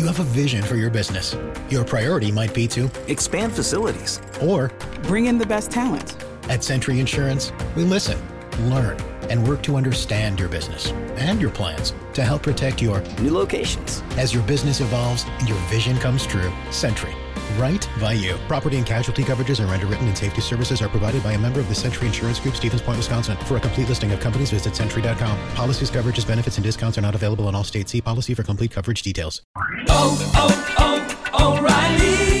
You have a vision for your business. Your priority might be to expand facilities or bring in the best talent. At Sentry Insurance, we listen, learn, and work to understand your business and your plans to help protect your new locations. As your business evolves and your vision comes true, Sentry right by you. Property and casualty coverages and underwritten and safety services are provided by a member of the Sentry Insurance Group, Stevens Point, Wisconsin. For a complete listing of companies, visit Sentry.com. Policies, coverages, benefits, and discounts are not available in all states. See policy for complete coverage details. Oh, oh, oh, O'Reilly!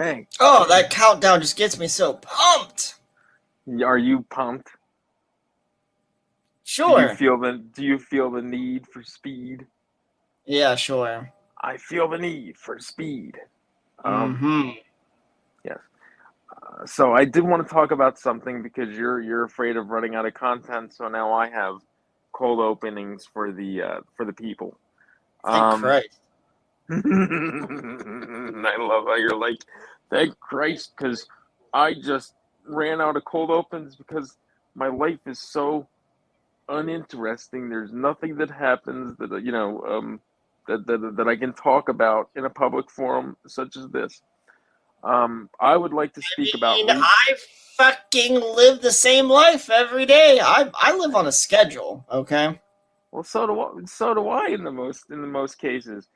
Hey. Oh, that countdown just gets me so pumped. Are you pumped? Sure. Do you feel the Do you feel the need for speed? Yeah, sure. I feel the need for speed. Um, mm-hmm. Yes. Uh, so I did want to talk about something because you're you're afraid of running out of content. So now I have cold openings for the uh, for the people. Thank um, Christ. I love how you're like, thank Christ, because I just ran out of cold opens because my life is so uninteresting. There's nothing that happens that you know um, that, that that I can talk about in a public forum such as this. Um, I would like to speak I mean, about. I fucking live the same life every day. I I live on a schedule. Okay. Well, so do I, so do I in the most in the most cases.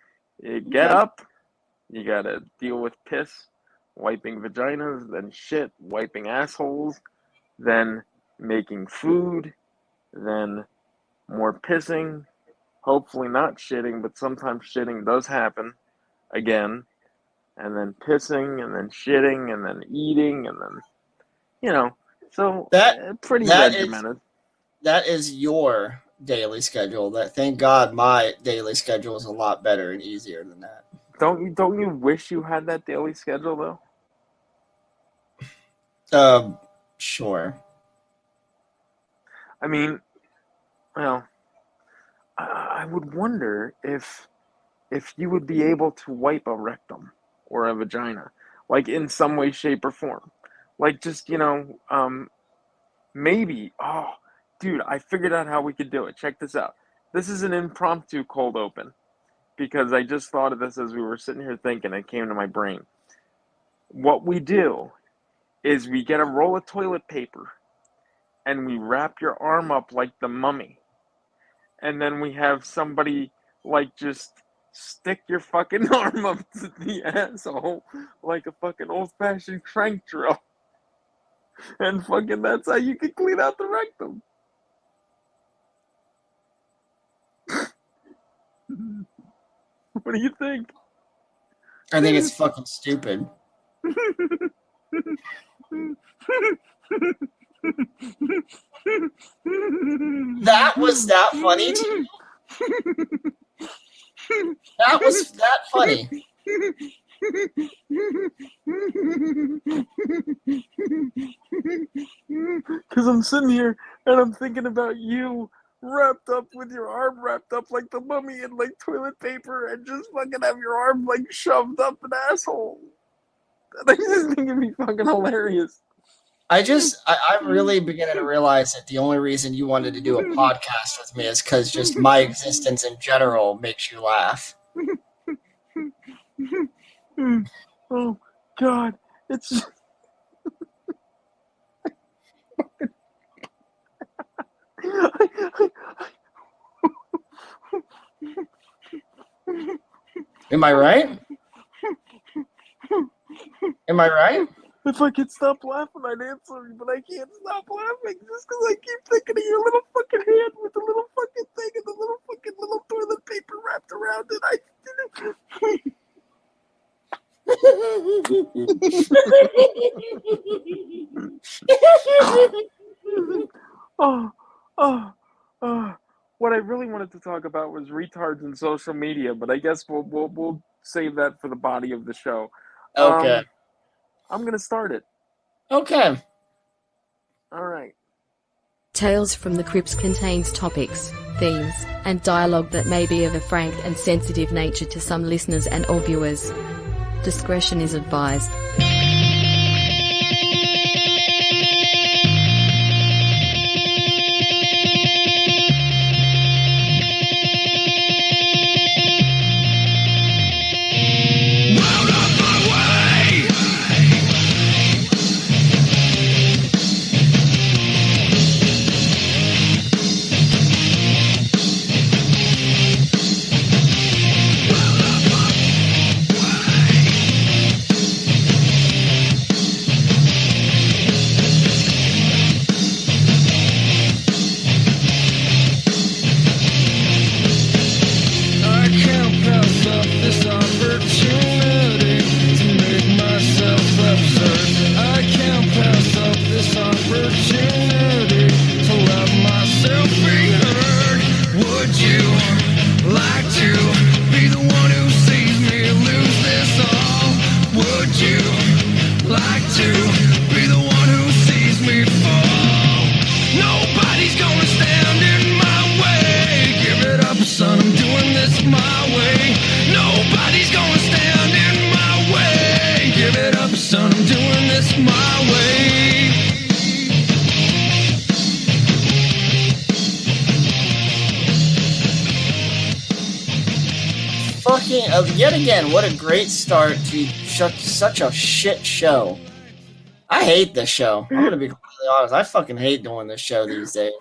You get yeah. up, you gotta deal with piss, wiping vaginas, then shit, wiping assholes, then making food, then more pissing, hopefully not shitting, but sometimes shitting does happen again, and then pissing, and then shitting, and then eating, and then, you know, so that uh, pretty that regimented. Is, that is your daily schedule. That thank God my daily schedule is a lot better and easier than that. Don't you don't you wish you had that daily schedule though? Um, sure. I mean, well, I would wonder if if you would be able to wipe a rectum or a vagina, like in some way, shape, or form, like just you know, um, maybe. Oh, dude, I figured out how we could do it. Check this out. This is an impromptu cold open because I just thought of this as we were sitting here thinking. It came to my brain. What we do is we get a roll of toilet paper and we wrap your arm up like the mummy. And then we have somebody like just stick your fucking arm up to the asshole like a fucking old fashioned crank drill. And fucking that's how you can clean out the rectum. what do you think? I think it's fucking stupid. That was that funny to you? That was that funny. Because I'm sitting here and I'm thinking about you wrapped up with your arm wrapped up like the mummy in like toilet paper and just fucking have your arm like shoved up an asshole. I just think it'd be fucking hilarious. I just, I, I'm hmm. really beginning to realize that the only reason you wanted to do a hmm. podcast with me is because just my existence in general makes you laugh. oh, God. It's. Am I right? Am I right? If I could stop laughing, I'd answer you, but I can't stop laughing just because I keep thinking of your little fucking hand with the little fucking thing and the little fucking little toilet paper wrapped around it. I oh, oh, oh. What I really wanted to talk about was retards and social media, but I guess we'll we'll, we'll save that for the body of the show. Okay. Um, I'm gonna start it. okay. All right. Tales from the Crypts contains topics, themes, and dialogue that may be of a frank and sensitive nature to some listeners and or viewers. Discretion is advised. Start to such such a shit show. I hate this show. I'm gonna be completely honest. I fucking hate doing this show these days.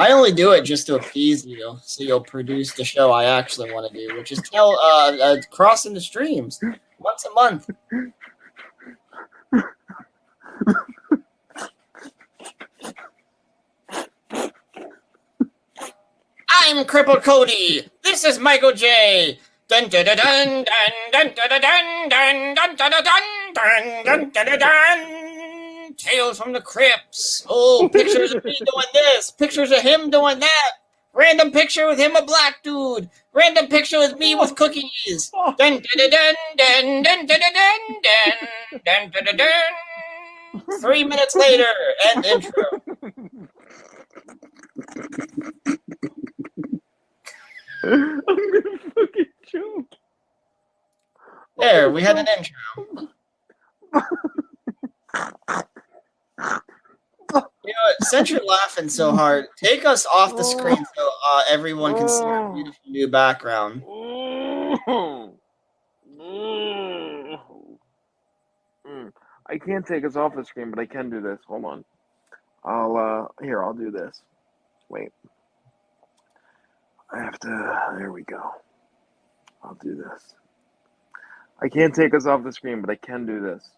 I only do it just to appease you, so you'll produce the show I actually want to do, which is tell uh, uh crossing the streams once a month. I'm Crippled Cody. This is Michael J. Dun dun dun dun dun dun dun dun dun dun dun dun dun dun dun. Tales from the Crypts. Oh, pictures of me doing this. Pictures of him doing that. Random picture with him, a black dude. Random picture with me with cookies. Dun dun dun dun dun dun dun dun dun dun dun. Three minutes later, end intro. I'm gonna fucking choke. There, we had an intro. You know, since you're laughing so hard, take us off the screen so uh, everyone can see our beautiful new background. I can't take us off the screen, but I can do this. Hold on. I'll uh here, I'll do this. Wait. I have to there we go. I'll do this. I can't take us off the screen, but I can do this.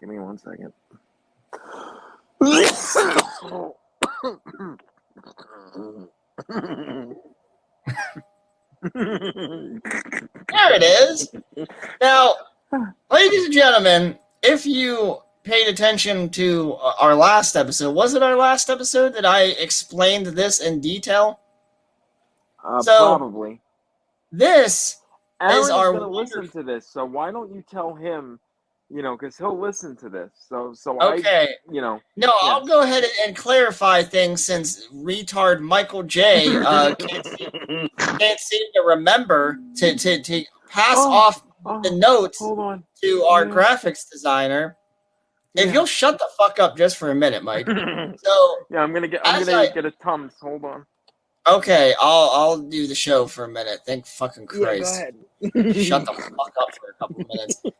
Give me one second. There it is. Now, ladies and gentlemen, if you paid attention to our last episode, was it our last episode that I explained this in detail? Uh, So- probably. This Aaron's our gonna listen to this, so why don't you tell him, you know, because he'll listen to this. So, so okay. I, you know, No, I'll go ahead and- and clarify things since retard Michael J uh, can't, seem, can't seem to remember to, to, to pass Oh, off oh, the notes to our Yeah. graphics designer. If Yeah. you'll shut the fuck up just for a minute, Mike. So, yeah, I'm gonna get, I'm gonna I- get a tums. Hold on. Okay, I'll I'll do the show for a minute. Thank fucking Christ. Shut the fuck up for a couple minutes.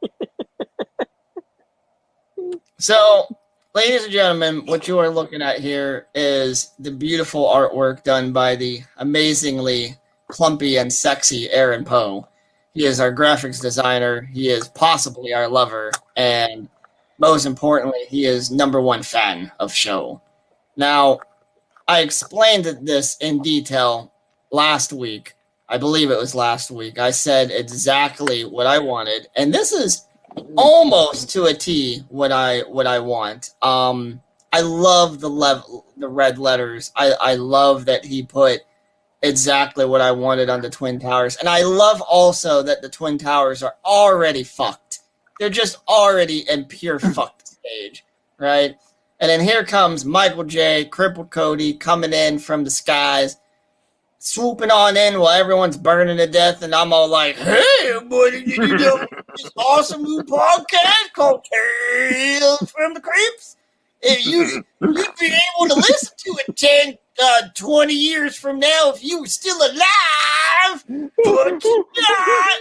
So, ladies and gentlemen, what you are looking at here is the beautiful artwork done by the amazingly plumpy and sexy Aaron Poe. He is our graphics designer. He is possibly our lover, and most importantly, he is number one fan of show. Now, I explained this in detail last week. I believe it was last week. I said exactly what I wanted, and this is almost to a T what I what I want. Um, I love the level, the red letters. I I love that he put exactly what I wanted on the Twin Towers. And I love also that the Twin Towers are already fucked. They're just already in pure fucked stage, right? And then here comes Michael J, Crippled Cody coming in from the skies, swooping on in while everyone's burning to death. And I'm all like, hey, buddy, did you know this awesome new podcast called Tales from the Creeps? If you, you'd be able to listen to it 10, uh, 20 years from now if you were still alive, but you're not.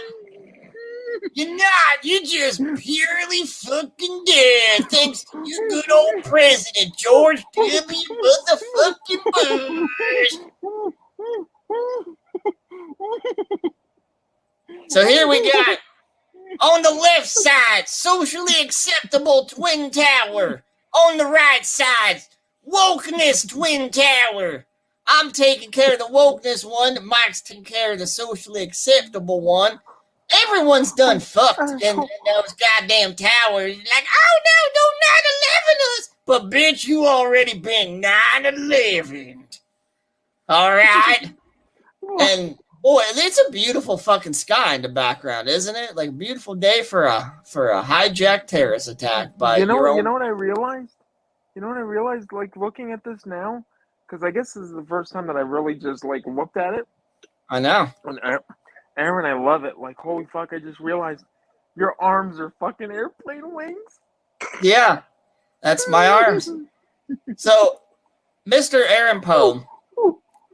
You're not. You're just purely fucking dead. Thanks to your good old president, George W. Motherfucking Bush. So here we got on the left side, socially acceptable Twin Tower. On the right side, wokeness Twin Tower. I'm taking care of the wokeness one. Mike's taking care of the socially acceptable one. Everyone's done fucked in, in those goddamn towers. Like, oh no, don't 9 11 us. But bitch, you already been 9 11. All right. And boy, it's a beautiful fucking sky in the background, isn't it? Like beautiful day for a for a hijacked terrorist attack by you know, your own. you know what I realized? You know what I realized? Like looking at this now, because I guess this is the first time that I really just like looked at it. I know. And Aaron- I love it. Like holy fuck! I just realized your arms are fucking airplane wings. Yeah, that's my arms. So, Mr. Aaron Poe,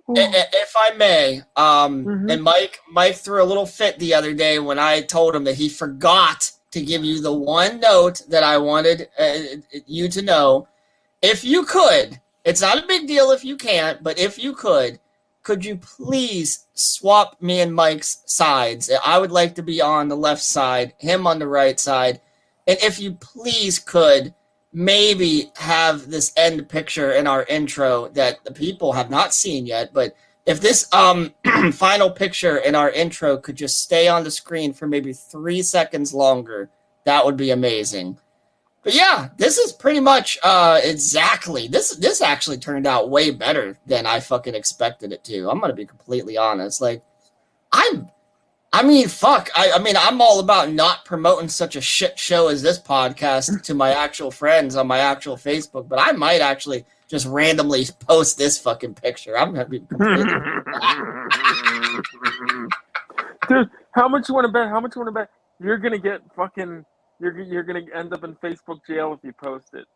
if I may, um, Mhm. and Mike, Mike threw a little fit the other day when I told him that he forgot to give you the one note that I wanted uh, you to know. If you could, it's not a big deal if you can't, but if you could, could you please swap me and Mike's sides? I would like to be on the left side, him on the right side. And if you please could, maybe have this end picture in our intro that the people have not seen yet. But if this um final picture in our intro could just stay on the screen for maybe three seconds longer, that would be amazing. But yeah, this is pretty much uh exactly this this actually turned out way better than I fucking expected it to. I'm gonna be completely honest. Like I'm I mean, fuck. I, I mean, I'm all about not promoting such a shit show as this podcast to my actual friends on my actual Facebook, but I might actually just randomly post this fucking picture. I'm gonna be completely Dude, how much you want to bet? How much you want to bet? You're gonna get fucking. You're you're gonna end up in Facebook jail if you post it.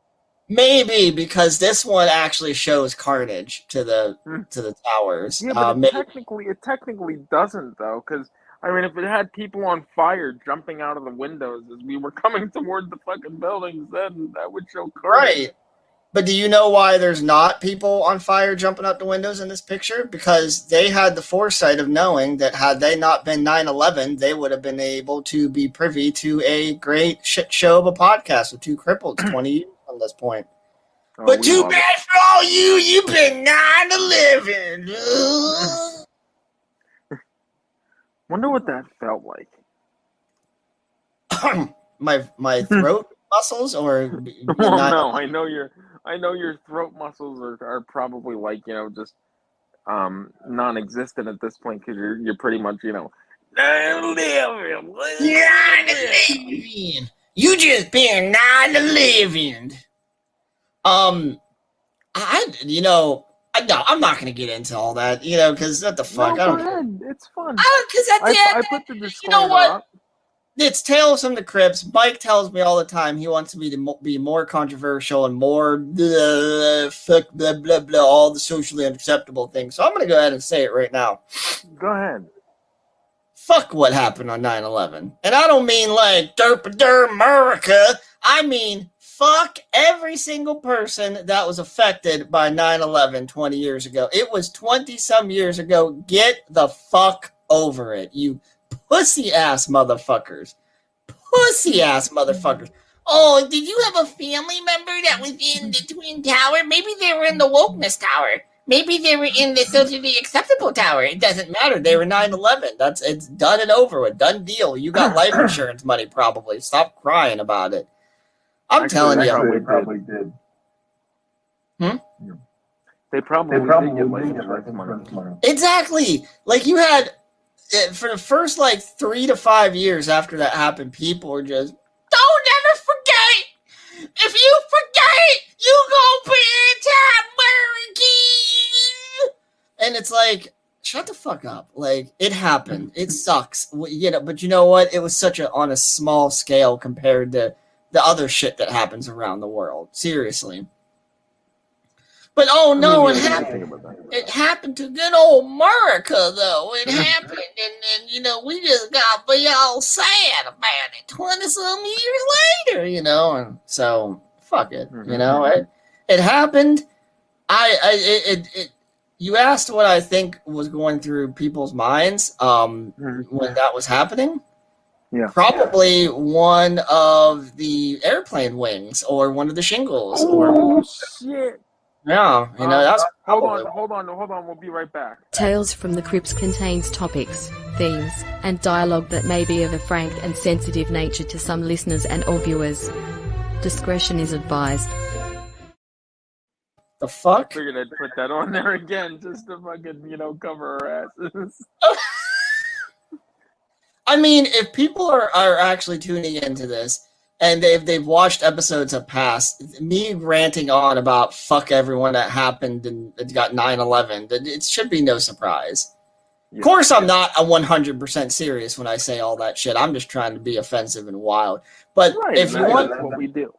maybe because this one actually shows carnage to the to the towers. Yeah, Uh, but it technically, it technically doesn't though, because I mean, if it had people on fire jumping out of the windows as we were coming toward the fucking buildings, then that would show carnage. Right. But do you know why there's not people on fire jumping out the windows in this picture? Because they had the foresight of knowing that had they not been 9 11, they would have been able to be privy to a great shit show of a podcast with two cripples 20 years from this point. Oh, but too love bad it. for all you, you've been 9 11. Wonder what that felt like. my my throat muscles or Well, not- no, I know your, I know your throat muscles are, are probably like you know just um non-existent at this point because you're you're pretty much you know. Nine eleven. You just being eleven. Um, I you know I no, I'm not gonna get into all that you know because what the fuck No, I don't. ahead. It's fun. Because at the I, end, I put the disclaimer you know what? up. It's Tales from the Crypts. Mike tells me all the time he wants me to be more controversial and more blah, fuck blah blah blah all the socially unacceptable things. So I'm gonna go ahead and say it right now. Go ahead. fuck what happened on 9-11 and i don't mean like derp derp america i mean fuck every single person that was affected by 9-11 20 years ago it was 20 some years ago get the fuck over it you pussy ass motherfuckers pussy ass motherfuckers oh did you have a family member that was in the twin tower maybe they were in the wokeness tower Maybe they were in the socially acceptable tower. It doesn't matter. They were 9-11. That's it's done and over with. Done deal. You got life insurance money probably. Stop crying about it. I'm Actually, telling you. probably They probably did. Hmm? Yeah. They probably, They probably did get life insurance money. Exactly. Like you had for the first like three to five years after that happened, people were just don't never forget. If you forget, you gonna be anti-American. And it's like, shut the fuck up. Like it happened. It sucks. You know, but you know what? It was such a on a small scale compared to the other shit that happens around the world. Seriously. But oh no, it I mean, yeah, happened think about that. it happened to good old America, though. It happened, and then you know we just got to be all sad about it twenty some years later, you know. And so fuck it, you know. It it happened. I I it, it, it you asked what I think was going through people's minds um when that was happening. Yeah. Probably one of the airplane wings or one of the shingles or Oh shit! Yeah, you know Uh, hold on, hold on, hold on. We'll be right back. Tales from the Crypts contains topics, themes, and dialogue that may be of a frank and sensitive nature to some listeners and or viewers. Discretion is advised. the fuck. Figured I'd put that on there again just to fucking you know cover our asses. I mean, if people are, are actually tuning into this and they've they've watched episodes of past, me ranting on about fuck everyone that happened and it got 9-11, it should be no surprise. Of course, I'm not a 100% serious when I say all that shit. I'm just trying to be offensive and wild. But Right, if you want what we do.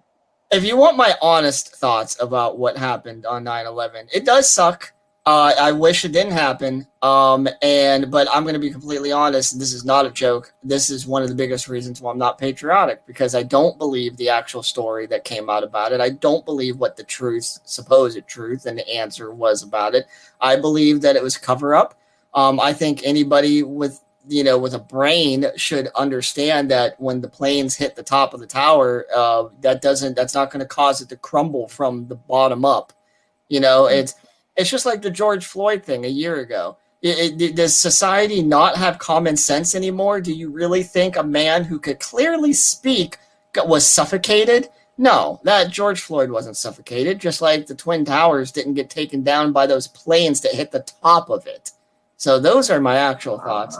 if you want my honest thoughts about what happened on 9-11 it does suck uh, i wish it didn't happen. Um, and but i'm going to be completely honest this is not a joke. This is one of the biggest reasons why i'm not patriotic because i don't believe the actual story that came out about it. I don't believe what the truth supposed truth and the answer was about it. I believe that it was cover up. Um, i think anybody with you know, with a brain should understand that when the planes hit the top of the tower, uh, that doesn't that's not going to cause it to crumble from the bottom up. You know, it's it's just like the George Floyd thing a year ago. It, it, does society not have common sense anymore? Do you really think a man who could clearly speak was suffocated? No, that George Floyd wasn't suffocated. Just like the Twin Towers didn't get taken down by those planes that hit the top of it. So those are my actual thoughts.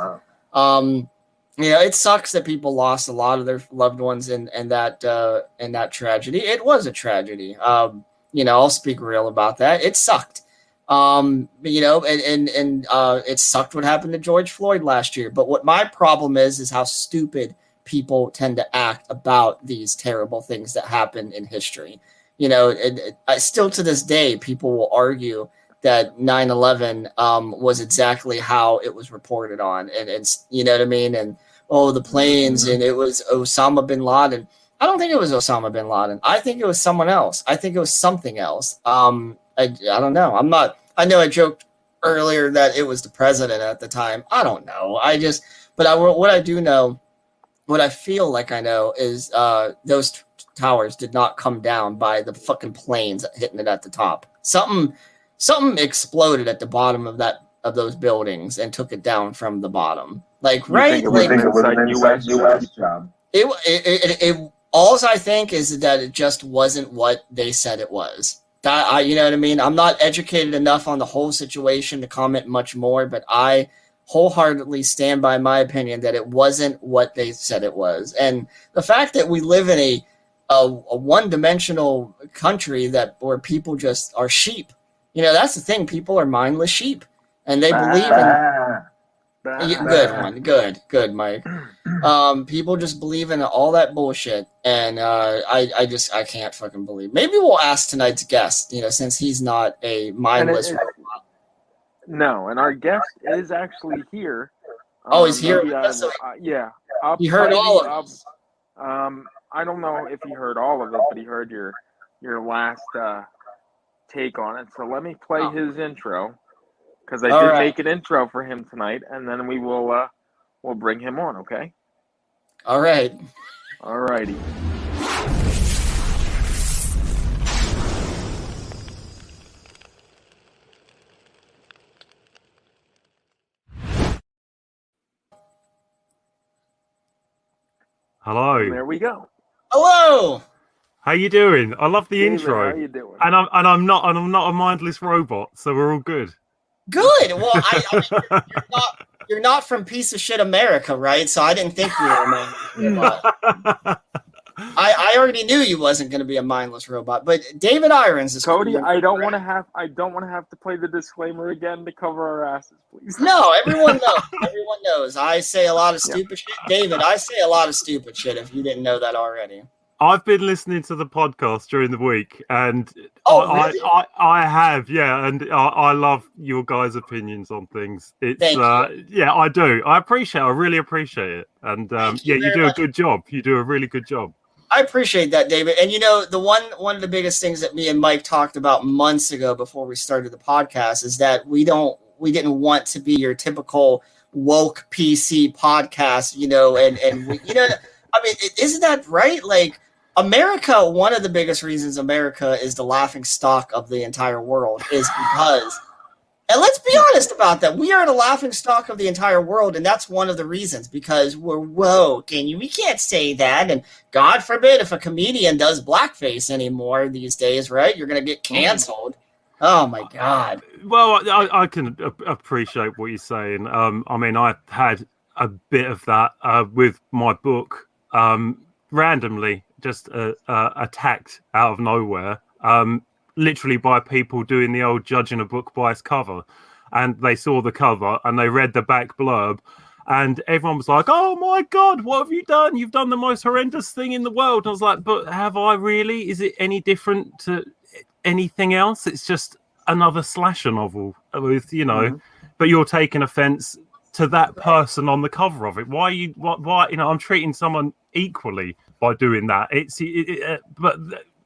Um, you know, it sucks that people lost a lot of their loved ones in, in that uh, in that tragedy. It was a tragedy. Um, you know, I'll speak real about that. It sucked. Um, you know, and and and uh, it sucked what happened to George Floyd last year. But what my problem is is how stupid people tend to act about these terrible things that happen in history. You know, and it, still to this day, people will argue that 9-11 um, was exactly how it was reported on. And, and you know what i mean? And oh the planes and it was osama bin laden. I don't think it was osama bin laden. I think it was someone else. I think it was something else. Um, I, I don't know i'm not i know i joked earlier that it was the president at the time i don't know i just but I, what i do know what i feel like i know is uh, those t- towers did not come down by the fucking planes hitting it at the top something something exploded at the bottom of that of those buildings and took it down from the bottom. Like You right, think like it was inside an US inside US job. it, it, it, it all I think is that it just wasn't what they said it was. That I, you know what I mean. I'm not educated enough on the whole situation to comment much more, but I wholeheartedly stand by my opinion that it wasn't what they said it was. And the fact that we live in a a, a one-dimensional country that where people just are sheep. You know, that's the thing. People are mindless sheep, and they believe in yeah, good one. Good, good, Mike. Um, people just believe in all that bullshit, and uh, I, I just, I can't fucking believe. Maybe we'll ask tonight's guest, you know, since he's not a mindless. And it- No, and our guest is actually here. Oh, he's here I will- uh, yeah. I'll He heard all of. Um, I don't know if he heard all of it, but he heard your your last uh, take on it. So let me play Oh. his intro because I All did right. make an intro for him tonight, and then we will uh, we'll bring him on. Okay. All right. All righty. Hello. There we go. Hello. How you doing? I love the David, intro. How you doing? And I'm and I'm not and I'm not a mindless robot, so we're all good. Good. Well, I, I mean, you're, you're not you're not from piece of shit America, right? So I didn't think you were a mindless robot. I, I already knew you wasn't going to be a mindless robot. But David Irons is Cody, I don't want to have I don't want to have to play the disclaimer again to cover our asses, please. No, everyone knows. Everyone knows. I say a lot of stupid shit. David, I say a lot of stupid shit. If you didn't know that already. I've been listening to the podcast during the week, and Oh, I, really? I, I, I have, yeah, and I, I love your guys' opinions on things. It's, uh, yeah, I do. I appreciate. I really appreciate it, and um, you yeah, you do much. a good job. You do a really good job. I appreciate that, David. And you know, the one one of the biggest things that me and Mike talked about months ago before we started the podcast is that we don't we didn't want to be your typical woke PC podcast, you know, and and we, you know, I mean, isn't that right? Like America, one of the biggest reasons America is the laughing stock of the entire world is because and let's be honest about that. We are the laughing stock of the entire world, and that's one of the reasons because we're woke, and you, we can't say that. And God forbid if a comedian does blackface anymore these days, right? You're gonna get canceled. Oh my God! Well, I, I can appreciate what you're saying. Um, I mean, I had a bit of that uh, with my book, um, randomly just uh, uh, attacked out of nowhere, um, literally by people doing the old judging a book by its cover, and they saw the cover and they read the back blurb. And everyone was like, "Oh my God, what have you done? You've done the most horrendous thing in the world." And I was like, "But have I really? Is it any different to anything else? It's just another slasher novel with you know but you're taking offense to that person on the cover of it why you why you know i'm treating someone equally by doing that it's it, it, but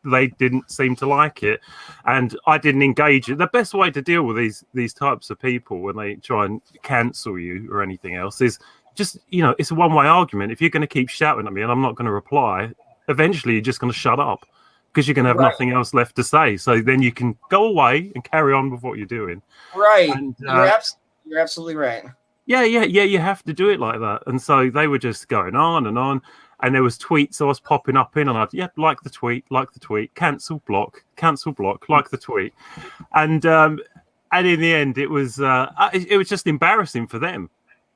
they didn't seem to like it and i didn't engage it the best way to deal with these these types of people when they try and cancel you or anything else is just you know it's a one-way argument if you're going to keep shouting at me and i'm not going to reply eventually you're just going to shut up because you're going to have Right. nothing else left to say. So then you can go away and carry on with what you're doing. Right? And, you're, uh, abs- you're absolutely right. Yeah, yeah, yeah. You have to do it like that. And so they were just going on and on. And there was tweets I was popping up in, and I'd yeah, like the tweet, like the tweet, cancel block, cancel block, like the tweet, and um, and in the end, it was uh, it, it was just embarrassing for them.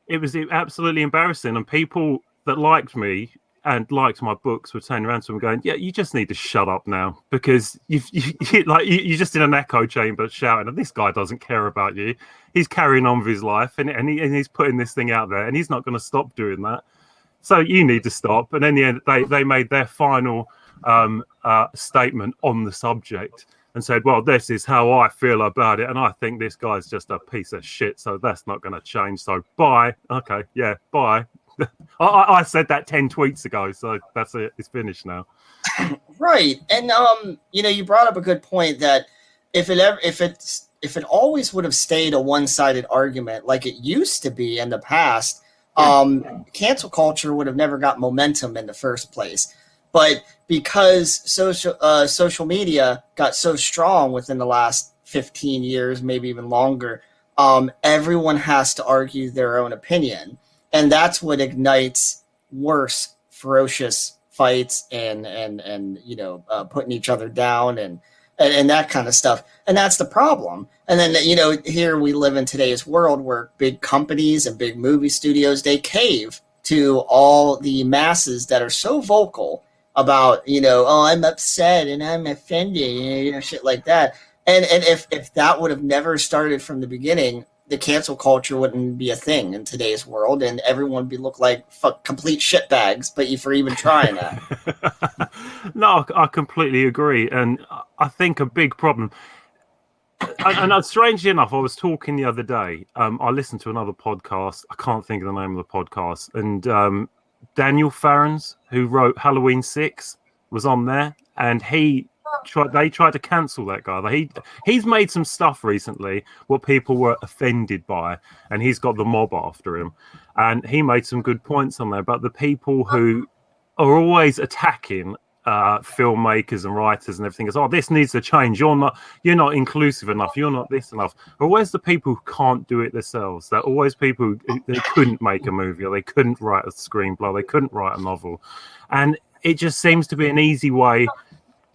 It was absolutely embarrassing, and people that liked me and liked my books were turning around to them going, "Yeah, you just need to shut up now because you've you, you, like you, you're just in an echo chamber shouting, and this guy doesn't care about you. He's carrying on with his life, and and, he, and he's putting this thing out there, and he's not going to stop doing that. So you need to stop." And in the end, they they made their final um, uh, statement on the subject and said, "Well, this is how I feel about it, and I think this guy's just a piece of shit. So that's not going to change. So bye. Okay, yeah, bye." I, I said that ten tweets ago, so that's it. It's finished now. Right. And um, you know, you brought up a good point that if it ever if it's if it always would have stayed a one-sided argument like it used to be in the past, um, cancel culture would have never got momentum in the first place. But because social uh, social media got so strong within the last 15 years, maybe even longer, um, everyone has to argue their own opinion. And that's what ignites worse, ferocious fights and and and you know uh, putting each other down and, and and that kind of stuff and that's the problem and then you know here we live in today's world where big companies and big movie studios they cave to all the masses that are so vocal about you know oh i'm upset and i'm offended you know shit like that and and if if that would have never started from the beginning the cancel culture wouldn't be a thing in today's world, and everyone would be look like fuck complete shitbags. But you for even trying that, no, I completely agree, and I think a big problem. And, and strangely enough, I was talking the other day. Um, I listened to another podcast. I can't think of the name of the podcast, and um, Daniel Farrands, who wrote Halloween Six, was on there, and he tried. They tried to cancel that guy. He he's made some stuff recently what people were offended by, and he's got the mob after him. And he made some good points on there. But the people who are always attacking uh, filmmakers and writers and everything is oh this needs to change you're not you're not inclusive enough you're not this enough But where's the people who can't do it themselves they're always people who they couldn't make a movie or they couldn't write a screenplay they couldn't write a novel and it just seems to be an easy way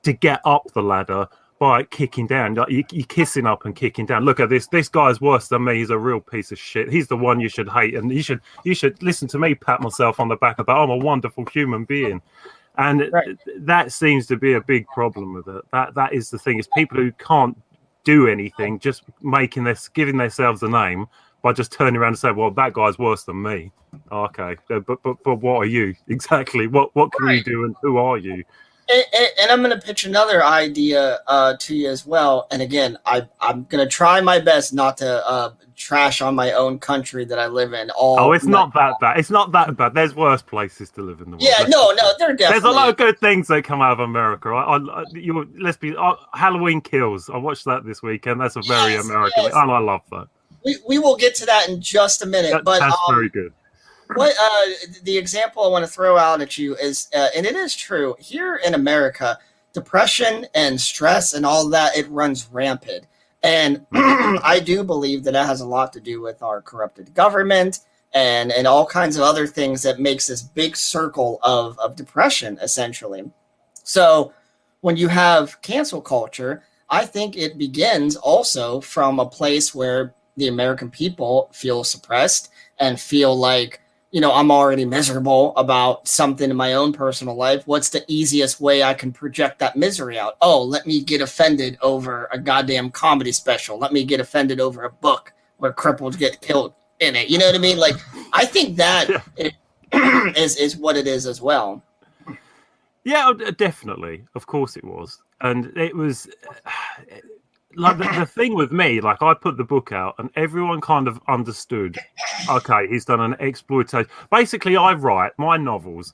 to get up the ladder by kicking down. You, you're kissing up and kicking down. Look at this. This guy's worse than me. He's a real piece of shit. He's the one you should hate, and you should you should listen to me pat myself on the back about I'm a wonderful human being. And Right. that seems to be a big problem with it. That that is the thing. Is people who can't do anything, just making this, giving themselves a name by just turning around and saying, "Well, that guy's worse than me." Okay, but but but what are you exactly? What what can you do, and who are you? And, and- and I'm going to pitch another idea uh, to you as well. And again, I, I'm going to try my best not to uh, trash on my own country that I live in. All Oh, it's not that bad. It's not that bad. There's worse places to live in the world. Yeah, Let's no, no, say. they're definitely. There's a lot of good things that come out of America. I, I, you, let's be uh, Halloween Kills. I watched that this weekend. That's a very Yes, American, yes. and I love that. we, we will get to that in just a minute. that but that's um, very good. What uh, the example I want to throw out at you is, uh, and it is true here in America, depression and stress and all that it runs rampant. And I do believe that that has a lot to do with our corrupted government and and all kinds of other things that makes this big circle of of depression essentially. So when you have cancel culture, I think it begins also from a place where the American people feel suppressed and feel like, you know, I'm already miserable about something in my own personal life. What's the easiest way I can project that misery out? Oh, let me get offended over a goddamn comedy special. Let me get offended over a book where cripples get killed in it. You know what I mean? Like, I think that Yeah. is is what it is as well. Yeah, uh, definitely. Of course it was. And it was like the, the thing with me, like I put the book out and everyone kind of understood, okay, he's done an exploitation. Basically, I write my novels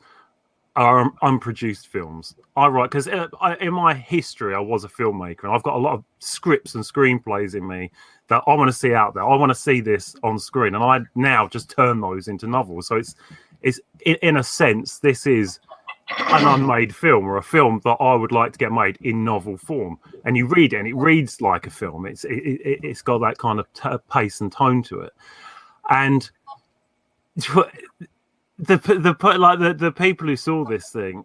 are unproduced films. I write because uh, in my history, I was a filmmaker and I've got a lot of scripts and screenplays in me that I want to see out there. I want to see this on screen, and I now just turn those into novels. So it's it's in a sense, this is an unmade film or a film that I would like to get made in novel form. And you read it, and it reads like a film. It's it, it, it's got that kind of t- pace and tone to it, and the the like the, the people who saw this thing,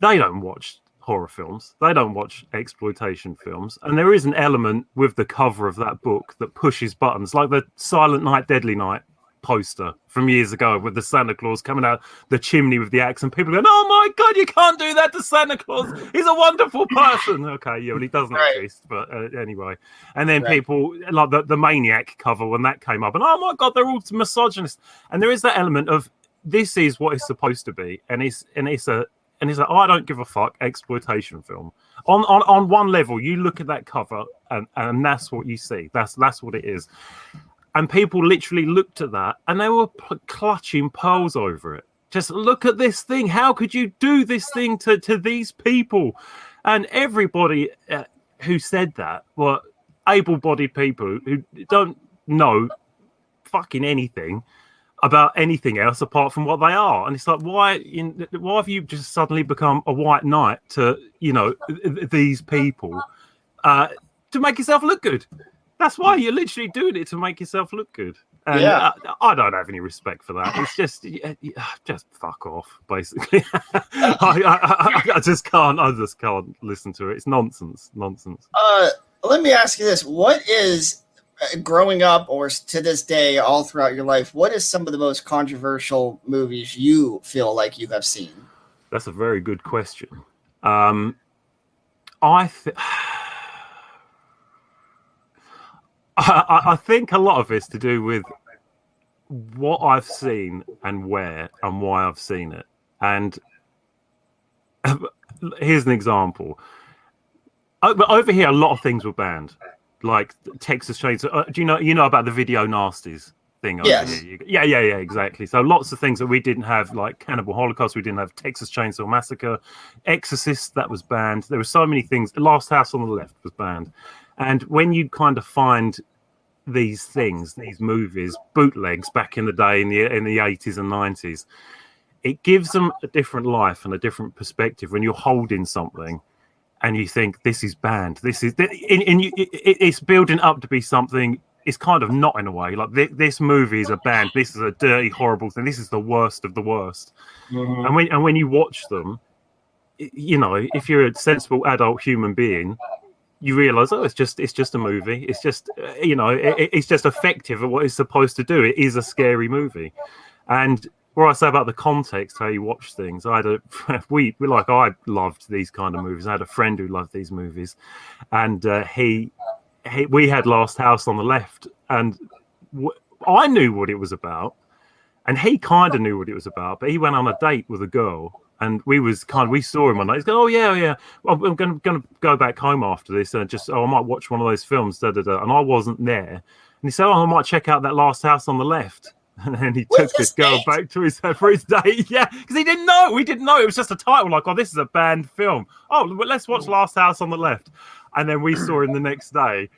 they don't watch horror films. They don't watch exploitation films, and there is an element with the cover of that book that pushes buttons, like the Silent Night, Deadly Night poster from years ago with the Santa Claus coming out the chimney with the axe, and people going, "Oh my god, you can't do that to Santa Claus! He's a wonderful person." Okay, yeah, well, he doesn't Right. exist, but uh, anyway. And then Right. people like the, the Maniac cover when that came up, and oh my god, they're all misogynist. And there is that element of this is what it's supposed to be, and it's and it's a and it's a I don't give a fuck exploitation film. On on on one level, you look at that cover, and and that's what you see. That's that's what it is and people literally looked at that and they were p- clutching pearls over it. Just look at this thing. How could you do this thing to, to these people? And everybody uh, who said that were able bodied people who don't know fucking anything about anything else apart from what they are. And it's like, why, in, why have you just suddenly become a white knight to, you know, th- th- these people uh, to make yourself look good? That's why you're literally doing it to make yourself look good. And Yeah. I, I don't have any respect for that. It's just, just fuck off, basically. I, I, I, just can't. I just can't listen to it. It's nonsense. Nonsense. Uh, let me ask you this: What is uh, growing up, or to this day, all throughout your life? What is some of the most controversial movies you feel like you have seen? That's a very good question. Um, I th- I, I- think a lot of it's to do with what I've seen and where and why I've seen it. And here's an example. Over, here, a lot of things were banned, like Texas Chainsaw. Uh, do you know you know about the video nasties thing? Over Yes. here? Yeah, yeah, yeah, exactly. So lots of things that we didn't have, like Cannibal Holocaust, we didn't have Texas Chainsaw Massacre, Exorcist that was banned. There were so many things. The Last House on the Left was banned, and when you kind of find these things, these movies, bootlegs back in the day in the in the eighties and nineties, it gives them a different life and a different perspective when you're holding something and you think this is banned this is and, and you, it, it's building up to be something it's kind of not in a way like this, this movie is a band this is a dirty horrible thing. This is the worst of the worst. Mm-hmm. And when and when you watch them you know, if you're a sensible adult human being, you realize, oh, it's just it's just a movie. It's just uh, you know, it, it- it's just effective at what it's supposed to do. It is a scary movie, and what I say about the context, how you watch things. I had a we, we like I loved these kind of movies. I had a friend who loved these movies, and uh, he, he we had Last House on the Left, and w- I knew what it was about, and he kind of knew what it was about. But he went on a date with a girl, and we was kind of we saw him one night. He's going, "Oh yeah, yeah, well, I'm going to go back home after this and just oh I might watch one of those films." Da, da, da. And I wasn't there, and he said, "Oh, I might check out that Last House on the Left." And then he took this girl back to his for his date. Yeah, because he didn't know. We didn't know. It was just a title like, "Oh, this is a banned film." Oh, let's watch Last House on the Left. And then we saw him the next day.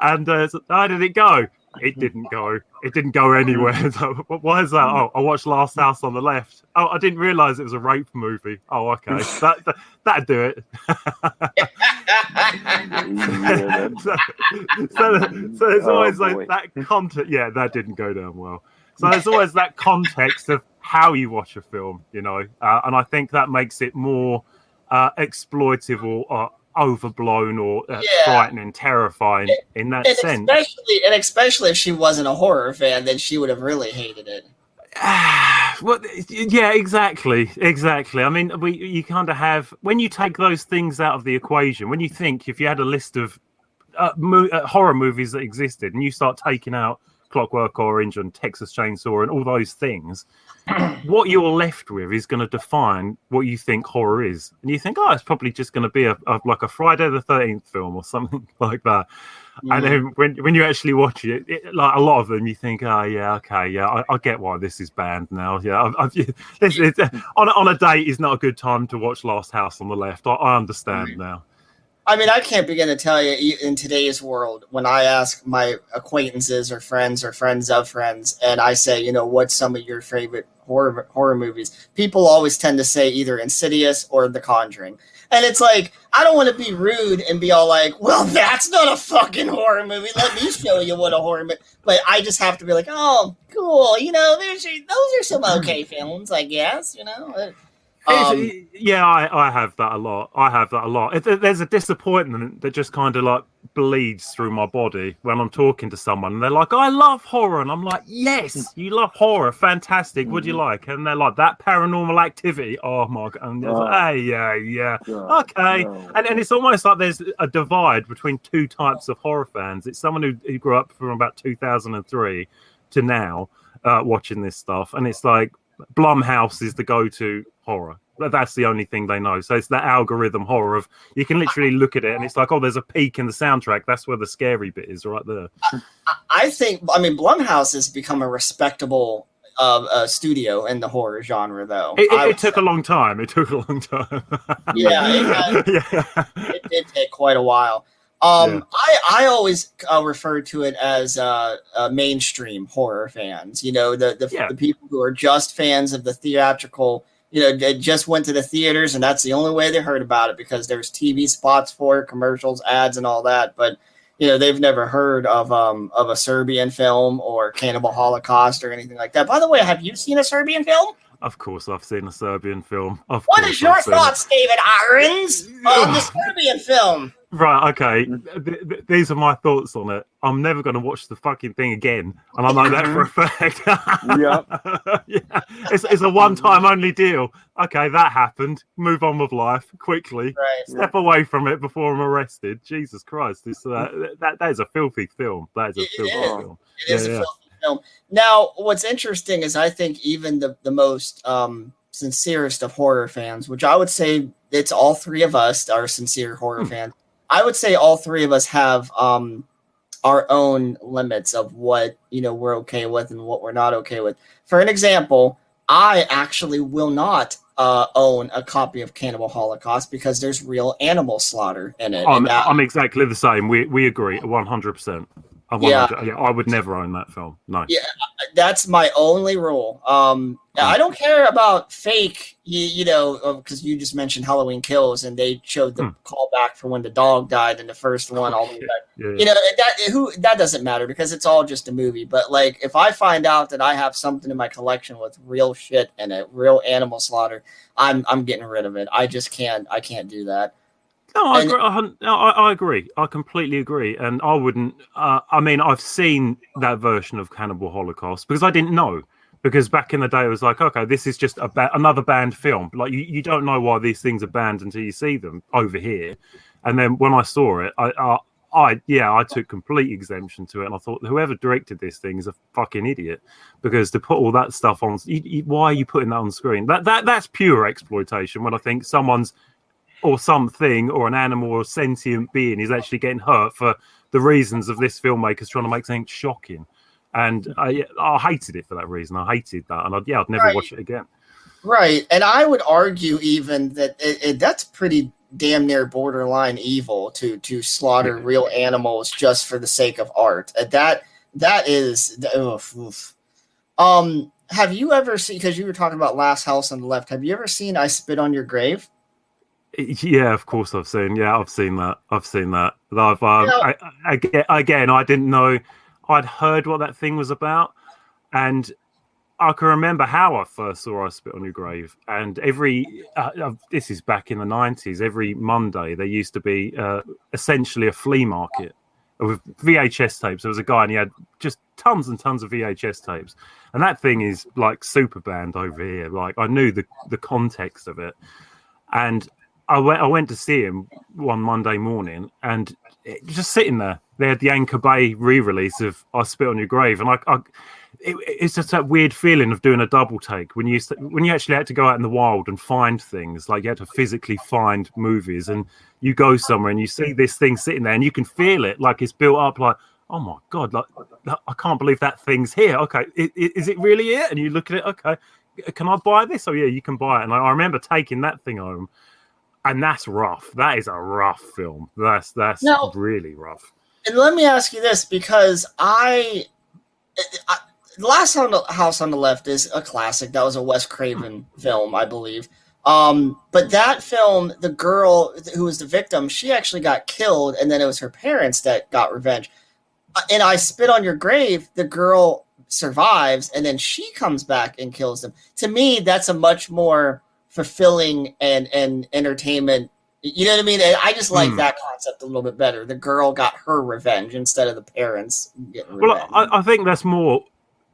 And uh, how did it go? It didn't go. It didn't go anywhere. So, why is that? Oh, I watched Last House on the Left. Oh, I didn't realize it was a rape movie. Oh, okay. That, that that'd do it. so, so, so there's Oh, always boy. like that context. Yeah, that didn't go down well. So there's always that context of how you watch a film, you know, uh, and I think that makes it more uh, exploitive or uh, overblown or uh, Yeah. frightening, terrifying in that and sense. especially and especially if she wasn't a horror fan, then she would have really hated it. well, yeah, exactly, exactly. I mean, we you kind of have when you take those things out of the equation. When you think if you had a list of uh, mo- uh, horror movies that existed, and you start taking out Clockwork Orange and Texas Chainsaw and all those things, what you're left with is going to define what you think horror is. And you think, oh, it's probably just going to be a, a like a Friday the Thirteenth film or something like that. And then when when you actually watch it, it, like a lot of them, you think, oh yeah, okay, yeah, I, I get why this is banned now. Yeah, I've, I've, this, it's, on a, on a date is not a good time to watch Last House on the Left. I, I understand now. I mean, I can't begin to tell you in today's world when I ask my acquaintances or friends or friends of friends, and I say, you know, what's some of your favorite horror horror movies? People always tend to say either Insidious or The Conjuring, and it's like I don't want to be rude and be all like, "Well, that's not a fucking horror movie. Let me show you what a horror movie." But I just have to be like, "Oh, cool. You know, those are some okay films, I guess. You know." Um, yeah, I, I have that a lot. I have that a lot. There's a disappointment that just kind of like bleeds through my body when I'm talking to someone and they're like, I love horror. And I'm like, yes, you love horror. Fantastic. What do you like? And they're like, that paranormal activity. Oh my God. And it's like, Oh. hey, yeah, yeah. God, Okay. no. And, and it's almost like there's a divide between two types of horror fans. It's someone who, who grew up from about 2003 to now uh, watching this stuff. And it's like, Blumhouse is the go-to horror. That's the only thing they know. So it's that algorithm horror of you can literally look at it and it's like, oh, there's a peak in the soundtrack. That's where the scary bit is, right there. I think I mean Blumhouse has become a respectable uh, uh, studio in the horror genre, though. It, it, it took a long time. It took a long time. Yeah, it yeah. it did take quite a while. Um, Yeah. I I always uh, refer to it as uh, uh, mainstream horror fans. You know, the the, Yeah. the people who are just fans of the theatrical. You know, they just went to the theaters, and that's the only way they heard about it because there's TV spots for it, commercials, ads, and all that. But you know, they've never heard of um of a Serbian film or Cannibal Holocaust or anything like that. By the way, have you seen a Serbian film? Of course, I've seen a Serbian film. Of What is your I've thoughts, David Irons, of the Serbian film? Right, okay. Th- th- these are my thoughts on it. I'm never going to watch the fucking thing again, and I know that for a fact. yeah, it's, it's a one-time only deal. Okay, that happened. Move on with life quickly. Right. Step away from it before I'm arrested. Jesus Christ, it's, uh, that that is a filthy film. That is a filthy is. film. It is Yeah, a yeah. filthy film. Now, what's interesting is I think even the the most um, sincerest of horror fans, which I would say it's all three of us are sincere horror Hmm. fans. I would say all three of us have um, our own limits of what you know we're okay with and what we're not okay with. For an example, I actually will not uh, own a copy of Cannibal Holocaust because there's real animal slaughter in it. I'm, that- I'm exactly the same. We we agree 100. percent I, Yeah. yeah. yeah, I would never own that film. No. Yeah, that's my only rule. Um, I don't care about fake, you, you know, because you just mentioned Halloween Kills, and they showed the callback for when the dog died in the first one. All the way back. Yeah. You know that who that doesn't matter because it's all just a movie. But like, if I find out that I have something in my collection with real shit and a real animal slaughter, I'm I'm getting rid of it. I just can't. I can't do that. No, I And- agree. I, hun- no, I, I agree. I completely agree. And I wouldn't. Uh, I mean, I've seen that version of Cannibal Holocaust because I didn't know. Because back in the day, it was like, okay, this is just a ba- another banned film. Like you, you don't know why these things are banned until you see them over here. And then when I saw it, I, I, I yeah, I took complete exemption to it, and I thought whoever directed this thing is a fucking idiot because to put all that stuff on, you, you, why are you putting that on screen? That that that's pure exploitation. When I think someone's or something or an animal or sentient being is actually getting hurt for the reasons of this filmmaker's trying to make something shocking. And I, I hated it for that reason. I hated that, and I'd, yeah, I'd never Right. watch it again. Right, and I would argue even that it, it, that's pretty damn near borderline evil to to slaughter real animals just for the sake of art. Uh, That that is oof, oof. Um, have you ever seen? Because you were talking about Last House on the Left. Have you ever seen I Spit on Your Grave? Yeah, of course I've seen. Yeah, I've seen that. I've seen that. I've I, I, again, I didn't know. I'd heard what that thing was about, and I can remember how I first saw I Spit on Your Grave. And every uh, uh, this is back in the nineties. Every Monday there used to be uh, essentially a flea market with VHS tapes. There was a guy and he had just tons and tons of VHS tapes, and that thing is like super banned over here. Like I knew the the context of it, and I went I went to see him one Monday morning, and just sitting there, they had the Anchor Bay re-release of "I Spit on Your Grave," and I, I it, it's just that weird feeling of doing a double take when you when you actually had to go out in the wild and find things, like you had to physically find movies, and you go somewhere and you see this thing sitting there, and you can feel it, like it's built up, like. Oh my god! Like I can't believe that thing's here. Okay, is it really it? And you look at it. Okay, can I buy this? Oh yeah, you can buy it. And I, I remember taking that thing home, and that's rough. That is a rough film. That's that's No. really rough. And let me ask you this because I, I Last on the House on the Left is a classic. That was a Wes Craven film, I believe. Um, but that film, the girl who was the victim, she actually got killed, and then it was her parents that got revenge. Uh, And I spit on your grave. The girl survives, and then she comes back and kills them. To me, that's a much more fulfilling and and entertainment. You know what I mean? I just like Hmm. that concept a little bit better. The girl got her revenge instead of the parents getting Well. I, I think that's more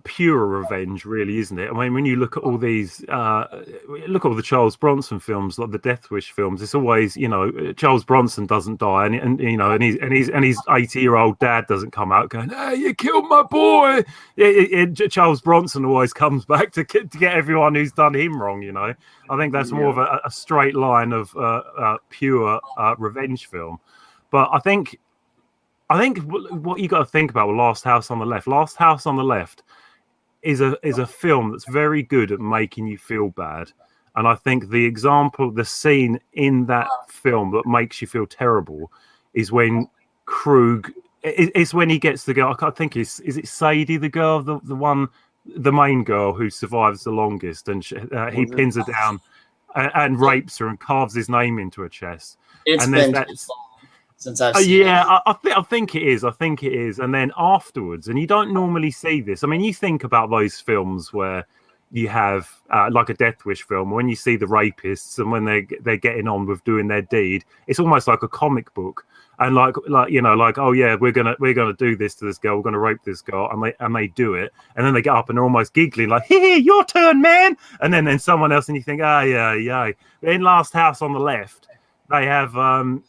pure revenge, really, isn't it? I mean, when you look at all these, uh, look at all the Charles Bronson films, like the Death Wish films. It's always, you know, Charles Bronson doesn't die, and, and you know, and he's and he's and his eighty-year-old dad doesn't come out going, "Hey, you killed my boy." It, it, it- Charles Bronson always comes back to get, to get everyone who's done him wrong. You know, I think that's more of a, a straight line of uh, uh, pure uh, revenge film. But I think I think what you got to think about with Last House on the Left. Last House on the Left is a is a film that's very good at making you feel bad, and I think the example, the scene in that film that makes you feel terrible, is when Krug. it- It's when he gets the girl. I can't think is is it Sadie, the girl, the the one, the main girl who survives the longest, and she, uh, he pins her down and, and rapes her and carves his name into her chest. It's and that's- long since I've uh, yeah. I, I, th- I think it is. I think it is. And then afterwards, and you don't normally see this. I mean, you think about those films where you have uh, like a Death Wish film when you see the rapists and when they they're getting on with doing their deed. It's almost like a comic book. And like like you know like oh yeah we're gonna we're gonna do this to this girl we're gonna rape this girl and they and they do it and then they get up and they're almost giggling like hey your turn man and then then someone else and you think ah yeah yeah in Last House on the Left they have um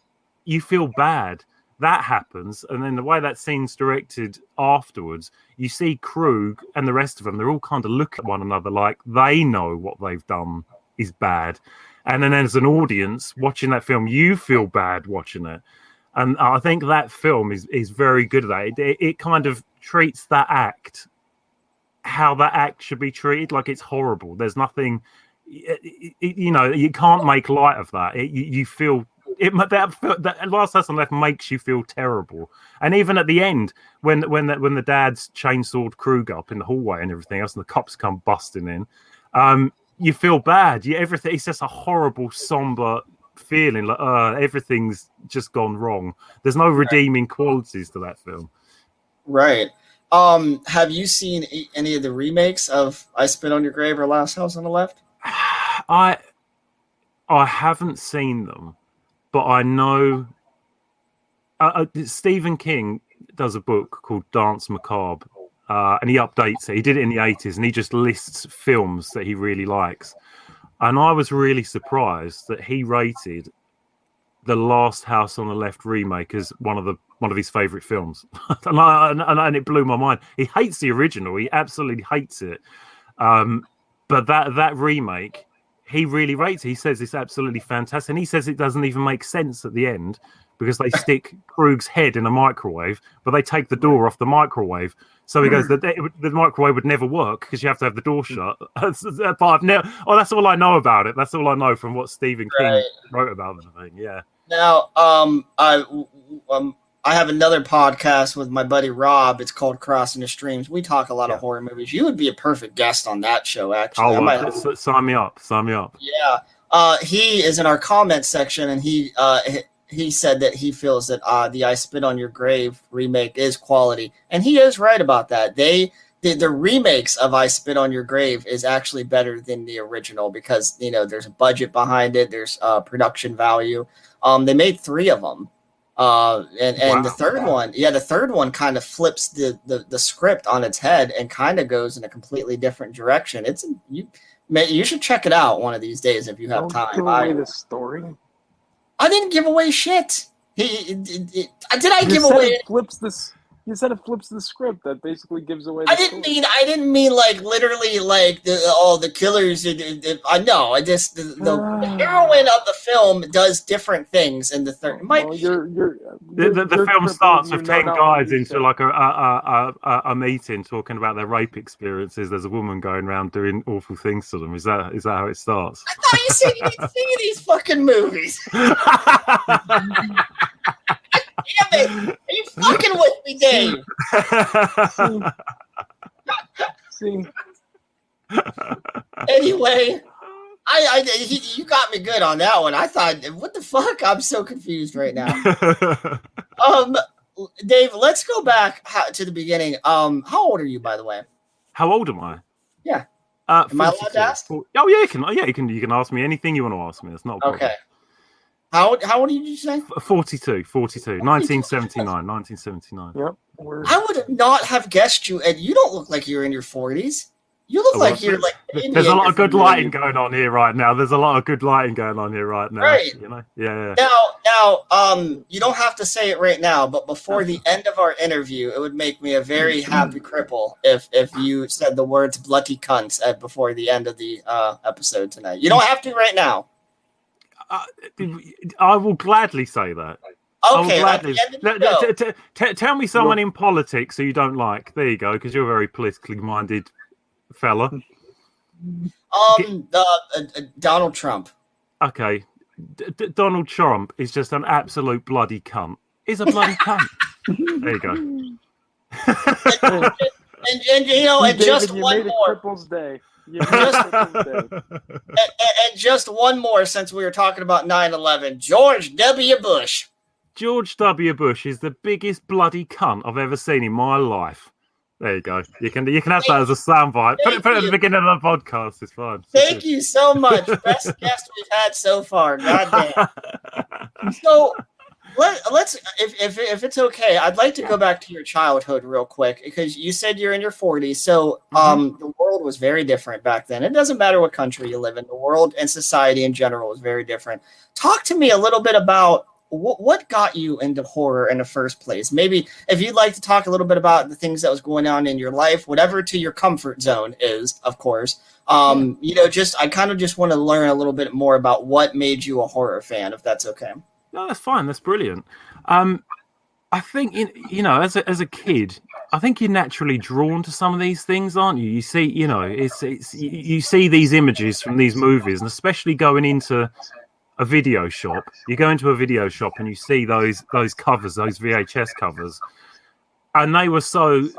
you feel bad that happens and then the way that scene's directed afterwards you see krug and the rest of them they're all kind of look at one another like they know what they've done is bad. And then as an audience watching that film you feel bad watching it. And i think that film is is very good at that. It, it, kind of treats that act how that act should be treated like it's horrible. There's nothing you know you can't make light of that. It, you, you feel it that, that last house on the left makes you feel terrible. And even at the end, when when the, when the dad's chainsawed Krug up in the hallway and everything else, and the cops come busting in, um, you feel bad. You everything. It's just a horrible, somber feeling. Like uh, everything's just gone wrong. There's no redeeming qualities to that film. Right. Um, have you seen any of the remakes of I Spit on Your Grave or Last House on the Left? I I haven't seen them, but I know uh, uh, Stephen King does a book called Danse Macabre, uh, and he updates it. He did it in the eighties, and he just lists films that he really likes. And I was really surprised that he rated the Last House on the Left remake as one of the one of his favorite films, and, I, and, and it blew my mind. He hates the original; he absolutely hates it. Um, but that that remake, he really rates. it. He says it's absolutely fantastic, and he says it doesn't even make sense at the end because they stick Krug's head in a microwave, but they take the door off the microwave. So he goes, the, the microwave would never work because you have to have the door shut. but I've never, oh, that's all I know about it. That's all I know from what Stephen King wrote about the thing. Yeah. Now, um, I um, I have another podcast with my buddy Rob. It's called Crossing the Streams. We talk a lot of horror movies. You would be a perfect guest on that show, actually. Oh, might- sign me up. Sign me up. Yeah. Uh, he is in our comment section, and he uh, he- he said that he feels that uh, the "I Spit on Your Grave" remake is quality, and he is right about that. They the, the remakes of "I Spit on Your Grave" is actually better than the original because you know there's a budget behind it, there's uh, production value. Um, they made three of them. Uh, and and the Wow. third one, yeah, the third one kind of flips the, the the script on its head and kind of goes in a completely different direction. It's you, you should check it out one of these days if you have Don't time. give away I, the story. I didn't give away shit. He, it, it, it- did I You give away? it flips this. You said it flips the script. That basically gives away. The I didn't story. mean. I didn't mean like literally like the all the killers. it- it- it- I know. I just the, the, the heroine of the film does different things in the third. Mike, Well, you're, you're, The, you're- the, the you're film starts with ten not guys into said. like a, a, a, a, a meeting talking about their rape experiences. There's a woman going around doing awful things to them. Is that is that how it starts? I thought you said you didn't see these fucking movies. Damn it! Are you fucking with me, Dave? See, Anyway, I, I he, you got me good on that one. I thought, what the fuck? I'm so confused right now. Um, Dave, let's go back to the beginning. Um, how old are you, by the way? How old am I? Yeah. Uh, Am I allowed to ask? Oh yeah, you can. Yeah, you can. You can ask me anything you want to ask me. It's not a. Okay. How how old did you say? F- 42, 42, 1979, 1979. yep. We're, I would not have guessed you, and you don't look like you're in your forties. You look Oh, like you're like There's a lot of good something. lighting going on here right now. There's a lot of good lighting going on here right now. Right. You know. Yeah. yeah. Now, now, um, you don't have to say it right now, but before the end of our interview, it would make me a very happy cripple if if you said the words "bloody cunts" at before the end of the uh, episode tonight. You don't have to right now. Uh, I will gladly say that. I will Okay, gladly. the end of the Let- let- t- t- t- tell me someone in politics who you don't like. There you go, because you're a very politically minded fella. Um, uh, uh, Donald Trump. Okay, D- D- Donald Trump is just an absolute bloody cunt. He's a bloody cunt. There you go. And, and you know, and David, just you one more, day. You made a cripple's day. and, and just one more, since we were talking about 9-11. George W. Bush. George W. Bush is the biggest bloody cunt I've ever seen in my life. There you go. You can you can have that as a soundbite. Put it, put it at the beginning of the podcast. It's fine. Thank you so much. Best guest we've had so far. God damn. So let, let's if, if if it's okay, I'd like to go back to your childhood real quick because you said you're in your 40s. So um the world was very different back then. It doesn't matter what country you live in. The world and society in general was very different. Talk to me a little bit about what, what got you into horror in the first place? Maybe if you'd like to talk a little bit about the things that was going on in your life, whatever to your comfort zone is, of course. Um, you know, just I kind of just want to learn a little bit more about what made you a horror fan, if that's okay. No, that's fine. That's brilliant. Um, I think in, you know, as a, as a kid, I think you're naturally drawn to some of these things, aren't you? You see, you know, it's it's you, see these images from these movies, and especially going into a video shop. You go into a video shop and you see those those covers, those VHS covers, and they were so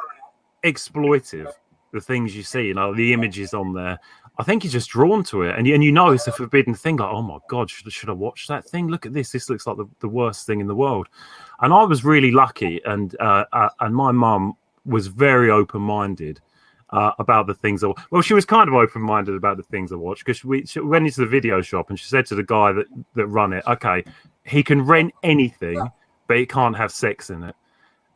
exploitive. The things you see, you know, the images on there. I think you're just drawn to it, and and you know it's a forbidden thing. Like, oh my god, should, should I watch that thing? Look at this. This looks like the, the worst thing in the world. And I was really lucky, and uh, uh, and my mum was very open minded uh, about the things. I, well, she was kind of open minded about the things I watched because we she went into the video shop and she said to the guy that that run it, okay, he can rent anything, but he can't have sex in it.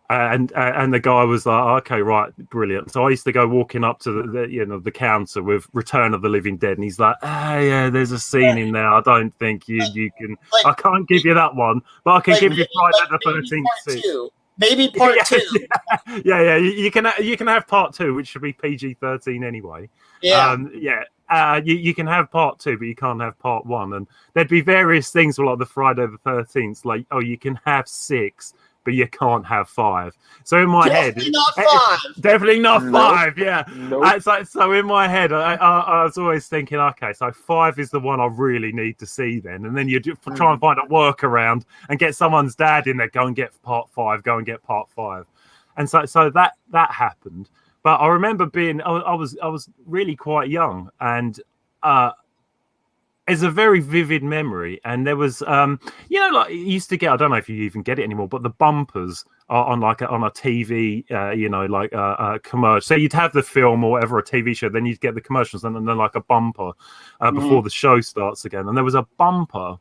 And and the guy was like, okay, right, brilliant. So I used to go walking up to the, the you know the counter with Return of the Living Dead, and he's like, ah, yeah, there's a scene in there. I don't think you you can. I can't give you that one, but I can Like, give you Friday like, the Thirteenth scene. Maybe part yeah, two. yeah, yeah. You, you can you can have part two, which should be PG thirteen anyway. Yeah. um, yeah. Uh, you, you can have part two, but you can't have part one. And there'd be various things like the Friday the Thirteenth, like oh, you can have six, but you can't have five. So in my Definitely head, not five. definitely not Nope. five. Yeah, Nope. uh, so, so in my head, I, I, I was always thinking, okay, so five is the one I really need to see then, and then you do, try and find a workaround and get someone's dad in there. Go and get part five. Go and get part five, and so so that that happened. But I remember being, I, I was I was really quite young, and uh, it's a very vivid memory. And there was, um, you know, like you used to get. I don't know if you even get it anymore, but the bumpers are on like a, on a TV, uh, you know, like a, uh commercial. So you'd have the film or whatever, a TV show, then you'd get the commercials, and then like a bumper uh, before the show starts again. And there was a bumper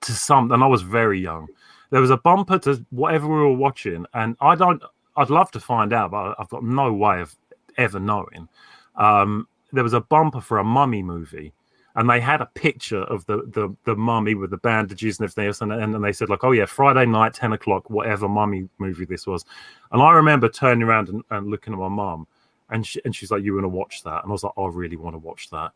to something. And I was very young. There was a bumper to whatever we were watching, and I don't. I'd love to find out, but I've got no way of ever knowing. Um, there was a bumper for a mummy movie, and they had a picture of the the, the mummy with the bandages and everything else, and, and, and they said like, oh yeah, Friday night, ten o'clock, whatever mummy movie this was. And I remember turning around and, and looking at my mum, and she, and she's like, you want to watch that? And I was like, I really want to watch that.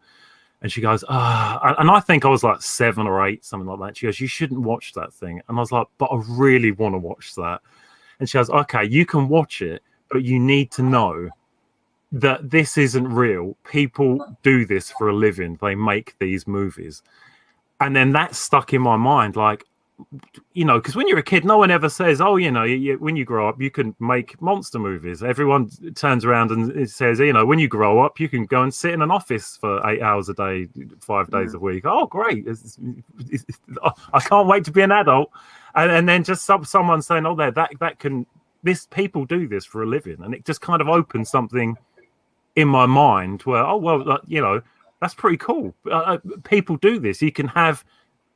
And she goes, ah, and I think I was like seven or eight, something like that. She goes, you shouldn't watch that thing. And I was like, but I really want to watch that. And she goes, okay, you can watch it, but you need to know that this isn't real. People do this for a living. They make these movies. And then that stuck in my mind, like, you know, because when you're a kid, no one ever says, "Oh, you know, you, when you grow up, you can make monster movies." Everyone turns around and says, "You know, when you grow up, you can go and sit in an office for eight hours a day, five days mm. a week." Oh, great! It's- it's- oh, I can't wait to be an adult. And, and then just some, someone saying, "Oh, there, that that can this people do this for a living," and it just kind of opens something in my mind where, oh well, like, you know, that's pretty cool. Uh, uh, people do this. You can have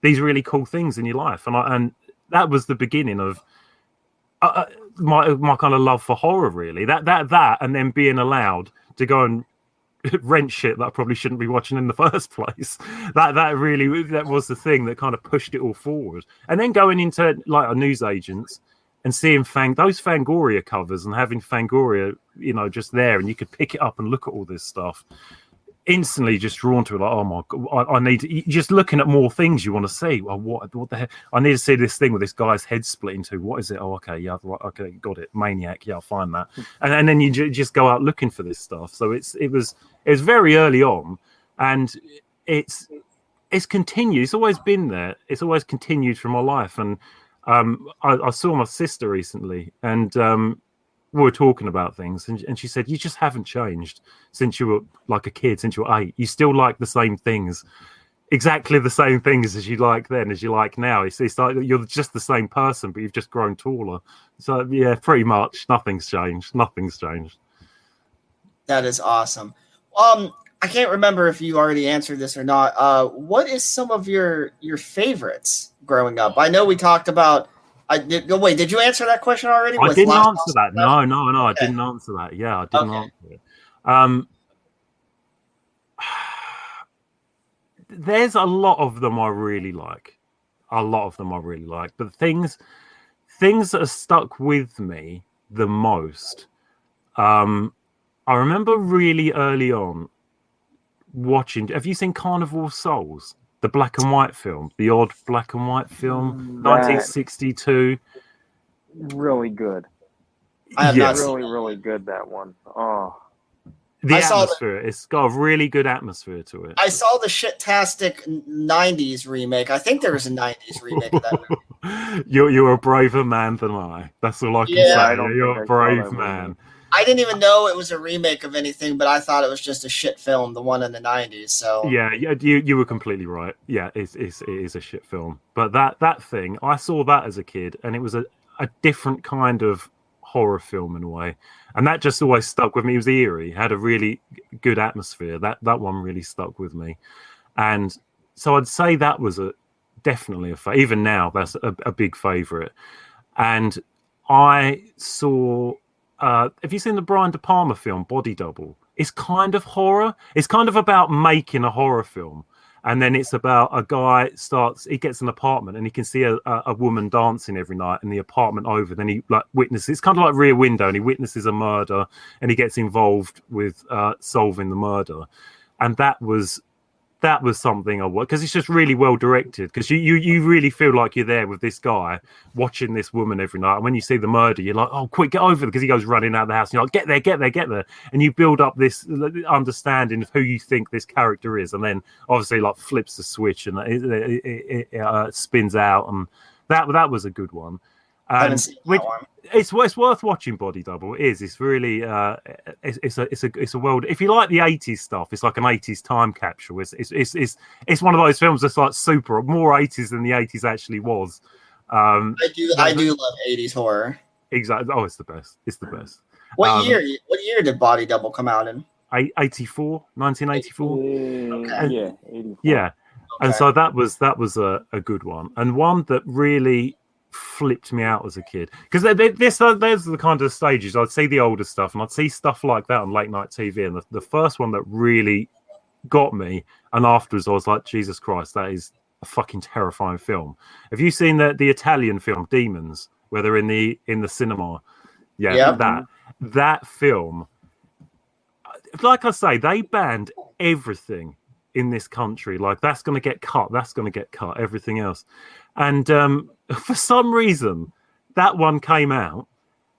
these really cool things in your life, and I, and that was the beginning of uh, uh, my my kind of love for horror. Really, that that that, and then being allowed to go and rent shit that I probably shouldn't be watching in the first place. That that really that was the thing that kind of pushed it all forward. And then going into like a news agents and seeing Fang those Fangoria covers and having Fangoria, you know, just there, and you could pick it up and look at all this stuff. Instantly, just drawn to it. Like, oh my god, I, I need to, just looking at more things you want to see. Well, what what the heck? I need to see this thing with this guy's head split into. What is it? Oh, okay, yeah, okay, got it. Maniac. Yeah, I'll find that. Hmm. And, and then you ju- just go out looking for this stuff. So it's it was it was very early on, and it's it's continued. It's always been there. It's always continued from my life. And um, I, I saw my sister recently, and um, we were talking about things, and, and she said, "You just haven't changed since you were like a kid. Since you were eight, you still like the same things." Exactly the same things as you like then as you like now. It's, it's like you're just the same person, but you've just grown taller. So yeah, pretty much nothing's changed. Nothing's changed. That is awesome. Um, I can't remember if you already answered this or not. Uh, what is some of your your favorites growing up? I know we talked about. I did. No, wait, did you answer that question already? I with didn't answer that. No, no, no. I didn't answer that. Yeah, I didn't Okay. answer it. Um, there's a lot of them I really like. A lot of them I really like. But things, things that are stuck with me the most. Um, I remember really early on watching. Have you seen Carnival of Souls? The black and white film, the odd black and white film, mm, That- 1962. Really good. I have Yes. not Really, really good. That one. Oh, The I saw the- atmosphere. It's got a really good atmosphere to it. I saw the shit-tastic '90s remake. I think there was a '90s remake of that movie. you're you're a braver man than I. That's all I can Yeah, say. I you're a a I saw brave that man. I didn't even know it was a remake of anything, but I thought it was just a shit film, the one in the '90s. So Yeah, you you were completely right. Yeah, it's, it's it is a shit film. But that that thing, I saw that as a kid, and it was a, a different kind of horror film in a way, and that just always stuck with me. It was eerie, had a really good atmosphere. That that one really stuck with me, and so I'd say that was a definitely a fa- even now that's a, a big favorite. And I saw. Uh, have you seen the Brian De Palma film Body Double? It's kind of horror. It's kind of about making a horror film, and then it's about a guy starts. He gets an apartment and he can see a, a, a woman dancing every night in the apartment over. Then he like witnesses. It's kind of like Rear Window, and he witnesses a murder, and he gets involved with uh, solving the murder. And that was that was something I watched because it's just really well directed. Because you, you you really feel like you're there with this guy watching this woman every night. And when you see the murder, you're like, oh, quick, get over because he goes running out of the house. And you're like, get there, get there, get there. And you build up this understanding of who you think this character is. And then obviously, like, flips the switch and it, it, it, it uh, spins out. And that that was a good one. I And which- it's it's worth watching Body Double. It is. It's really uh, it's, it's a it's a it's a world. If you like the '80s stuff, it's like an '80s time capsule. It's it's it's it's, it's one of those films that's like super more '80s than the '80s actually was. Um, I do. I do love '80s horror. exactly. Oh, it's the best. It's the best. What Um, year? What year did Body Double come out in? Eight- 84, 1984. Okay. Yeah, 84. Yeah. And Okay. so that was that was a, a good one, and one that really flipped me out as a kid because this uh, there's the kind of stages I'd see the older stuff and I'd see stuff like that on late night TV, and the, the first one that really got me, and afterwards I was like, Jesus Christ, that is a fucking terrifying film. Have you seen the the Italian film Demons, where they're in the in the cinema? Yeah, Yep. that that film. Like I say, they banned everything in this country. Like that's going to get cut. That's going to get cut. Everything else, and um, for some reason, that one came out,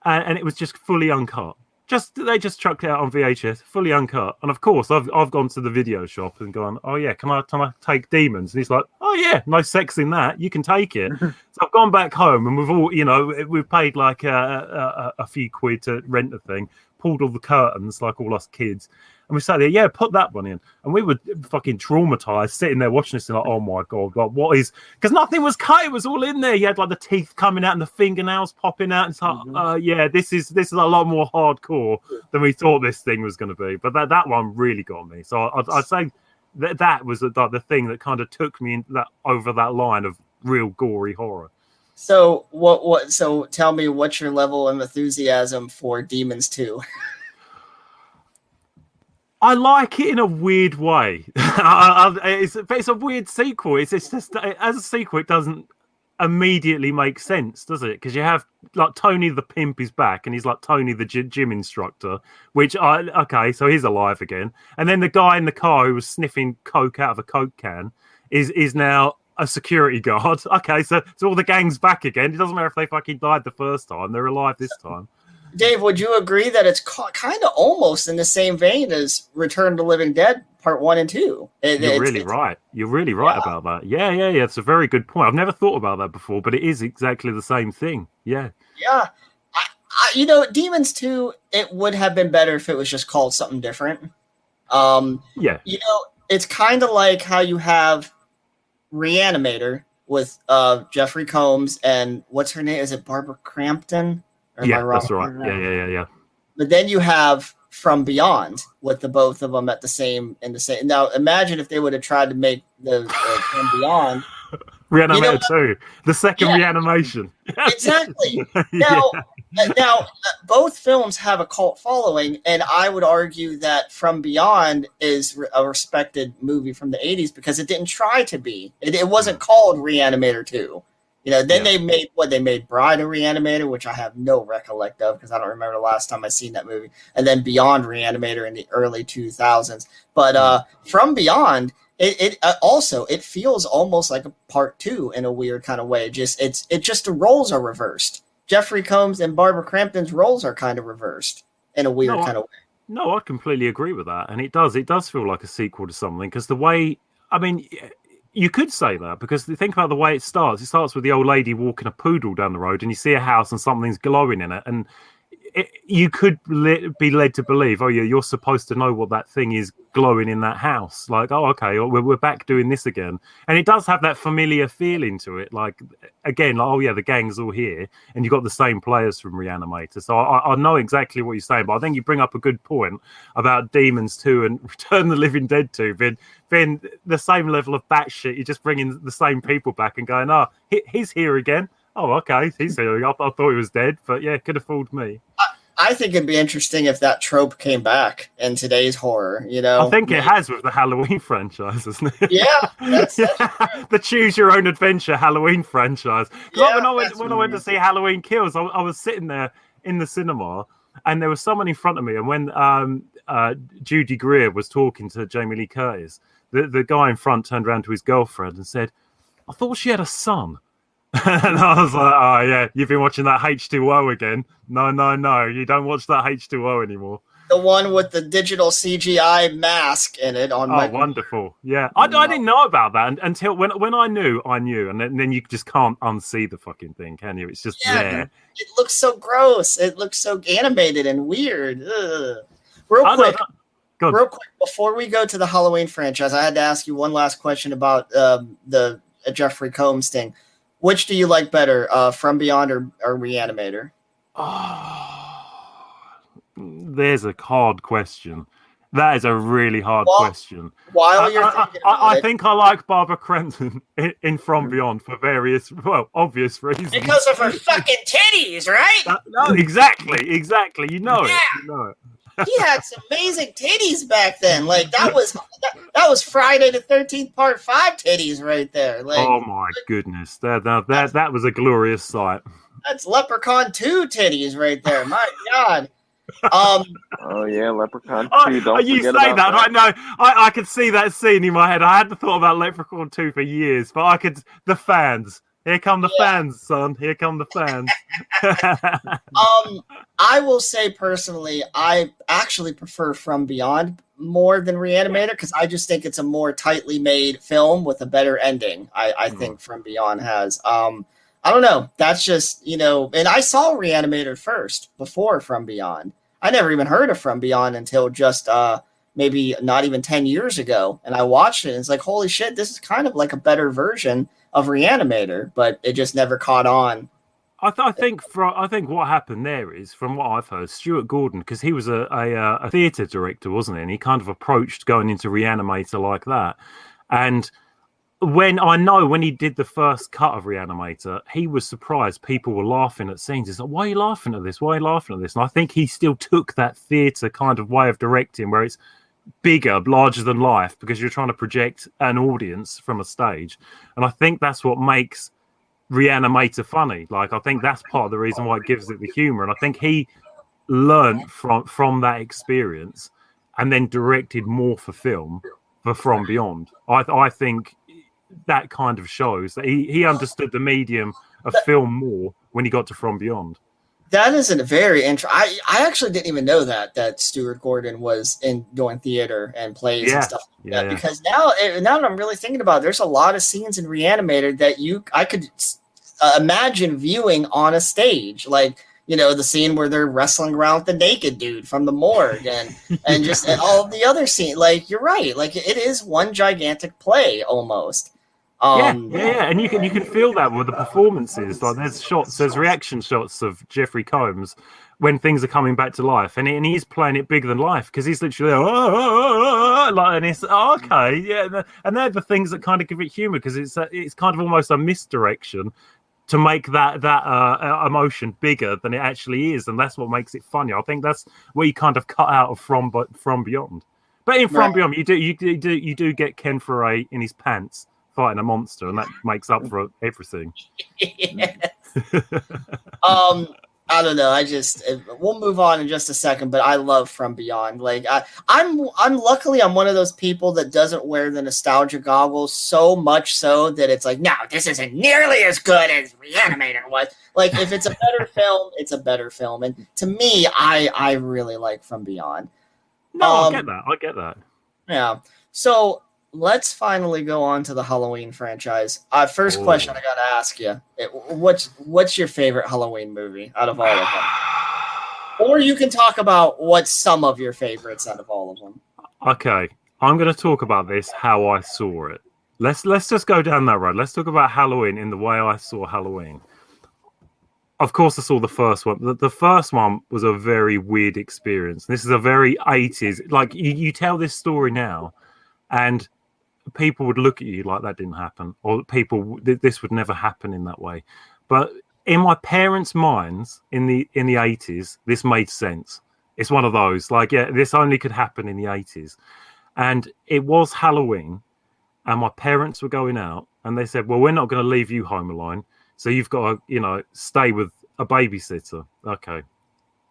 and, and it was just fully uncut. Just they just chucked it out on VHS, fully uncut. And of course, I've I've gone to the video shop and gone, oh yeah, can I can I take Demons? And he's like, oh yeah, no sex in that. You can take it. so I've gone back home and we've all, you know, we've paid like a, a, a few quid to rent the thing, pulled all the curtains like all us kids, and we sat there, yeah, put that one in. And we were fucking traumatized sitting there watching this and like, oh my god, like what is because nothing was cut, it was all in there. You had like the teeth coming out and the fingernails popping out. It's like, uh, yeah, this is this is a lot more hardcore than we thought this thing was going to be. But that that one really got me. So I'd, I'd say that that was the, the thing that kind of took me in that over that line of real gory horror. So what? What? So tell me, what's your level of enthusiasm for Demons Two? I like it in a weird way. It's, it's a weird sequel. It's, it's just as a sequel, it doesn't immediately make sense, does it? Because you have like Tony the pimp is back, and he's like Tony the gym instructor. Which I okay, so he's alive again. And then the guy in the car who was sniffing coke out of a coke can is is now a security guard. Okay, so so all the gang's back again. It doesn't matter if they fucking died the first time; they're alive this time. Dave, would you agree that it's kind of almost in the same vein as Return to Living Dead Part One and Two? It- You're it's- really it's- right. You're really right Yeah. about that. Yeah, yeah, yeah. It's a very good point. I've never thought about that before, but it is exactly the same thing. Yeah. Yeah. I, I, you know, Demons 2, it would have been better if it was just called something different. Um, Yeah. you know, it's kind of like how you have Reanimator with uh, Jeffrey Combs and what's her name? Is it Barbara Crampton? Or am I Yeah, wrong? that's right. Yeah, yeah, yeah, yeah. But then you have From Beyond with the both of them at the same in the same. Now imagine if they would have tried to make the uh, From Beyond Reanimator You know- two, the second Yeah. reanimation. exactly. Yeah. Now, uh, now uh, both films have a cult following, and I would argue that From Beyond is a respected movie from the '80s because it didn't try to be. It, it wasn't called Reanimator Two. You know, then Yeah. they made what they made Bride a Reanimator, which I have no recollect of because I don't remember the last time I seen that movie, and then Beyond Reanimator in the early 2000s. But uh, From Beyond, it, it uh, also it feels almost like a part two in a weird kind of way. Just it's it just the roles are reversed. Jeffrey Combs and Barbara Crampton's roles are kind of reversed in a weird No, kind of way. No, I completely agree with that, and it does. It does feel like a sequel to something because the way, I mean, you could say that because think about the way it starts. It starts with the old lady walking a poodle down the road, and you see a house and something's glowing in it, and it, you could be led to believe, oh yeah, you're supposed to know what that thing is glowing in that house. Like, oh okay, we're, we're back doing this again, and it does have that familiar feeling to it. Like again, like oh yeah, the gang's all here, and you've got the same players from Reanimator. So I, I know exactly what you're saying, but I think you bring up a good point about Demons Two and Return the Living Dead Two being being the same level of batshit. You're just bringing the same people back and going, oh, he, he's here again. Oh, okay, he's here. I, I thought he was dead, but yeah, could have fooled me. I think it'd be interesting if that trope came back in today's horror. You know, I think it has with the Halloween franchise, isn't it? Yeah, that's, that's the choose your own adventure Halloween franchise. Yeah, when I went when I went to see Halloween Kills, I, I was sitting there in the cinema, and there was someone in front of me. And when um, uh, Judy Greer was talking to Jamie Lee Curtis, the the guy in front turned around to his girlfriend and said, "I thought she had a son." and I was like, "Oh yeah, you've been watching that H two O again? No, no, no, you don't watch that H two O anymore." the one with the digital CGI mask in it on Oh, my wonderful! Yeah, I, I didn't know about that until when when I knew, I knew, and then, then you just can't unsee the fucking thing, can you? It's just Yeah, there. It looks so gross. It looks so animated and weird. Ugh. Real I quick, that- real quick, before we go to the Halloween franchise, I had to ask you one last question about um, the uh, Jeffrey Combs thing. Which do you like better, uh, From Beyond or, or Reanimator? There's a hard question. That is a really hard Well, question. While I, you're I- thinking I- about I think I like Barbara Crampton in, in From Beyond for various, well, obvious reasons. because of her fucking titties, right? Uh, no, exactly, exactly. You know it. You know it. He had some amazing titties back then. Like that was that, that was Friday the Thirteenth Part Five titties right there. Like oh my goodness, that that that, that was a glorious sight. that's Leprechaun Two titties right there. My God. Um, Oh yeah, Leprechaun Oh, Two. Don't you say about that, I know. I, I could see that scene in my head. I hadn't thought about Leprechaun 2 for years, but I could. The fans. Here come the fans, son. Here come the fans. um, I will say personally, I actually prefer From Beyond more than Reanimator because I just think it's a more tightly made film with a better ending. I, I think From Beyond has. Um, I don't know. That's just you know, and I saw Reanimator first before From Beyond. I never even heard of From Beyond until just uh maybe not even 10 years ago and I watched it and it's like holy shit this is kind of like a better version of Reanimator but it just never caught on I, th- I think for, I think what happened there is, from what I've heard, Stuart Gordon, because he was a a, uh, a theatre director, wasn't he? And he kind of approached going into Reanimator like that. And when I know when he did the first cut of Reanimator, he was surprised people were laughing at scenes. He's like, "Why are you laughing at this? Why are you laughing at this?" And I think he still took that theatre kind of way of directing, where it's bigger, larger than life, because you're trying to project an audience from a stage. And I think that's what makes Reanimator funny. Like I think that's part of the reason why it gives it the humor. And I think he learned from from that experience and then directed more for film for From Beyond. I I think that kind of shows that he, he understood the medium of film more when he got to From Beyond. That is a very interesting. I I actually didn't even know that that Stuart Gordon was in doing theater and plays Yeah. and stuff like Yeah, that. yeah. Because now eh, now that I'm really thinking about, it, there's a lot of scenes in Reanimator that you I could uh, imagine viewing on a stage, like you know the scene where they're wrestling around with the naked dude from the morgue and and just and all of the other scene. Like you're right, like it is one gigantic play almost. Um, yeah, yeah, yeah, and you can you can feel that with the performances. Like there's shots, there's reaction shots of Jeffrey Combs when things are coming back to life, and, he, and he's playing it bigger than life because he's literally oh, oh, oh, oh," like, and it's oh, okay, yeah, and the- and they're the things that kind of give it humor because it's a, it's kind of almost a misdirection to make that that uh, emotion bigger than it actually is, and that's what makes it funny. I think that's where you kind of cut out of from but from beyond. But in From Right. Beyond, you do you do, you do you do get Ken Foree in his pants fighting a monster, and that makes up for everything. um i don't know i just uh, we'll move on in just a second but i love from beyond like I, i'm i'm luckily i'm one of those people that doesn't wear the nostalgia goggles so much so that it's like no this isn't nearly as good as reanimator was like if it's a better film it's a better film and to me i i really like from beyond No, I Um, get that. I get that. Yeah. So let's finally go on to the Halloween franchise. Uh, first Ooh. question I gotta ask you: it, what's what's your favorite Halloween movie out of all of them? Or you can talk about what some of your favorites out of all of them. Okay, I'm going to talk about this how I saw it. Let's let's just go down that road. Let's talk about Halloween in the way I saw Halloween. Of course, I saw the first one. The, the first one was a very weird experience. This is a very 80s. Like you, you tell this story now, and people would look at you like that didn't happen, or people this would never happen in that way. But in my parents' minds in the in the 80s, this made sense. It's one of those like yeah, this only could happen in the 80s, and it was Halloween, and my parents were going out, and they said, "Well, we're not going to leave you home alone, so you've got to you know stay with a babysitter." Okay.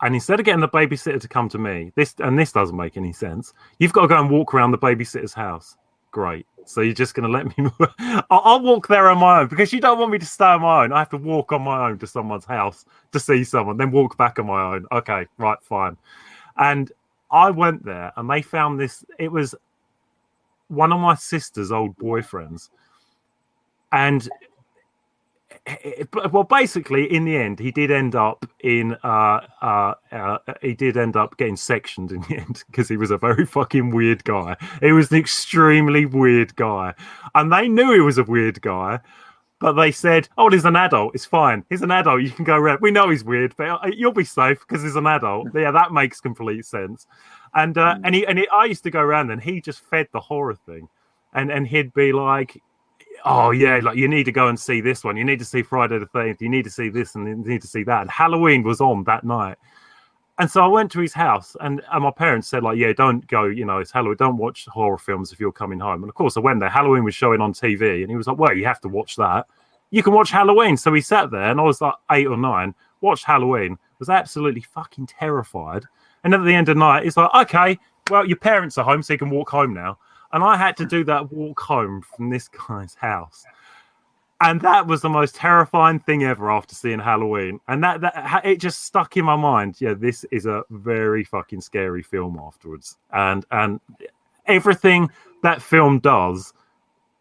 And instead of getting the babysitter to come to me, this and this doesn't make any sense. You've got to go and walk around the babysitter's house. Great. So you're just going to let me? I'll, I'll walk there on my own because you don't want me to stay on my own. I have to walk on my own to someone's house to see someone, then walk back on my own. Okay, right, fine. And I went there, and they found this. It was one of my sister's old boyfriends, and well, basically, in the end, he did end up in. Uh, uh, uh, he did end up getting sectioned in the end because he was a very fucking weird guy. He was an extremely weird guy, and they knew he was a weird guy. But they said, "Oh, he's an adult. It's fine. He's an adult. You can go around. We know he's weird, but uh, you'll be safe because he's an adult." Yeah, that makes complete sense. And uh, and he and he, I used to go around, and he just fed the horror thing, and and he'd be like, oh yeah, like you need to go and see this one. You need to see Friday the Thirteenth. You need to see this and you need to see that. And Halloween was on that night, and so I went to his house, and, and my parents said like, yeah, don't go. You know, it's Halloween. Don't watch horror films if you're coming home. And of course, I went there. Halloween was showing on TV, and he was like, well, you have to watch that. You can watch Halloween. So we sat there, and I was like eight or nine, watched Halloween, was absolutely fucking terrified. And at the end of the night, it's like, okay, well, your parents are home, so you can walk home now. And I had to do that walk home from this guy's house. And that was the most terrifying thing ever after seeing Halloween. And that, that it just stuck in my mind. Yeah, this is a very fucking scary film afterwards. And and everything that film does,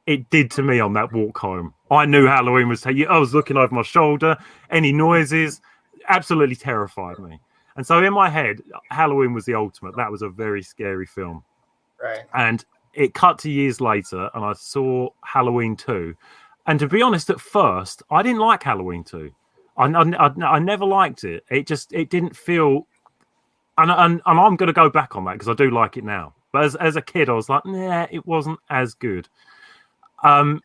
it did to me on that walk home. I knew Halloween was I was looking over my shoulder, any noises, absolutely terrified me. And so in my head, Halloween was the ultimate. That was a very scary film. Right. And it cut to years later, and I saw Halloween 2. And to be honest, at first, I didn't like Halloween 2. I, I, I, never liked it. It just it didn't feel. And, and, and I'm going to go back on that because I do like it now. But as, as a kid, I was like, nah, it wasn't as good. Um,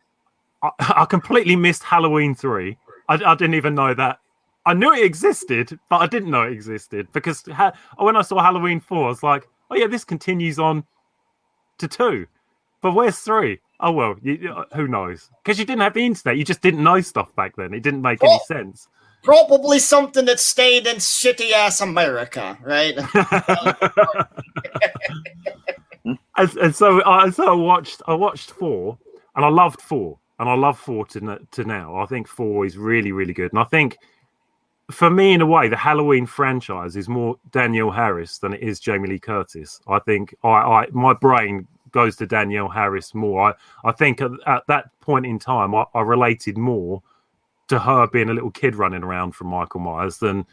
I, I completely missed Halloween 3. I, I didn't even know that I knew it existed, but I didn't know it existed because ha- when I saw Halloween 4, I was like, oh, yeah, this continues on to two. But where's three? Oh, well, you, uh, who knows? Because you didn't have the internet. You just didn't know stuff back then. It didn't make any sense. Probably something that stayed in shitty ass America, right? and, and so I so I watched I watched four and I loved four and I love four to to now. I think four is really really good, and I think for me in a way the Halloween franchise is more Danielle Harris than it is Jamie Lee Curtis. I think I, I my brain goes to Danielle Harris more. I I think at, at that point in time I, I related more to her being a little kid running around from Michael Myers than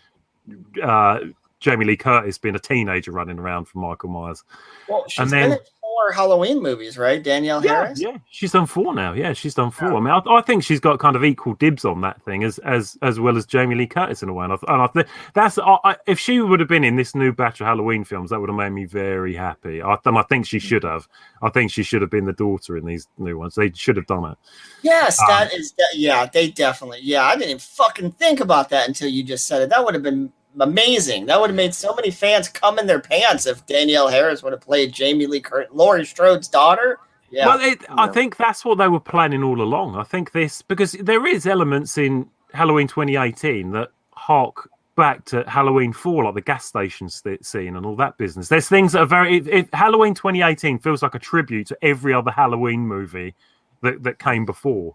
uh, Jamie Lee Curtis being a teenager running around from Michael Myers. Well, she's And then- four Halloween movies, right? Danielle Harris. Yeah, she's done four now. Yeah, she's done four. I mean, I, I think she's got kind of equal dibs on that thing as as as well as Jamie Lee Curtis in a way. And I, and I think that's I, I, if she would have been in this new batch of Halloween films, that would have made me very happy. I, and I think she should have. I think she should have been the daughter in these new ones. They should have done it. Yes, Um, that is. That, yeah, they definitely. Yeah, I didn't even fucking think about that until you just said it. That would have been amazing. That would have made so many fans come in their pants if Danielle Harris would have played Jamie Lee Curtis, Laurie Strode's daughter. Yeah. Well, it, I think that's what they were planning all along. I think this because there is elements in Halloween 2018 that hark back to Halloween 4, like the gas station scene and all that business. There's things that are very. It, it, Halloween 2018 feels like a tribute to every other Halloween movie that, that came before,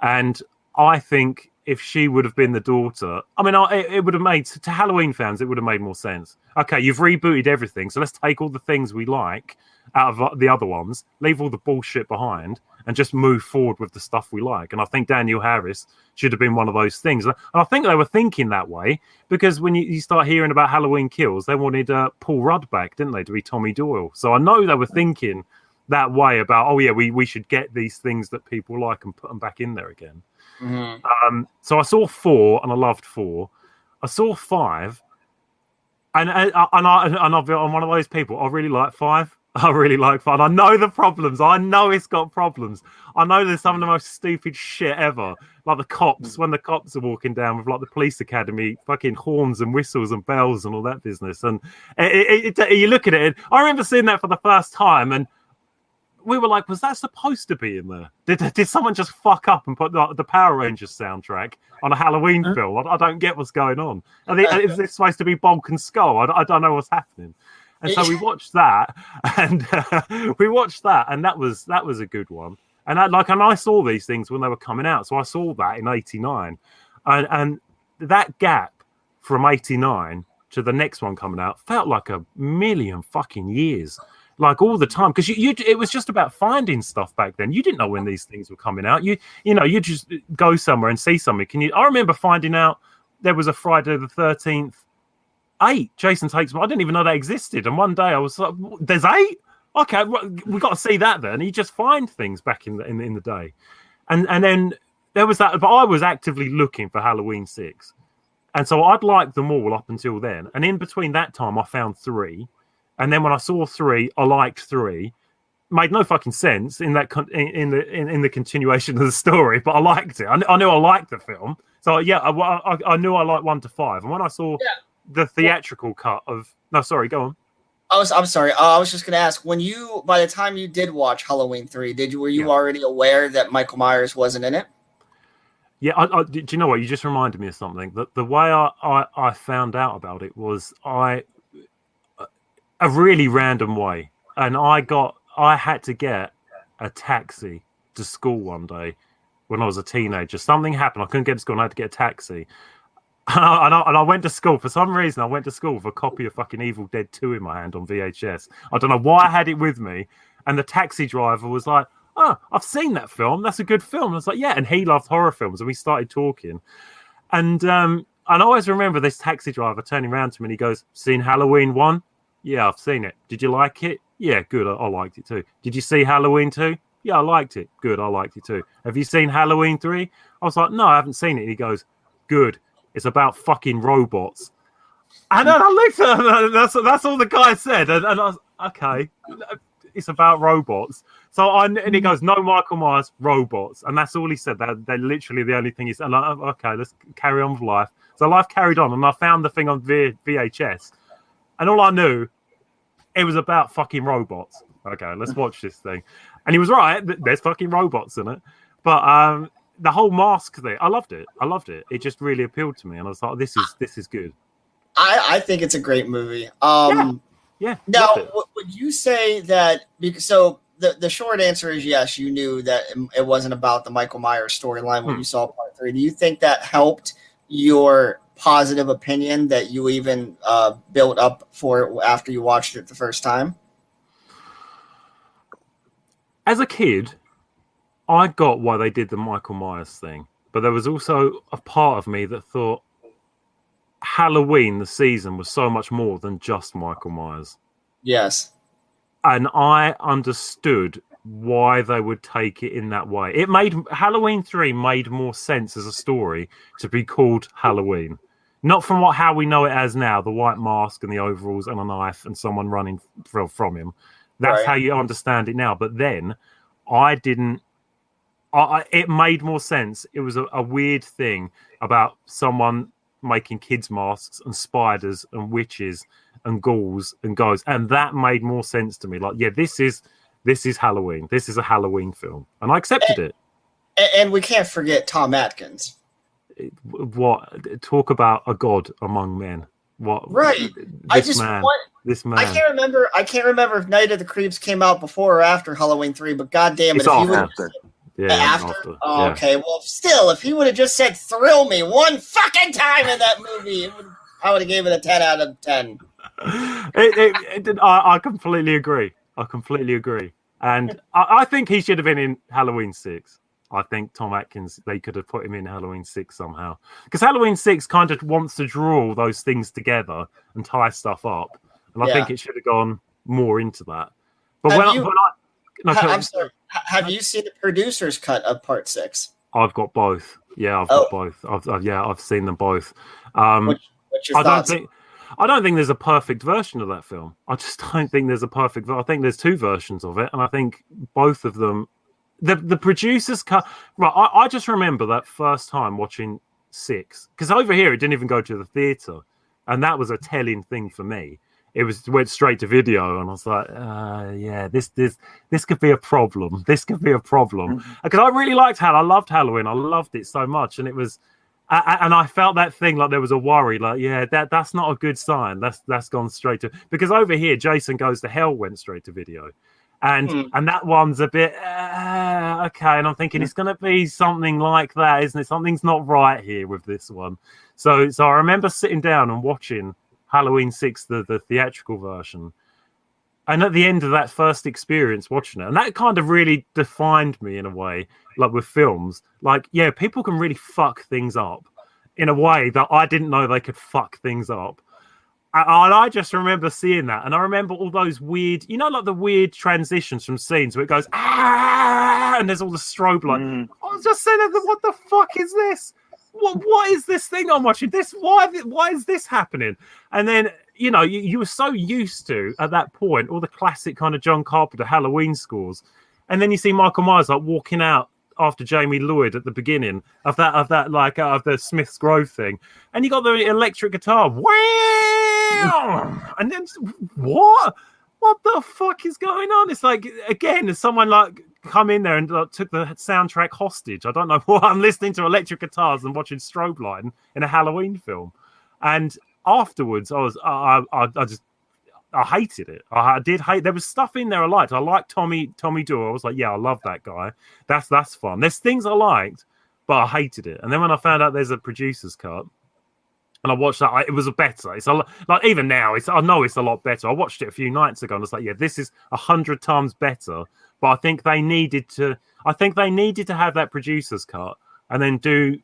and I think if she would have been the daughter. I mean, it would have made to Halloween fans, it would have made more sense. Okay, you've rebooted everything, so let's take all the things we like out of uh, the other ones, leave all the bullshit behind, and just move forward with the stuff we like. And I think Danielle Harris should have been one of those things. And I think they were thinking that way because when you, you start hearing about Halloween kills, they wanted uh, Paul Rudd back, didn't they, to be Tommy Doyle? So I know they were thinking that way about, oh, yeah, we, we should get these things that people like and put them back in there again. Mhm. Um, so I saw four and I loved four. I saw five, and and, and I and I've, I'm one of those people. I really like five. I really like five. I know the problems. I know it's got problems. I know there's some of the most stupid shit ever. Like the cops when the cops are walking down with like the police academy, fucking horns and whistles and bells and all that business. And it, it, it, you look at it. I remember seeing that for the first time and we were like, was that supposed to be in there? Did, did someone just fuck up and put the, the Power Rangers soundtrack on a Halloween film? I, I don't get what's going on. Are they, is this supposed to be Bulk and Skull? I, I don't know what's happening. And so we watched that, and uh, we watched that, and that was that was a good one. And I, like, and I saw these things when they were coming out, so I saw that in '89, and and that gap from '89 to the next one coming out felt like a million fucking years like all the time because you, you it was just about finding stuff back then. You didn't know when these things were coming out. You you know you just go somewhere and see something. Can you i remember finding out there was a friday the 13th eight jason takes i didn't even know that existed. And one day i was like there's eight? Okay we got to see that then. You just find things back in the in, in the day. And and then there was that but i was actively looking for halloween six. And so i'd liked them all up until then. And in between that time i found three and then when I saw three, I liked three. Made no fucking sense in that con- in, in the in, in the continuation of the story, but I liked it. I, I knew I liked the film, so yeah, I, I, I knew I liked one to five. And when I saw the theatrical cut of no, sorry, go on. I was I'm sorry. Uh, I was just gonna ask when you by the time you did watch Halloween three, did you were you already aware that Michael Myers wasn't in it? Yeah, I, I, do you know what? You just reminded me of something. The, the way I, I, I found out about it was I a really random way, and I got I had to get a taxi to school one day when I was a teenager. Something happened. I couldn't get to school. And I had to get a taxi. And I, and, I, and I went to school for some reason. I went to school with a copy of fucking Evil Dead 2 in my hand on VHS. I don't know why I had it with me. And the taxi driver was like, Oh, I've seen that film. That's a good film. I was like, Yeah. And he loved horror films. And we started talking. And um, and I always remember this taxi driver turning around to me and he goes, Seen Halloween 1? Yeah, I've seen it. Did you like it? Yeah, good. I, I liked it too. Did you see Halloween 2? Yeah, I liked it. Good. I liked it too. Have you seen Halloween 3? I was like, No, I haven't seen it. And he goes, Good. It's about fucking robots. And then I looked at him, and that's, that's all the guy said. And, and I was, okay, it's about robots. So I, and he mm. goes, no Michael Myers, robots. And that's all he said. They're, they're literally the only thing he said. And I, okay, let's carry on with life. So life carried on, and I found the thing on v, VHS. And all I knew, it was about fucking robots. Okay, let's watch this thing. And he was right. There's fucking robots in it. But um, the whole mask thing, I loved it. I loved it. It just really appealed to me, and I was like, "This is this is good." I, I think it's a great movie. Um, Yeah. Now, w- would you say that? Because so the the short answer is yes. You knew that it- it wasn't about the Michael Myers storyline when Hmm. you saw part three. Do you think that helped your positive opinion that you even uh, built up for it after you watched it the first time? as a kid, I got why they did the Michael Myers thing, but there was also a part of me that thought Halloween, the season, was so much more than just Michael Myers. Yes. And I understood why they would take it in that way. It made Halloween 3 made more sense as a story to be called Halloween. Not from what how we know it as now, the white mask and the overalls and a knife and someone running from, from him. That's Right. how you understand it now. But then I didn't I, it made more sense. It was a, a weird thing about someone making kids masks and spiders and witches and ghouls and ghosts, and that made more sense to me. Like, yeah, this is this is Halloween. This is a Halloween film, and I accepted eh, it. And, and we can't forget Tom Atkins. What talk about a god among men? What Right. This I just man. want. This man. I can't remember. I can't remember if Night of the Creeps came out before or after Halloween three. But goddamn it, It's if all you would, after. Yeah, after? Oh, yeah. Okay, well, still, if he would have just said "thrill me" one fucking time in that movie, it would, I would have gave it a ten out of ten. it, it, it did- I, I completely agree. I completely agree. And I, I think he should have been in Halloween 6. I think Tom Atkins, they could have put him in Halloween 6 somehow. Because Halloween 6 kind of wants to draw those things together and tie stuff up. And I Yeah. think it should have gone more into that. But Have when, I, you- when I. No, Ha- I'm sorry. Have you seen the producer's cut of part six? I've got both. Yeah, I've Oh. got both. I've, I've, yeah, I've seen them both. Um, What's your I don't think I don't think there's a perfect version of that film. I just don't think there's a perfect. I think there's two versions of it, and I think both of them. The the producers cut right. I, I just remember that first time watching six because over here it didn't even go to the theater, and that was a telling thing for me. It was went straight to video, and I was like, uh, "Yeah, this this this could be a problem. This could be a problem." Because I really liked Hal. I loved Halloween. I loved it so much, and it was I, I- and I felt that thing like there was a worry, like yeah, that that's not a good sign. That's that's gone straight to because over here, Jason goes to hell went straight to video, and Hmm. and that one's a bit uh, okay. And I'm thinking it's going to be something like that, isn't it? Something's not right here with this one. So so I remember sitting down and watching Halloween Six, the the theatrical version. And at the end of that first experience watching it, and that kind of really defined me in a way, like with films, like, yeah, people can really fuck things up in a way that I didn't know they could fuck things up. And I just remember seeing that. And I remember all those weird, you know, like the weird transitions from scenes where it goes, ah, and there's all the strobe light. Mm. I was just saying, what the fuck is this? What what is this thing I'm watching? This why why is this happening? And then you know you, you were so used to at that point all the classic kind of John Carpenter Halloween scores, and then you see Michael Myers like walking out after Jamie Lloyd at the beginning of that of that like uh, of the Smith's Grove thing, and you got the electric guitar, and then what? What the fuck is going on? It's like again, someone like come in there and took the soundtrack hostage. I don't know what I'm listening to electric guitars and watching strobe light in- in a Halloween film, and afterwards I was I I, I just I hated it. I, I did hate. There was stuff in there I liked. I liked Tommy Tommy Doyle. I was like, yeah, I love that guy. That's that's fun. There's things I liked, but I hated it. And then when I found out there's a producer's cut, and I watched that, I, it was a better. It's a like even now, it's I know it's a lot better. I watched it a few nights ago, and it's like, yeah, this is a hundred times better. But I think they needed to. I think they needed to have that producer's cut and then do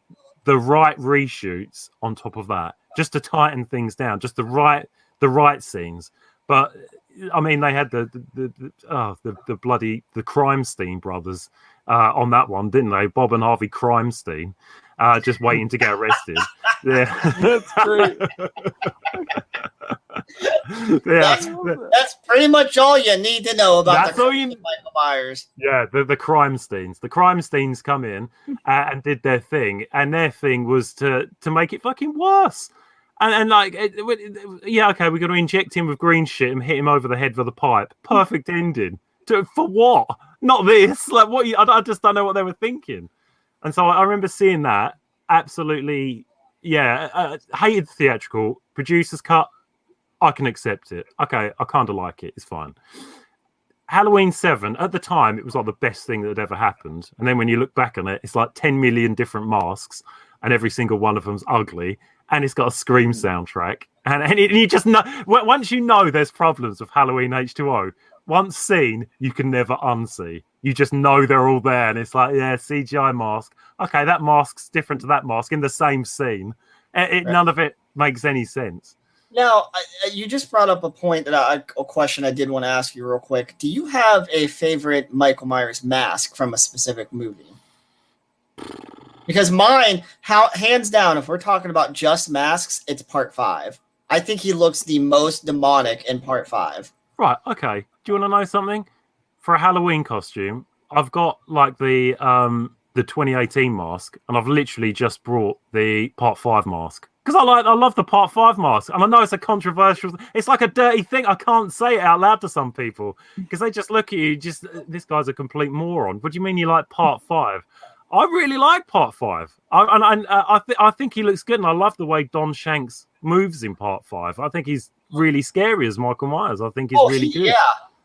the right reshoots on top of that, just to tighten things down, just the right the right scenes. But I mean, they had the the the, the, oh, the, the bloody the brothers uh, on that one, didn't they? Bob and Harvey Crimestein, uh, just waiting to get arrested. Yeah, That's great. yeah, That's, that's pretty much all you need to know about That's the all you- Michael Myers. yeah. The the Crimesteins, the Crimesteins come in uh, and did their thing, and their thing was to to make it fucking worse. And, and like, it, it- it- yeah, okay, we're going to inject him with green shit and hit him over the head with a pipe. Perfect ending. To, for what? Not this. Like, what? You, I, I just don't know what they were thinking. And so I, I remember seeing that. Absolutely, yeah. Uh, hated the theatrical producers cut. I can accept it. Okay, I kind of like it. It's fine. Halloween 7, at the time, it was like the best thing that had ever happened. And then when you look back on it, it's like 10 million different masks, and every single one of them's ugly. And it's got a Scream soundtrack. And, and, it, and you just know, once you know there's problems with Halloween H2O, once seen, you can never unsee. You just know they're all there. And it's like, yeah, CGI mask. Okay, that mask's different to that mask in the same scene. Eh, it, it- None of it makes any sense. Now, I, I- you just brought up a point that I, a question I did want to ask you real quick. Do you have a favorite Michael Myers mask from a specific movie? Because mine, how hands down, if we're talking about just masks, it's part five. I think he looks the most demonic in part five. Right. Okay. Do you want to know something? For a Halloween costume, I've got like the um the 2018 mask, and I've literally just brought the Part Five mask because I like I love the Part Five mask, and I know it's a controversial. It's like a dirty thing. I can't say it out loud to some people because they just look at you. Just this guy's a complete moron. What do you mean you like Part Five? I really like Part Five, I, and, and uh, I th- I think he looks good, and I love the way Don Shanks moves in Part Five. I think he's really scary as Michael Myers. I think he's oh, really good. yeah.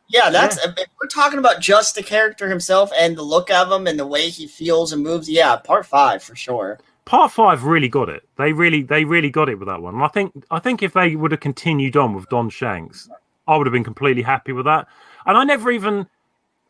Yeah, that's if we're talking about just the character himself and the look of him and the way he feels and moves. Yeah, part five for sure. Part five really got it. They really, they really got it with that one. And I think, I think if they would have continued on with Don Shanks, I would have been completely happy with that. And I never even,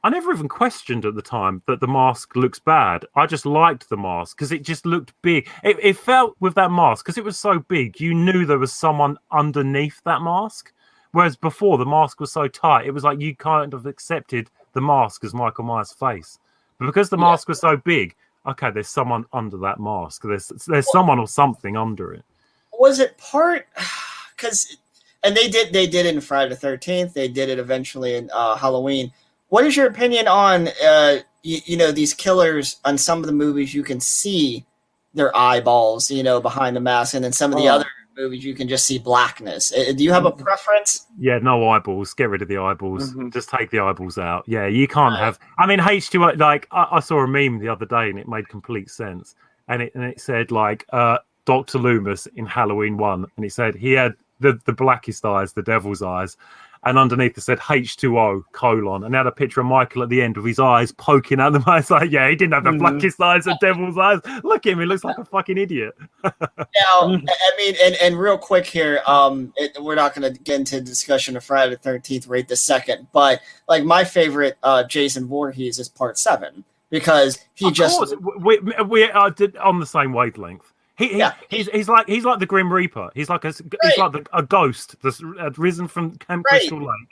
I never even questioned at the time that the mask looks bad. I just liked the mask because it just looked big. It, it felt with that mask because it was so big, you knew there was someone underneath that mask. Whereas before the mask was so tight, it was like you kind of accepted the mask as Michael Myers' face. But because the mask was so big, okay, there's someone under that mask. There's there's someone or something under it. Was it part? Because and they did they did it in Friday the Thirteenth. They did it eventually in uh, Halloween. What is your opinion on uh, you, you know these killers on some of the movies? You can see their eyeballs, you know, behind the mask, and then some of the Oh. other movies you can just see blackness. Uh, Do you have a preference? Yeah, no eyeballs. Get rid of the eyeballs. Mhm. Just take the eyeballs out. Yeah, you can't have. I mean, H2O. Like I, I saw a meme the other day, and it made complete sense. And it and it said like uh, Doctor Loomis in Halloween one, and he said he had the the blackest eyes, the devil's eyes, and underneath it said H2O colon, and had a picture of Michael at the end with his eyes poking out the mouth. It's like, yeah, he didn't have the Mhm. blackest eyes, the devil's eyes. Look at him; he looks like a fucking idiot. Now, I I mean, and, and real quick here, um, it, we're not going to get into discussion of Friday the Thirteenth right this second, but like my favorite uh, Jason Voorhees is Part Seven because he Of just course, we we are on the same wavelength. He, he Yeah. he's he's like he's like the Grim Reaper. He's like a he's like the, a ghost that's uh, risen from Camp Right. Crystal Lake.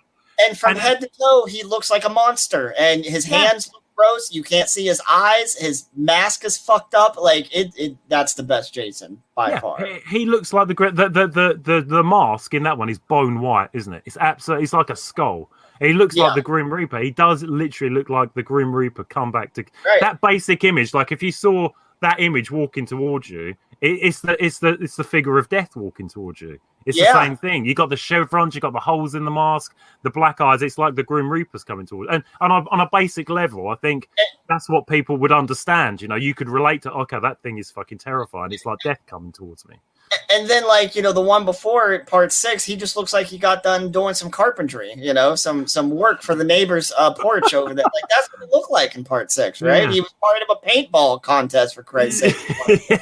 and from and- head to toe he looks like a monster, and his Yeah. hands look gross. You can't see his eyes. His mask is fucked up. Like it, it that's the best Jason by Yeah, far. he, he looks like the, the the the the the mask in that one is bone white, isn't it? It's absolutely it's like a skull. He looks Yeah. like the Grim Reaper. He does literally look like the Grim Reaper come back to Right. that basic image. Like if you saw that image walking towards you, it, it's the it's the it's the figure of death walking towards you. It's Yeah. the same thing. You got the chevrons, you got the holes in the mask, the black eyes. It's like the Grim Reaper's coming towards. And and on, on a basic level, I think that's what people would understand. You know, you could relate to. Okay, that thing is fucking terrifying. It's like death coming towards me. And then like you know the one before part six he just looks like he got done doing some carpentry you know some some work for the neighbor's uh, porch over there. Like that's what it looked like in part six right? Yeah. he was part of a paintball contest for christ's sake.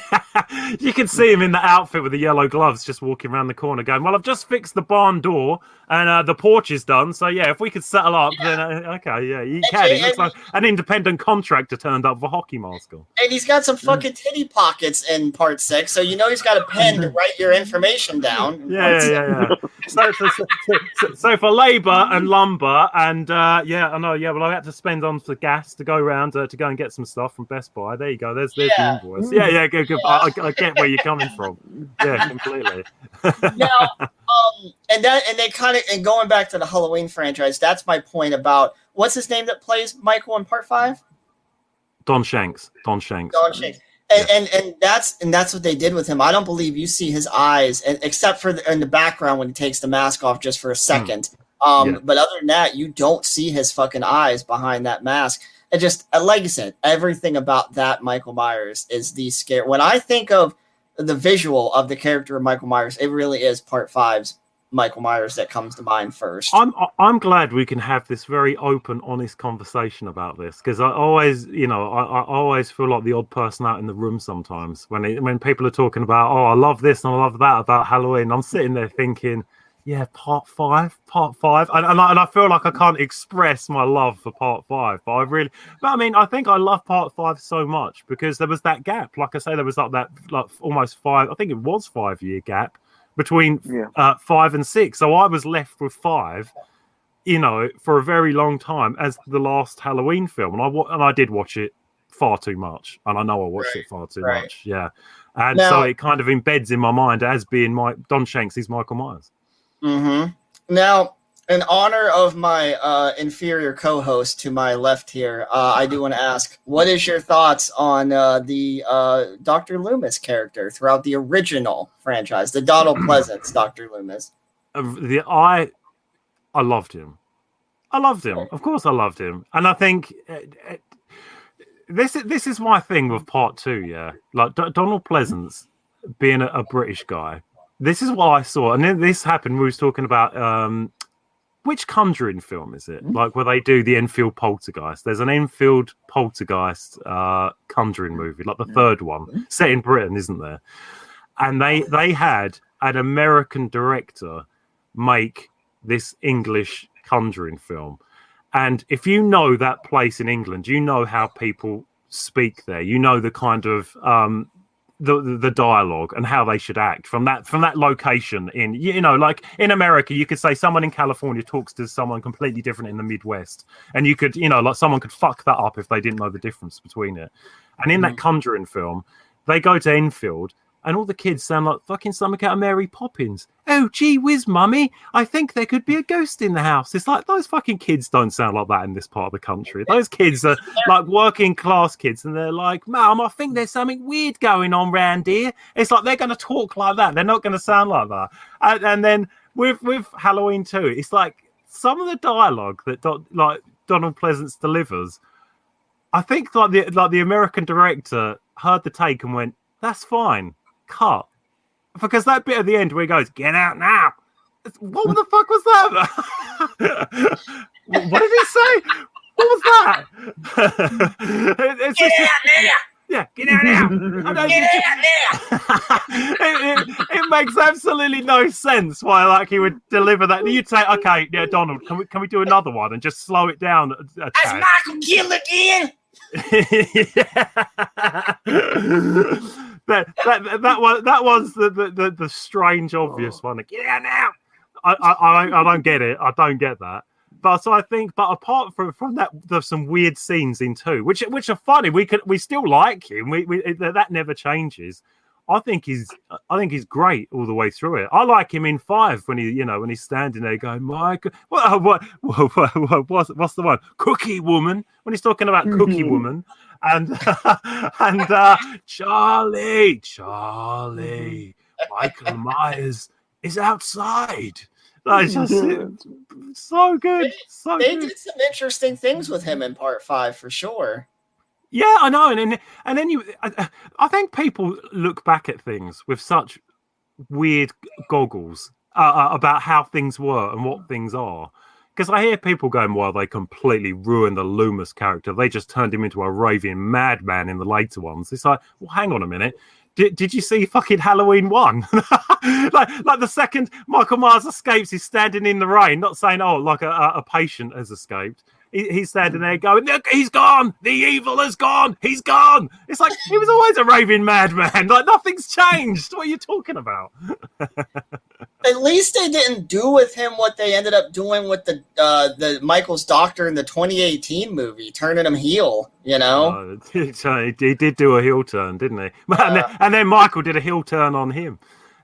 You can see him in the outfit with the yellow gloves, just walking around the corner, going, "Well, I've just fixed the barn door and uh, the porch is done. So yeah, if we could settle up, then uh, okay, yeah, you can." It looks like an independent contractor turned up for hockey mask and he's got some fucking titty pockets in part six. So you know he's got a pen to write your information down Yeah, yeah, yeah. yeah. So, so, so, so, for labour and lumber, and uh, yeah, I know. Yeah, well, I had to spend on for gas to go around uh, to go and get some stuff from Best Buy. There you go. There's there's Yeah. the invoice. Yeah, yeah, good, good. I, I, I get where you're coming from. Yeah, completely. now um and that and they kind of and going back to the halloween franchise that's my point about what's his name that plays michael in part five Don Shanks. Don Shanks. Don Shanks. And, and and that's and that's what they did with him. I don't believe you see his eyes, and, except for the, in the background when he takes the mask off just for a second. Um, Yeah. But other than that, you don't see his fucking eyes behind that mask. It just, uh, like I said, everything about that Michael Myers is the scare. When I think of the visual of the character of Michael Myers, it really is Part Five's Michael Myers that comes to mind first. I'm I'm glad we can have this very open, honest conversation about this because I always, you know, I, I always feel like the odd person out in the room sometimes when it, when people are talking about, oh, I love this and I love that about Halloween. I'm sitting there thinking, yeah, part five, part five, and and I, and I feel like I can't express my love for part five, but I really, but I mean, I think I love part five so much because there was that gap. Like I say, there was like that, like almost five. I think it was five year gap between Yeah. uh, five and six. So I was left with five, you know, for a very long time as the last Halloween film, and I wa- and I did watch it far too much, and I know I watched Right, it far too right. much. Yeah, and Now- so it kind of embeds in my mind as being my Don Shanks is Michael Myers. hmm Now, in honor of my uh, inferior co-host to my left here, uh, I do want to ask, what is your thoughts on uh, the uh, Doctor Loomis character throughout the original franchise, the Donald Pleasence Doctor Loomis? The I, I loved him. I loved him. Of course, I loved him, and I think. uh, uh, this is this is my thing with part two, yeah. Like D- Donald Pleasence being a, a British guy, this is what I saw, and then this happened. We was talking about um, which Conjuring film is it? Like where they do the Enfield Poltergeist. There's an Enfield Poltergeist uh, Conjuring movie, like the third one, set in Britain, isn't there? And they they had an American director make this English Conjuring film. And if you know that place in England, you know how people speak there. You know the kind of um, the the- dialogue and how they should act from that from that location in you know like in america you could say someone in california talks to someone completely different in the midwest and you could you know like someone could fuck that up if they didn't know the difference between it. And in that mm-hmm. conjuring film they go to enfield and all the kids sound like fucking something out of Mary Poppins. Oh, gee whiz, mummy, I think there could be a ghost in the house. It's like those fucking kids don't sound like that in this part of the country. Those kids are like working class kids, and they're like, Mum, I think there's something weird going on round here. It's like they're going to talk like that. They're not going to sound like that. And, and then with with Halloween too, it's like some of the dialogue that Don, like Donald Pleasence delivers. I think like the like the American director heard the take and went, "That's fine, cut," because that bit at the end where he goes, "Get out now." What the fuck was that? what did he say? What was that? It- it's Get just- out now! yeah, get out now. Know Get out now! it, it, it makes absolutely no sense why like he would deliver that. You'd say, okay, yeah, Donald, can we can we do another one and just slow it down a, a That's? Michael Kill again! That, that that one that one's the the, the, the strange oh. obvious one. Get out now. I, I I don't- I don't get it. I don't get that. But so I think, but apart from from that, there's some weird scenes in two, which which are funny. We could we still like him. We, we that that never changes. I think he's I think he's great all the way through it. I like him in five when he you know when he's standing there going, Mike, what what, what, what what's what's the one? Cookie woman when he's talking about hmm. Cookie woman and and uh, Charlie Charlie Michael Myers is outside. Like, just so good, so They good. did some interesting things with him in part five for sure. Yeah, I know, and then and then you, I, I think people look back at things with such weird goggles uh, uh, about how things were and what things are. Because I hear people going, "Well, they completely ruined the Loomis character. They just turned him into a raving madman in the later ones." It's like, well, hang on a minute. Did, did you see fucking Halloween one? like like the second Michael Myers escapes, he's standing in the rain, not saying, "Oh, like a, a patient has escaped." He, he's standing there going, "Look, he's gone. The evil has gone. He's gone." It's like he was always a raving madman. Like nothing's changed. What are you talking about? At least they didn't do with him what they ended up doing with the uh, the Michael's doctor in the 2018 movie, turning him heel. You know, so he, did do a heel turn, didn't he? and, then, and then Michael did a heel turn on him.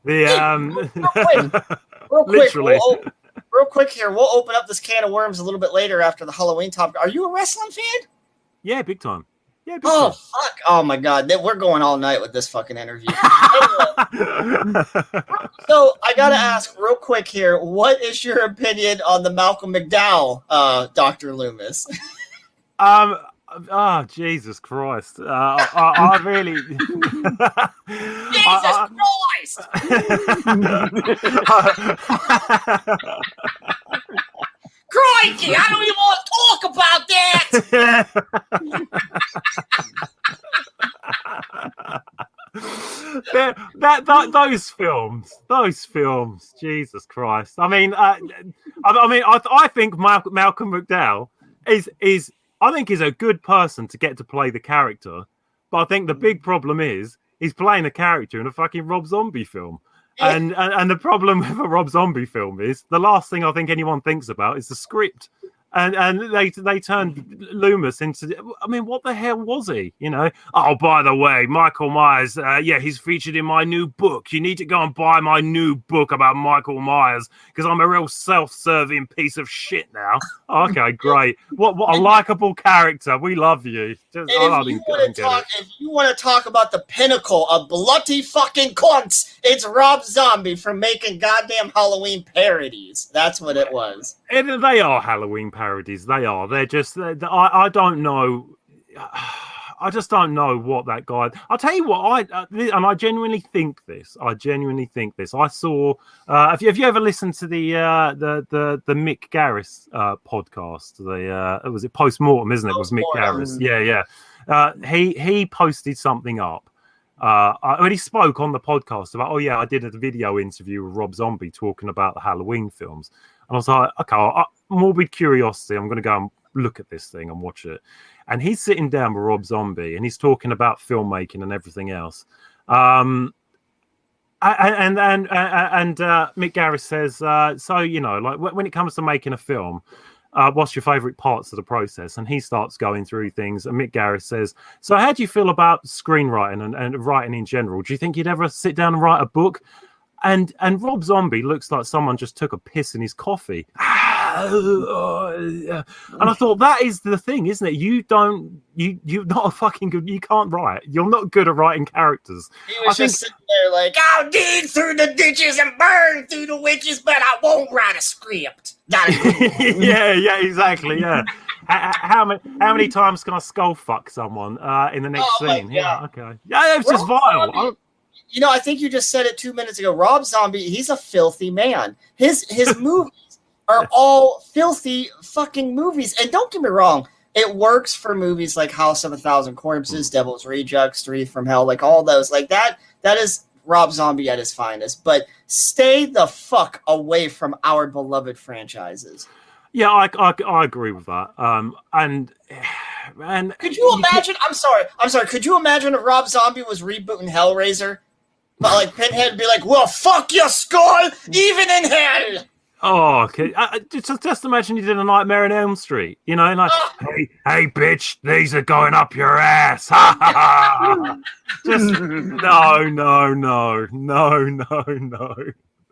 The um, real quick, literally. we'll o- real quick here, we'll open up this can of worms a little bit later after the Halloween topic. Are you a wrestling fan? yeah, big time. Yeah, big Oh time. fuck! Oh my god, we're going all night with this fucking interview. Anyway, so I gotta ask real quick here, what is your opinion on the Malcolm McDowell, uh, Doctor Loomis? Um. Oh Jesus Christ! Uh, I, I really. Jesus Christ! Crikey! I don't even want to talk about that. that, that, that those films, those films, Jesus Christ! I mean, uh, I, I mean, I, I think Malcolm, Malcolm McDowell is is I think he's a good person to get to play the character, but I think the big problem is he's playing a character in a fucking Rob Zombie film. And, and and the problem with a Rob Zombie film is the last thing I think anyone thinks about is the script. And and they they turned Loomis into I mean what the hell was he you know? Oh by the way Michael Myers uh, yeah he's featured in my new book. You need to go and buy my new book about Michael Myers because I'm a real self-serving piece of shit now. Okay great. What what a likable character. We love you. Just, And if you want to talk, if you want to talk about the pinnacle of bloody fucking cunts, it's Rob Zombie for making goddamn Halloween parodies. That's what it was. And they are Halloween parodies. They are. They're just. They're, I. I don't know. I just don't know what that guy. I'll tell you what I uh, and I genuinely think this. I genuinely think this. I saw. Uh, have you have you ever listened to the uh, the the the Mick Garris uh, podcast? The uh, was it post mortem, isn't it? It was Mick Garris? Yeah, yeah. Uh, he he posted something up. Uh, I- when he spoke on the podcast about, oh yeah, I did a video interview with Rob Zombie talking about the Halloween films, I was like, okay, I, morbid curiosity. I'm going to go and look at this thing and watch it. And he's sitting down with Rob Zombie and he's talking about filmmaking and everything else. Um, and and and, and uh, Mick Garris says, uh, so you know, like when it comes to making a film, uh, what's your favorite parts of the process? And he starts going through things. And Mick Garris says, so how do you feel about screenwriting and, and writing in general? Do you think you'd ever sit down and write a book? And and Rob Zombie looks like someone just took a piss in his coffee. and I thought that is the thing, isn't it? You don't you you're not a fucking good you can't write. You're not good at writing characters. He I was think- just sitting there like, I'll dig through the ditches and burn through the witches, but I won't write a script. Not a good one. yeah, yeah, exactly. Yeah. How many how many times can I skull fuck someone uh, in the next Oh scene? Yeah, okay. Yeah, it's just vile. You know, I think you just said it two minutes ago. Rob Zombie, he's a filthy man. His his movies are all filthy fucking movies. And don't get me wrong, it works for movies like House of a Thousand Corpses, Devil's Rejects, Three from Hell, like all those. Like that, that is Rob Zombie at his finest. But stay the fuck away from our beloved franchises. Yeah, I, I, I agree with that. Um, and and Could you imagine? I'm sorry. I'm sorry. Could you imagine if Rob Zombie was rebooting Hellraiser? But like Pinhead would be like, "Well, fuck your skull, even in hell." Oh, okay. I, I- just, just imagine you did a Nightmare in Elm Street. You know, like, ah. hey, hey, bitch, these are going up your ass. Ha ha ha. Just no, no, no, no, no, no.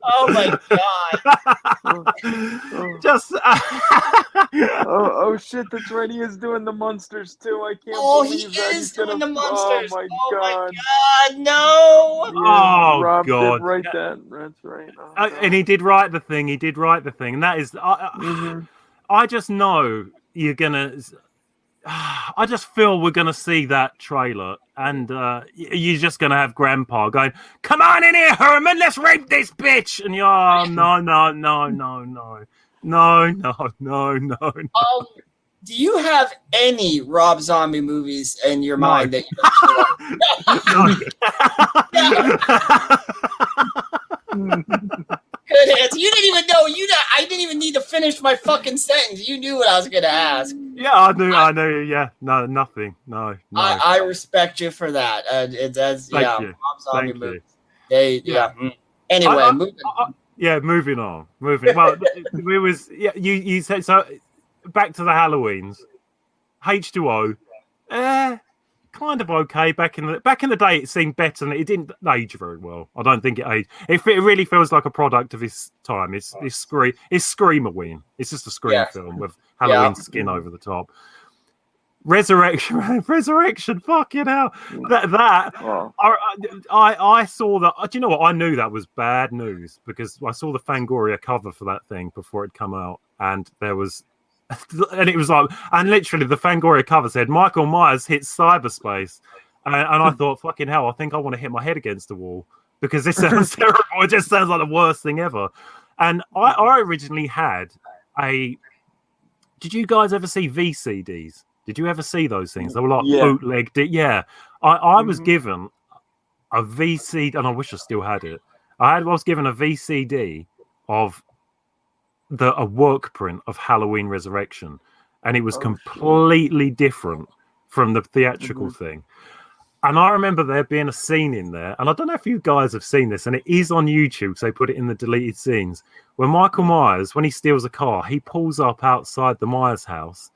Oh my god! Just Oh, oh shit, that's right. He is doing the monsters too. I can't Oh, he believe that. is He's gonna- doing the monsters. Oh my Oh my god. God, no! Yeah, Oh, Rob God. did write that. That's right. Oh, Uh, and he did write the thing. He did write the thing, and that is, I, I, I just know you're gonna. I just feel we're gonna see that trailer, and uh, you're just gonna have Grandpa going, "Come on in here, Herman, let's rape this bitch," and you're, oh, no, no, no, no, no, no, no, no, no. Um, do you have any Rob Zombie movies in your No. mind that you Good answer. You didn't even know. You. I didn't even need to finish my fucking sentence. You knew what I was going to ask. Yeah, I knew, I knew. Yeah, no, nothing. No, no. I, I respect you for that. Uh, it does. Thank yeah, you. Thank movies. you. They. Yeah. Yeah. mm. Anyway, I- I- moving. I- yeah, moving on. Moving. Well, we was yeah. You you said so. Back to the Halloweens. H two O. Eh, kind of okay. Back in the back in the day, it seemed better, and it didn't age very well. I don't think it aged. It, it really feels like a product of its time. It's it's scream. It's Screamoween. It's just a scream Yeah. film with Halloween Yeah. skin over the top. Resurrection, resurrection, fucking hell! That that Oh, I, I I saw that. Uh, do you know what? I knew that was bad news because I saw the Fangoria cover for that thing before it come out, and there was, and it was like, and literally the Fangoria cover said Michael Myers hits cyberspace, and, and I thought, fucking hell, I think I want to hit my head against the wall because this sounds terrible. It just sounds like the worst thing ever. And I, I originally had a. Did you guys ever see VCDs? Did you ever see those things? They were like Yeah. bootleg. Yeah, I, I was Mhm. given a VCD, and I wish I still had it. I had I was given a VCD of the a work print of Halloween Resurrection, and it was Oh, shit. completely different from the theatrical Mhm. thing. And I remember there being a scene in there, and I don't know if you guys have seen this, and it is on YouTube, so they put it in the deleted scenes. Where Michael Myers, when he steals a car, he pulls up outside the Myers house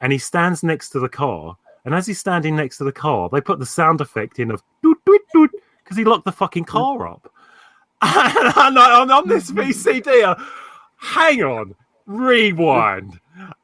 and he stands next to the car. And as he's standing next to the car, they put the sound effect in of doot doot doot because he locked the fucking car up. And I- on, on this VCD, hang on, rewind.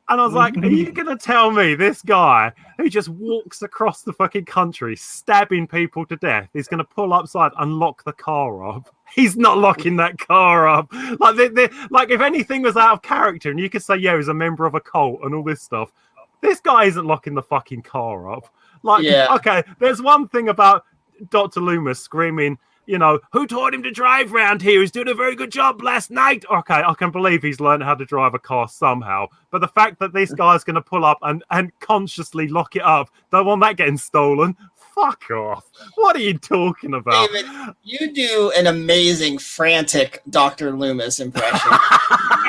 And I was like, are you going to tell me this guy who just walks across the fucking country stabbing people to death is going to pull upside and lock the car up? He's not locking that car up. Like, they, they, like if anything was out of character and you could say, yeah, he's a member of a cult and all this stuff, this guy isn't locking the fucking car up. Like, Yeah. okay, there's one thing about Dr. Loomis screaming, you know, who taught him to drive round here? He's doing a very good job last night. Okay, I can believe he's learned how to drive a car somehow. But the fact that this guy's going to pull up and, and consciously lock it up, don't want that getting stolen. Fuck off. What are you talking about? David, you do an amazing, frantic Dr. Loomis impression.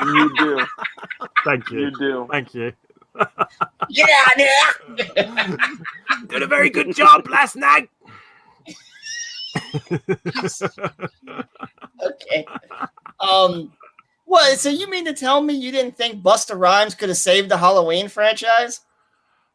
You do. Thank you. You do. Thank you. yeah, yeah. Did a very good job last night. Okay. Um, what? So you mean to tell me you didn't think Busta Rhymes could have saved the Halloween franchise?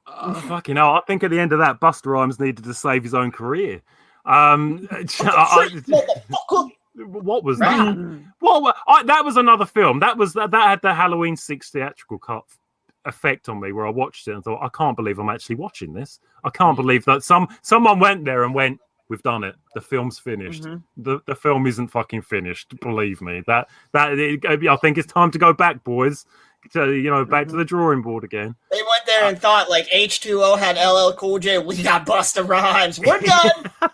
Oh, fucking hell. I think at the end of that, Busta Rhymes needed to save his own career. Um, I- Motherfucker. what was that? What I, that was another film. That was that, that had the Halloween six theatrical cut effect on me, where I watched it and thought, I can't believe I'm actually watching this. I can't believe that some someone went there and went, "We've done it. The film's finished. The the film isn't fucking finished. Believe me. That that it, I think it's time to go back, boys. To, you know, back to the drawing board again. They went there and thought like H2O had LL Cool J. We got Busta Rhymes. We're done.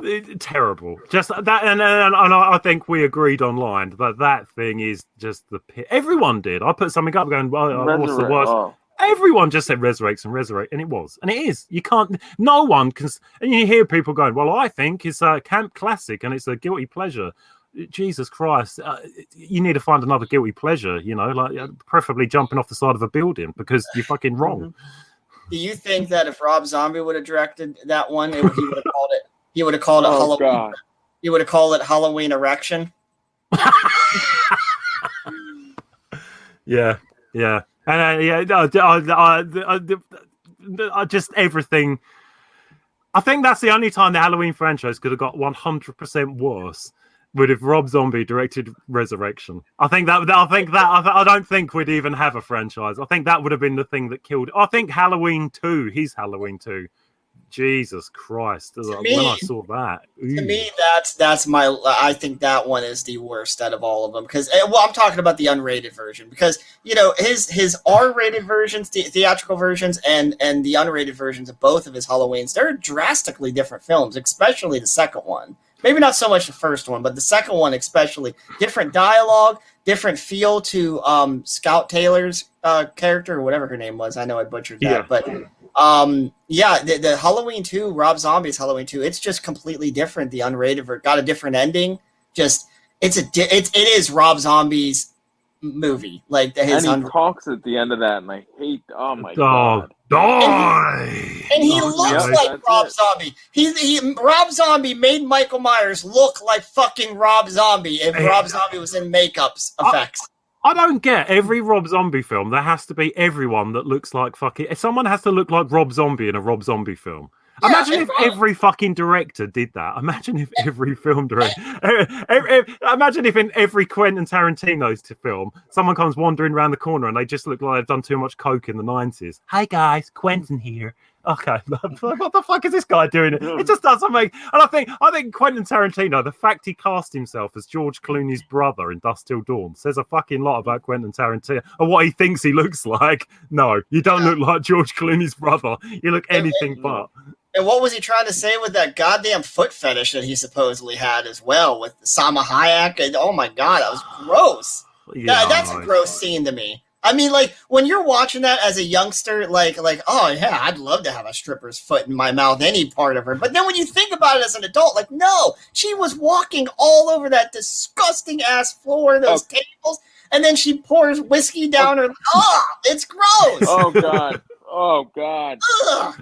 It- terrible. Just that, and, and, and I I think we agreed online that that thing is just the pit. Everyone did. I put something up going, well, uh, what's the worst? oh. Everyone just said resurrects and resurrect, and it was, and it is. You can't. No one can. And you hear people going, "Well, I think it's a camp classic, and it's a guilty pleasure." Jesus Christ, uh, you need to find another guilty pleasure. You know, like uh, preferably jumping off the side of a building because you're fucking wrong. Do you think that if Rob Zombie would have directed that one, it, he would have called it? He would have called it Oh, Halloween. God. He would have called it Halloween Erection. Yeah, yeah, and uh, yeah, d- d- uh, just everything. I think that's the only time the Halloween franchise could have got one hundred percent worse. Would if Rob Zombie directed Resurrection. I think that. I think that. I, I don't think we'd even have a franchise. I think that would have been the thing that killed. I think Halloween Two. His Halloween Two. Jesus Christ! when I saw that, To me, that's that's my. I think that one is the worst out of all of them because well, I'm talking about the unrated version because you know his his R-rated versions, the theatrical versions, and and the unrated versions of both of his Halloweens, they're drastically different films, especially the second one. Maybe not so much the first one, but the second one especially. Different dialogue, different feel to um, Scout Taylor's uh, character or whatever her name was. I know I butchered that, Yeah. but um yeah the, the halloween 2 rob zombie's halloween 2 it's just completely different the unrated ver- got a different ending just it's a di- it's it is rob zombie's movie like And his he un- talks at the end of that, and I hate. Oh my Dog, god! die. and he Oh, looks yeah. like rob it. zombie he, he rob zombie made michael myers look like fucking rob zombie if Hey. rob zombie was in makeups effects I don't get every Rob Zombie film. There has to be everyone that looks like fucking. If someone has to look like Rob Zombie in a Rob Zombie film. Yeah, Imagine if every fucking director did that. Imagine if every film director. imagine if in every Quentin Tarantino's to film, someone comes wandering around the corner and they just look like they've done too much coke in the nineties. Hi guys, Quentin here. Okay, what the fuck is this guy doing? It just doesn't make. And I think I think Quentin Tarantino, the fact he cast himself as George Clooney's brother in Dusk Till Dawn, says a fucking lot about Quentin Tarantino and what he thinks he looks like. No, you don't look like George Clooney's brother. You look anything but. and what was he trying to say with that goddamn foot fetish that he supposedly had as well with Salma Hayek? And oh my god, that was gross. Yeah, That- that's a gross scene to me. I mean, like when you're watching that as a youngster, like like oh yeah, I'd love to have a stripper's foot in my mouth, any part of her. But then when you think about it as an adult, like no, she was walking all over that disgusting ass floor, those tables, and then she pours whiskey down her. Oh, it's gross. Oh god! Oh god! Ugh.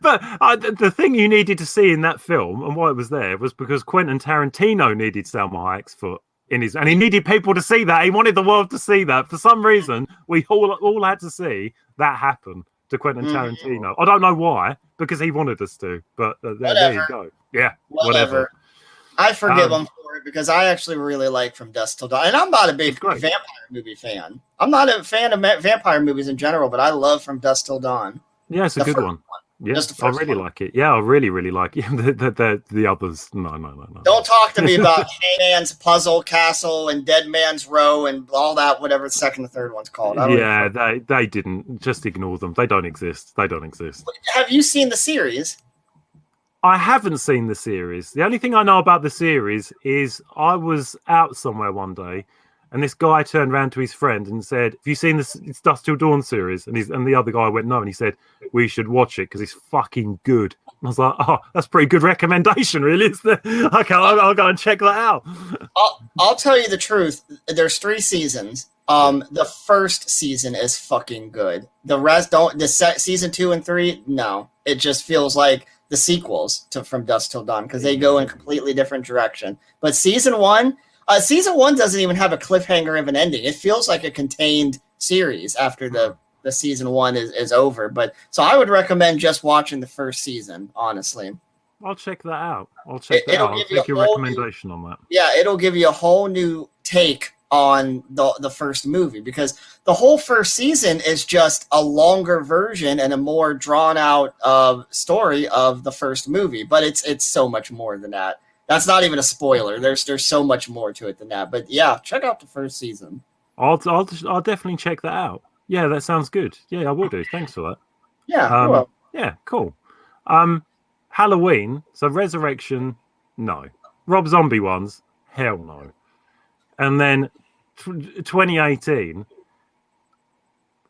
but uh, the, the thing you needed to see in that film and why it was there was because Quentin Tarantino needed Salma Hayek's foot in his, and he needed people to see that. He wanted the world to see that. For some reason, we all all had to see that happen to Quentin Mm. Tarantino. I don't know why, because he wanted us to. But uh, there, you go. Yeah, Whatever. whatever. I forgive Um, him for it because I actually really like From Dusk Till Dawn, and I'm not a big vampire movie fan. I'm not a fan of vampire movies in general, but I love From Dusk Till Dawn. Yeah, it's a The good first one. Yeah, I really one. like it. Yeah, I really, really like it. the, the, the, the others, no, no, no, no. Don't talk to me about Canan's Puzzle Castle and Dead Man's Row and all that, whatever the second and third one's called. Yeah, they they didn't. Just ignore them. They don't exist. They don't exist. Have you seen the series? I haven't seen the series. The only thing I know about the series is I was out somewhere one day, and this guy turned around to his friend and said, "Have you seen this Dusk Till Dawn series?" And he's and the other guy went, "No," and he said, "We should watch it because it's fucking good." And I was like, "Oh, that's pretty good recommendation, really." Is there? Okay, I'll, I'll go and check that out. I'll, I'll tell you the truth. There's three seasons. Um, the first season is fucking good. The rest don't. The se- season two and three, no. It just feels like the sequels to From Dusk Till Dawn because they go in completely different direction. But season one, uh, season one doesn't even have a cliffhanger of an ending. It feels like a contained series after the the season one is, is over. But so I would recommend just watching the first season. Honestly, I'll check that out. I'll check It- that out. I'll give you take your whole new- recommendation on that. yeah, it'll give you a whole new take on the the first movie because the whole first season is just a longer version and a more drawn out uh, story of the first movie. But it's it's so much more than that. That's not even a spoiler. There's there's so much more to it than that. But yeah, check out the first season. I'll I'll I'll definitely check that out. Yeah, that sounds good. Yeah, I will do. Thanks for that. Yeah, Um, well, yeah, cool. Um, Halloween. So Resurrection, no. Rob Zombie ones, hell no. And then tw 2018,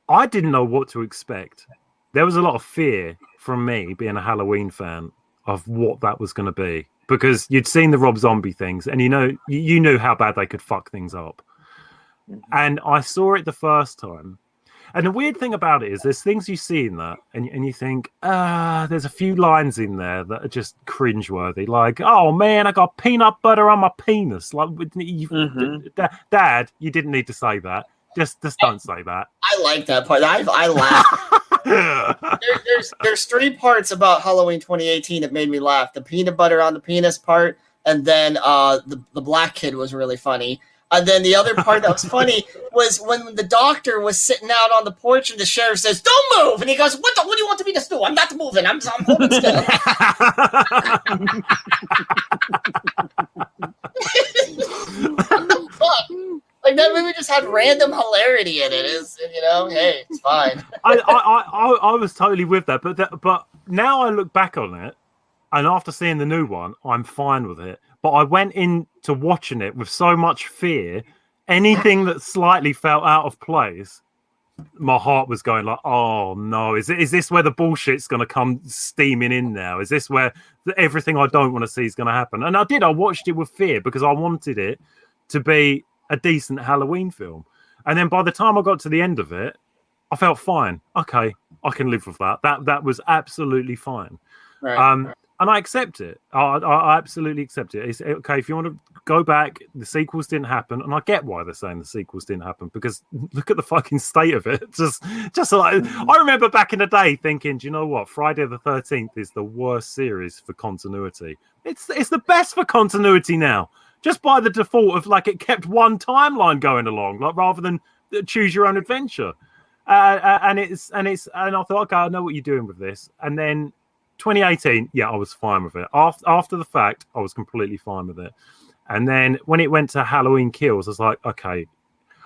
I didn't know what to expect. There was a lot of fear from me being a Halloween fan of what that was going to be because you'd seen the Rob Zombie things and you know you, knew how bad they could fuck things up. And I saw it the first time and the weird thing about it is, there's things you see in that, and, and you think, ah, there's a few lines in there that are just cringeworthy. Like, oh man, I got peanut butter on my penis. Like, you, Mhm. Da- Dad, you didn't need to say that. Just, just don't say that. I like that part. I I laugh. there, there's there's three parts about Halloween 2018 that made me laugh. The peanut butter on the penis part, and then uh, the the black kid was really funny. And then the other part that was funny was when the doctor was sitting out on the porch and the sheriff says, "Don't move," and he goes, "What? The, what do you want me to do? I'm not moving. I'm I'm holding still." Like that movie just had random hilarity in it. It's, you know, hey, it's fine. I, I, I, I, was totally with that, but that, but now I look back on it, and after seeing the new one, I'm fine with it. But I went into watching it with so much fear. Anything that slightly felt out of place, my heart was going like, "Oh no! Is it? Is this where the bullshit's going to come steaming in now? Is this where everything I don't want to see is going to happen?" And I did. I watched it with fear because I wanted it to be a decent Halloween film. And then by the time I got to the end of it, I felt fine. Okay, I can live with that. That that was absolutely fine. Right. Um, and I accept it. I, I, absolutely accept it. It's okay if you want to go back. The sequels didn't happen, and I get why they're saying the sequels didn't happen because look at the fucking state of it. Just, just like I remember back in the day thinking, do you know what? Friday the Thirteenth is the worst series for continuity. It's it's the best for continuity now, just by the default of like it kept one timeline going along, like rather than uh, choose your own adventure. Uh, uh, and it's and it's and I thought, okay, I know what you're doing with this. And then 2018, yeah, I was fine with it. After after the fact, I was completely fine with it. And then when it went to Halloween Kills, I was like, okay.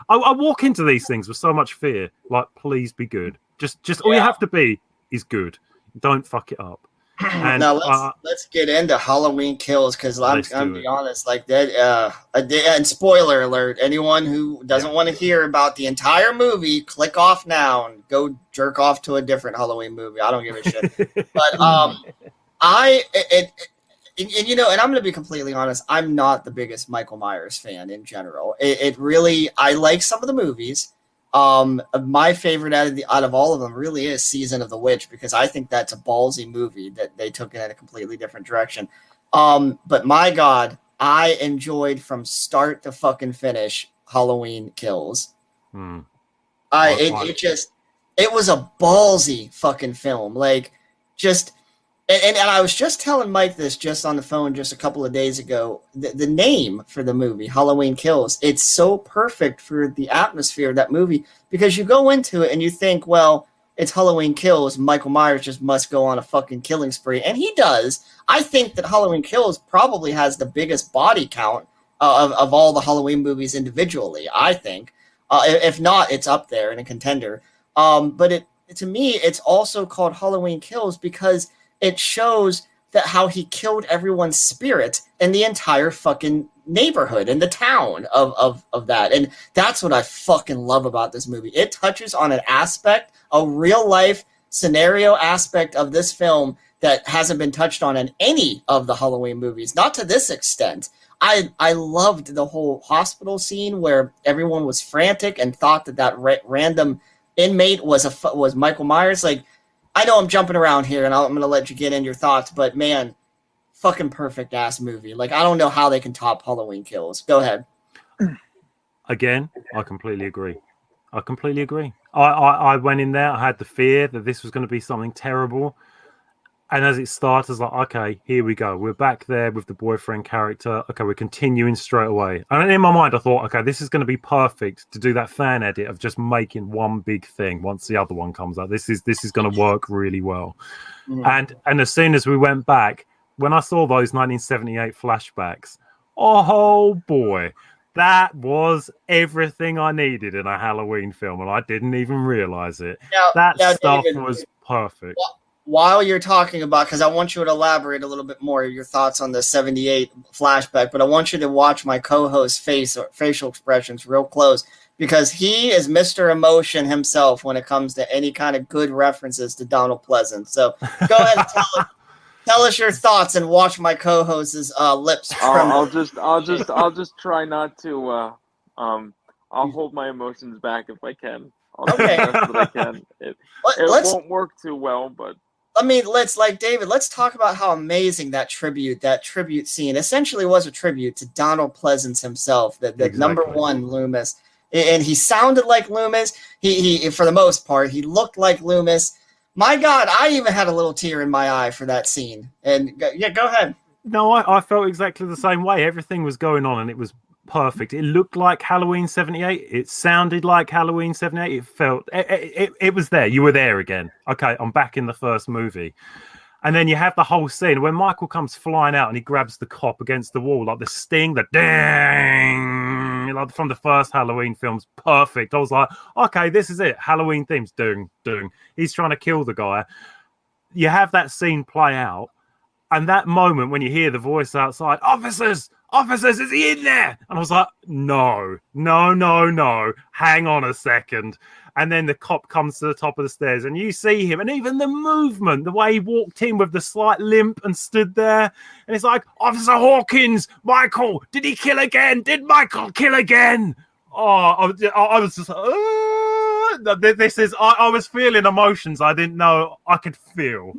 I, I walk into these things with so much fear, like, please be good. Just just all you have to be is good. Don't fuck it up. And now let's uh, let's get into Halloween kills because I'm Let's I'm do be honest, like that. Uh, and spoiler alert: anyone who doesn't want to hear about the entire movie, click off now and go jerk off to a different Halloween movie. I don't give a shit. but um, I it, it, and, and, you know, and I'm going to be completely honest. I'm not the biggest Michael Myers fan in general. It, it really, I like some of the movies. Um, my favorite out of the out of all of them really is Season of the Witch because I think that's a ballsy movie that they took it in a completely different direction. Um, but my God, I enjoyed from start to fucking finish Halloween Kills. hmm. I it, I- it just it was a ballsy fucking film. Like just and, and, and I was just telling Mike this just on the phone just a couple of days ago. The, the name for the movie, Halloween Kills, it's so perfect for the atmosphere of that movie because you go into it and you think, well, it's Halloween Kills, Michael Myers just must go on a fucking killing spree, and he does. I think that Halloween Kills probably has the biggest body count of of all the Halloween movies individually. I think, uh, if not, it's up there in a contender. Um, but it to me, it's also called Halloween Kills because it shows that how he killed everyone's spirit in the entire fucking neighborhood in the town of, of of that. And that's what i fucking love about this movie. It touches on an aspect a real life scenario aspect of this film that hasn't been touched on in any of the halloween movies not to this extent. I i loved the whole hospital scene where everyone was frantic and thought that that ra- random inmate was a was michael myers. Like I know I'm jumping around here, and I'll, I'm going to let you get in your thoughts, but man, fucking perfect ass movie. Like I don't know how they can top Halloween Kills. Go ahead. Again, I completely agree. I completely agree. I, I, I went in there, I had the fear that this was going to be something terrible. And as it started, I was like, okay, here we go. We're back there with the boyfriend character. Okay, we're continuing straight away. And in my mind, I thought, okay, this is going to be perfect to do that fan edit of just making one big thing once the other one comes out. This is this is going to work really well. Mm-hmm. And and as soon as we went back, when I saw those 1978 flashbacks, oh boy, that was everything I needed in a Halloween film, and I didn't even realize it. Now- that now, stuff David, was perfect. While you're talking about, because I want you to elaborate a little bit more your thoughts on the '78 flashback, but I want you to watch my co-host's face or facial expressions real close because he is Mr. Emotion himself when it comes to any kind of good references to Donald Pleasence. So go ahead and tell, tell us your thoughts and watch my co-host's uh, lips I'll. I'll just, I'll just, I'll just try not to. Uh, um, I'll hold my emotions back if I can. I'll do Okay. the best that I can. It, Let- it won't work too well, but I mean, let's like David. Let's talk about how amazing that tribute, that tribute scene, essentially was a tribute to Donald Pleasance himself, the, the number one Loomis, and he sounded like Loomis. He, he, for the most part, he looked like Loomis. My God, I even had a little tear in my eye for that scene. And yeah, go ahead. No, I, I felt exactly the same way. Everything was going on and it was perfect. It looked like Halloween 78. It sounded like Halloween 78. It felt, it, it, it was there. You were there again. Okay, I'm back in the first movie. And then you have the whole scene when Michael comes flying out and he grabs the cop against the wall, like the sting, the ding, like from the first Halloween films. Perfect. I was like, okay, this is it. Halloween themes, ding, ding. He's trying to kill the guy. You have that scene play out, and that moment when you hear the voice outside, officers, officers, is he in there? And I was like, no, no, no, no. Hang on a second. And then the cop comes to the top of the stairs, and you see him, and even the movement, the way he walked in with the slight limp and stood there, and it's like, Officer Hawkins, Michael, did he kill again? Did Michael kill again? Oh, I, was- just, uh, th- this is, I, I was feeling emotions I didn't know I could feel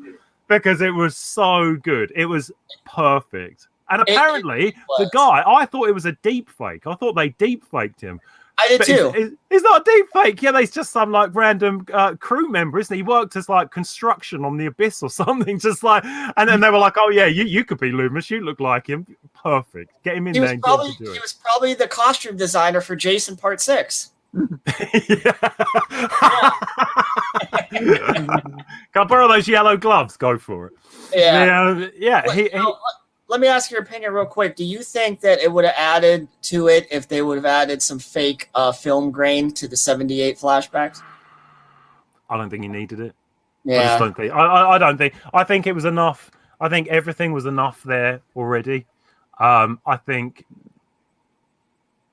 because it was so good. It was perfect. And It- it apparently, the guy, I thought it was a deep fake. I thought they deep faked him. I did But too. It's not a deep fake. Yeah, he's just some like random uh, crew member, isn't he? He worked as like construction on the abyss or something. Just like, and then they were like, "Oh yeah, you, you could be Loomis. You look like him. Perfect. Get him in he there was and get him probably he was probably the costume designer for Jason Part Six. Can I borrow those yellow gloves? Go for it. Yeah. yeah. yeah, Let- he- he- now, let- me ask your opinion real quick. Do you think that it would have added to it if they would have added some fake uh, film grain to the 78 flashbacks? I don't think he needed it. I Yeah. just don't think. I, I, I don't think. I think it was enough. I think everything was enough there already. Um, I think.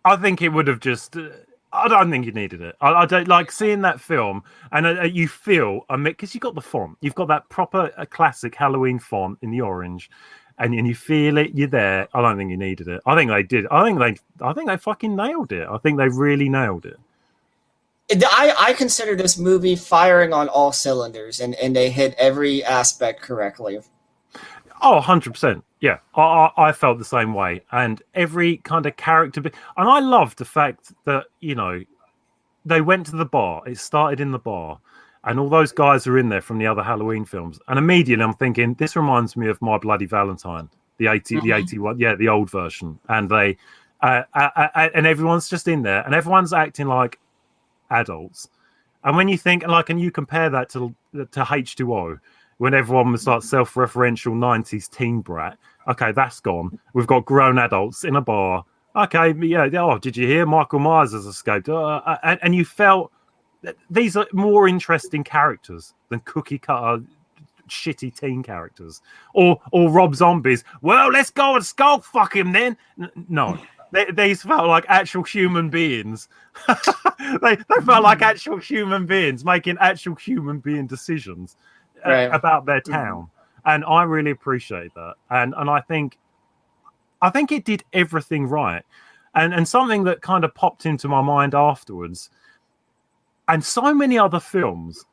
I think it would have just. uh, I don't think you needed it. I, I don't like seeing that film, and uh, you feel I mean, because you got the font, you've got that proper uh, classic Halloween font in the orange, and and you feel it. You're there. I don't think you needed it. I think they did. I think they. I think they fucking nailed it. I think they really nailed it. I, I consider this movie firing on all cylinders, and, and they hit every aspect correctly. Oh, 100%. Yeah, I, I, I felt the same way. And every kind of character. be- And I loved the fact that, you know, they went to the bar. It started in the bar. And all those guys are in there from the other Halloween films. And immediately I'm thinking, this reminds me of My Bloody Valentine, the 80, the Mhm. 81, yeah, the old version. And they, uh, uh, uh, and everyone's just in there and everyone's acting like adults. And when you think like, and you compare that to to H2O, when everyone was like self-referential '90s teen brat. Okay, that's gone. We've got grown adults in a bar. Okay, yeah. Oh, did you hear Michael Myers has escaped? Uh, and, and you felt these are more interesting characters than cookie cutter shitty teen characters or or Rob Zombies. Well, let's go and skull fuck him then. No, they, these felt like actual human beings. they, they felt like actual human beings making actual human being decisions uh, Uh, right. about their mm-hmm. town, and I really appreciate that. And and I think, I think it did everything right. And and something that kind of popped into my mind afterwards, and so many other films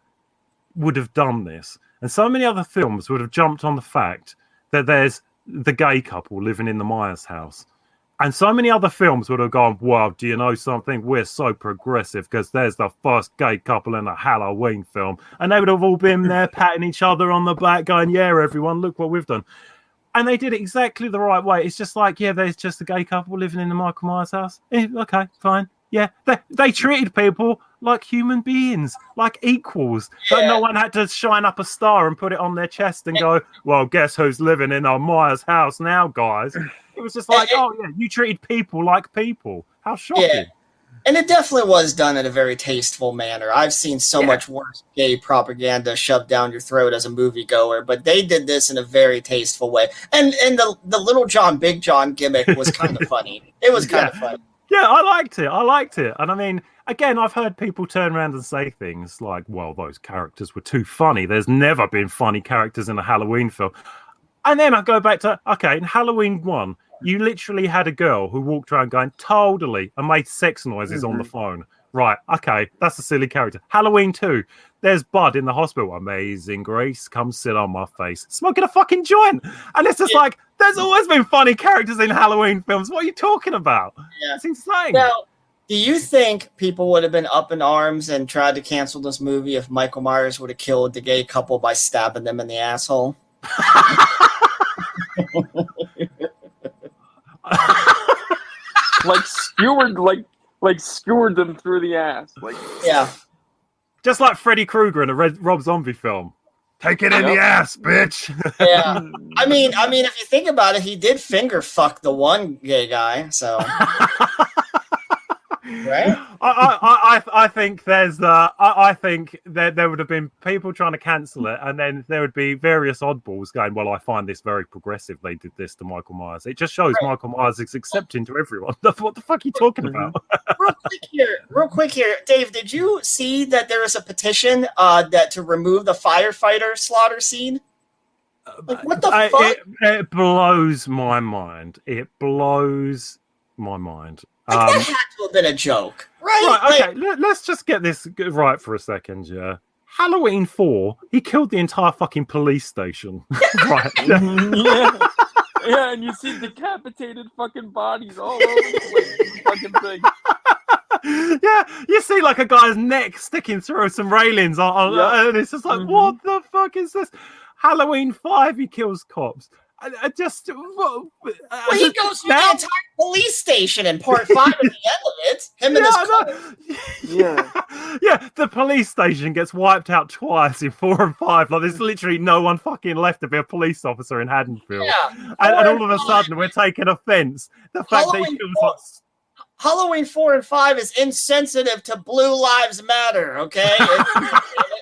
would have done this, and so many other films would have jumped on the fact that there's the gay couple living in the Myers house. And so many other films would have gone, Wow, do you know something? We're so progressive because there's the first gay couple in a Halloween film. And they would have all been there patting each other on the back, going, Yeah, everyone, look what we've done. And they did it exactly the right way. It's just like, Yeah, there's just a gay couple living in the Michael Myers house. Eh, okay, fine. Yeah, they, they treated people like human beings, like equals. But no one had to shine up a star and put it on their chest and go, "Well, guess who's living in our Myers house now, guys?" It was just like, "Oh yeah, you treated people like people." How shocking! Yeah. And it definitely was done in a very tasteful manner. I've seen so much worse gay propaganda shoved down your throat as a moviegoer, but they did this in a very tasteful way. And and the the little John Big John gimmick was kind of funny. It was kind of funny. Yeah, I liked it. I liked it. And I mean, again, I've heard people turn around and say things like, well, those characters were too funny. There's never been funny characters in a Halloween film. And then I go back to, okay, in Halloween 1, you literally had a girl who walked around going, totally, and made sex noises on the mm-hmm. phone. Right, okay, that's a silly character. Halloween 2, there's Bud in the hospital. Amazing Grace, come sit on my face, smoking a fucking joint. And it's just like, there's always been funny characters in Halloween films. What are you talking about? Yeah. It's insane. Now, do you think people would have been up in arms and tried to cancel this movie if Michael Myers would have killed the gay couple by stabbing them in the asshole? like skewered, like like skewered them through the ass. Like Yeah. Just like Freddy Krueger in a Red, Rob Zombie film. Take it in the ass, bitch. Yeah. I mean, I mean, if you think about it, he did finger fuck the one gay guy, so right? I, I, I, I think there's uh, I, I think there, there would have been people trying to cancel it, and then there would be various oddballs going, Well, I find this very progressive. They did this to Michael Myers. It just shows Michael Myers is accepting to everyone. what the fuck are you talking about? real quick here, real quick here, Dave. Did you see that there is a petition uh, that to remove the firefighter slaughter scene? Like, what the I- fuck? it, it blows my mind. It blows my mind. Like, Um, that had to have been a joke, right? Right, Like, okay, let, us just get this right for a second, yeah. Halloween 4, he killed the entire fucking police station. right. yeah, yeah, and you see decapitated fucking bodies all over the place. Fucking thing. yeah, you see like a guy's neck sticking through some railings, on, on- Yeah. and it's just like, Mhm. what the fuck is this? Halloween 5, he kills cops. I, I just. Well, well, he goes through the entire police station in part five at the end of it. Him and Yeah, his I. Yeah. yeah, the police station gets wiped out twice in four and five. Like there's literally no one fucking left to be a police officer in Haddonfield. Yeah. And, and all of a sudden we're taking offence. The fact that he Halloween kills four- like Halloween four and five is insensitive to Blue Lives Matter. Okay,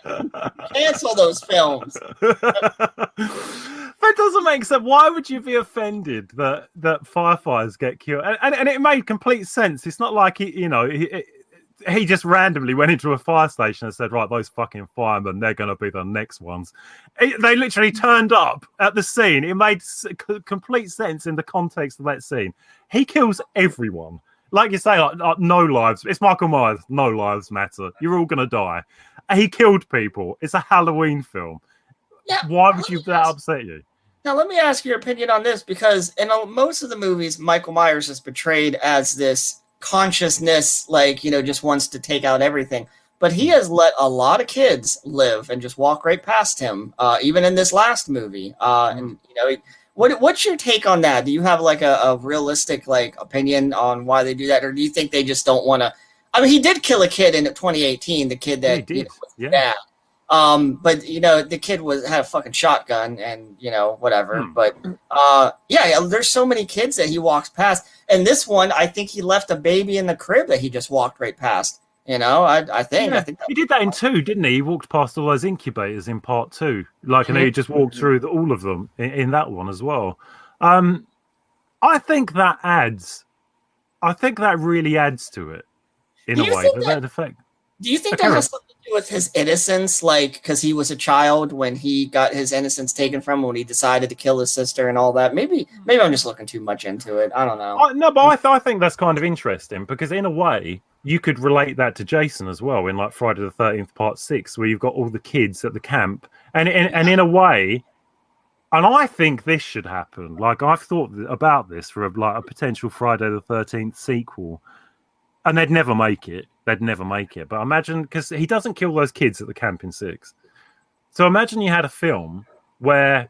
cancel those films. that doesn't make sense. Why would you be offended that that firefighters get killed? And, and, and it made complete sense. It's not like he, you know, he, he just randomly went into a fire station and said, "Right, those fucking firemen, they're going to be the next ones." It- they literally turned up at the scene. It made s- complete sense in the context of that scene. He kills everyone. Like you say, like, like, no lives. It's Michael Myers. No lives matter. You're all gonna die. He killed people. It's a Halloween film. Yeah, Why would you that upset you? Now, let me ask your opinion on this because in a, most of the movies, Michael Myers is portrayed as this consciousness, like, you know, just wants to take out everything. But he has let a lot of kids live and just walk right past him, uh, even in this last movie. Uh, And, you know, what, what's your take on that? Do you have like a, a realistic like opinion on why they do that? Or do you think they just don't want to I mean, he did kill a kid in 2018. The kid that did. you know, Yeah. Um, but you know, the kid was had a fucking shotgun and you know whatever. Hmm. But uh, yeah, yeah, there's so many kids that he walks past, and this one, I think he left a baby in the crib that he just walked right past. You know, I I think I think he did that in two, didn't he? He walked past all those incubators in part two, like, and he just Mm-hmm. walked through the, all of them in, in that one as well. Um, I think that adds. I think that really adds to it in Do a way. That, that- effect. Do you think that has something to do with his innocence, like because he was a child when he got his innocence taken from him when he decided to kill his sister and all that? Maybe, hmm. maybe I'm just looking too much into it. I don't know. I, no, but I, th- I think that's kind of interesting because in a way you could relate that to Jason as well in like Friday the Thirteenth Part Six, where you've got all the kids at the camp, and and, and in a way, and I think this should happen. Like I've thought about this for a, like a potential Friday the Thirteenth sequel, and they'd never make it. They'd never make it. But imagine because he doesn't kill those kids at the camp in six. So imagine you had a film where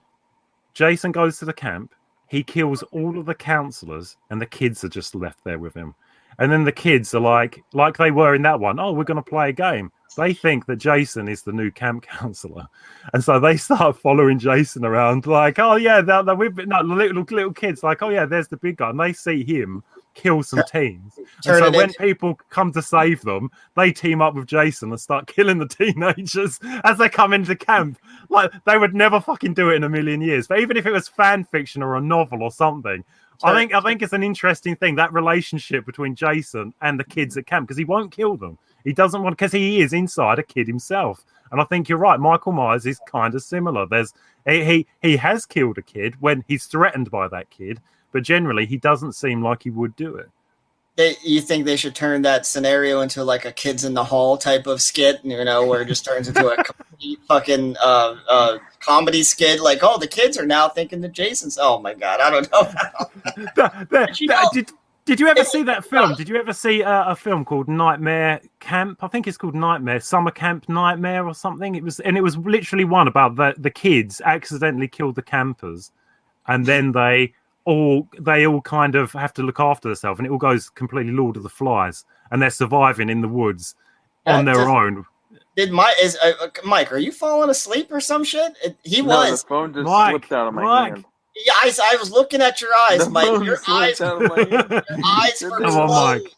Jason goes to the camp, he kills all of the counselors, and the kids are just left there with him. And then the kids are like, like they were in that one. Oh, we're going to play a game. They think that Jason is the new camp counselor, and so they start following Jason around, like, oh yeah, they're, we've been, no, little little kids, like, oh yeah, there's the big guy, and they see him kill some teens. And so when into- people come to save them, they team up with Jason and start killing the teenagers as they come into camp. Like they would never fucking do it in a million years. But even if it was fan fiction or a novel or something, I think I think it's an interesting thing that relationship between Jason and the kids at camp because he won't kill them. He doesn't want because he is inside a kid himself. And I think you're right. Michael Myers is kind of similar. There's he he, he has killed a kid when he's threatened by that kid, but generally he doesn't seem like he would do it. They, you think they should turn that scenario into like a kids in the hall type of skit, you know, where it just turns into a fucking uh, uh, comedy skit? Like, oh, the kids are now thinking that Jason's. Oh my god, I don't know. The- the- you know- did, did you ever see that film? Did you ever see uh, a film called Nightmare Camp? I think it's called Nightmare Summer Camp Nightmare or something. It was, and it was literally one about the the kids accidentally killed the campers, and then they all they all kind of have to look after themselves, and it all goes completely Lord of the Flies, and they're surviving in the woods on Yeah, their does- own. Did my is uh, uh, Mike? Are you falling asleep or some shit? It, he No, was. the phone just Mike, slipped out of my Mike. hand. Yeah, I, I was looking at your eyes, The Mike. Your eyes, out of my hand. your eyes were Come on, closed. Mike.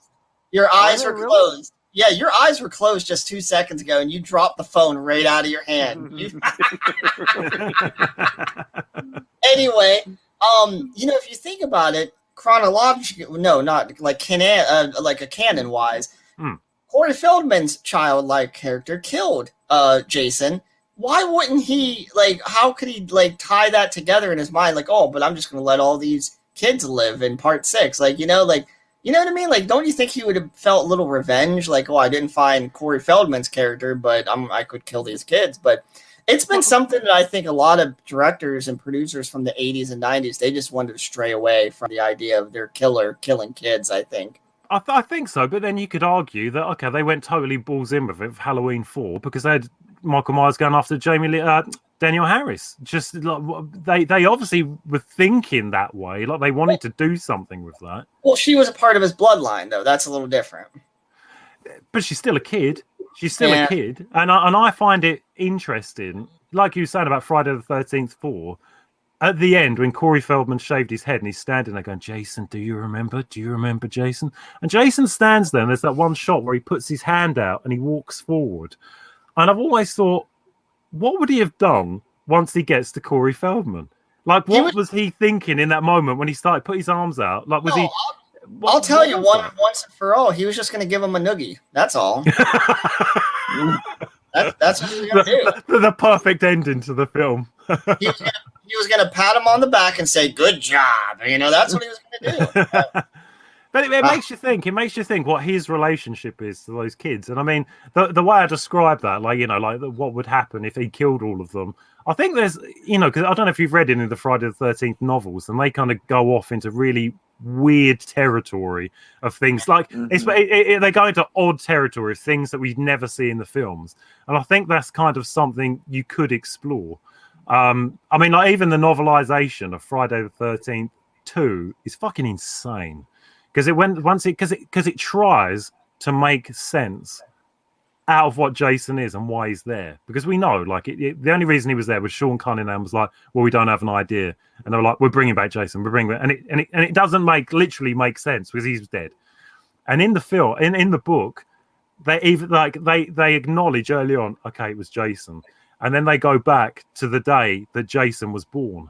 Your eyes they were really? closed. Yeah, your eyes were closed just two seconds ago, and you dropped the phone right out of your hand. Anyway, um, you know, if you think about it, chronologically, no, not like canon, uh, like a canon wise, Hmm. Corey Feldman's childlike character killed uh Jason. Why wouldn't he like? How could he like tie that together in his mind? Like, oh, but I'm just gonna let all these kids live in part six. Like, you know, like. You know what I mean? Like, don't you think he would have felt a little revenge? Like, oh, I didn't find Corey Feldman's character, but I'm, I could kill these kids. But it's been something that I think a lot of directors and producers from the 80s and 90s they just wanted to stray away from the idea of their killer killing kids. I think. I, th- I think so, but then you could argue that okay, they went totally balls in with it for Halloween four because they had Michael Myers going after Jamie Lee, uh, Danielle Harris. Just like they they obviously were thinking that way, like they wanted to do something with that. Well, she was a part of his bloodline, though. That's a little different. But she's still a kid. She's still Yeah. a kid, and I, and I find it interesting, like you were saying about Friday the Thirteenth Four. At the end, when Corey Feldman shaved his head and he's standing there going, Jason, do you remember? Do you remember Jason? And Jason stands there and there's that one shot where he puts his hand out and he walks forward. And I've always thought, what would he have done once he gets to Corey Feldman? Like, He what would- was he thinking in that moment when he started put his arms out? Like, was No, he? I'll, what- I'll tell you one that? once and for all. He was just going to give him a noogie. That's all. that, that's what he was going to do. the, perfect ending to the film. He was gonna, he was gonna pat him on the back and say, "Good job." You know, that's what he was going to do. But it, it Ah. makes you think. It makes you think what his relationship is to those kids. And I mean, the the way I describe that, like you know, like the- what would happen if he killed all of them. I think there's, you know, because I don't know if you've read any of the Friday the Thirteenth novels, and they kind of go off into really weird territory of things. Like it's it, it, they go into odd territory of things that we never see in the films, and I think that's kind of something you could explore. Um, I mean, like even the novelization of Friday the Thirteenth Two is fucking insane because it went once it because it because it tries to make sense out of what Jason is and why he's there. Because we know, like, it, it- the only reason he was there was Sean Cunningham was like, "Well, we don't have an idea," and they were like, "We're bringing back Jason. We're bringing," and it and it, and it doesn't make literally make sense because he's dead. And in the film, in in the book, they even like they they acknowledge early on, okay, it was Jason, and then they go back to the day that Jason was born.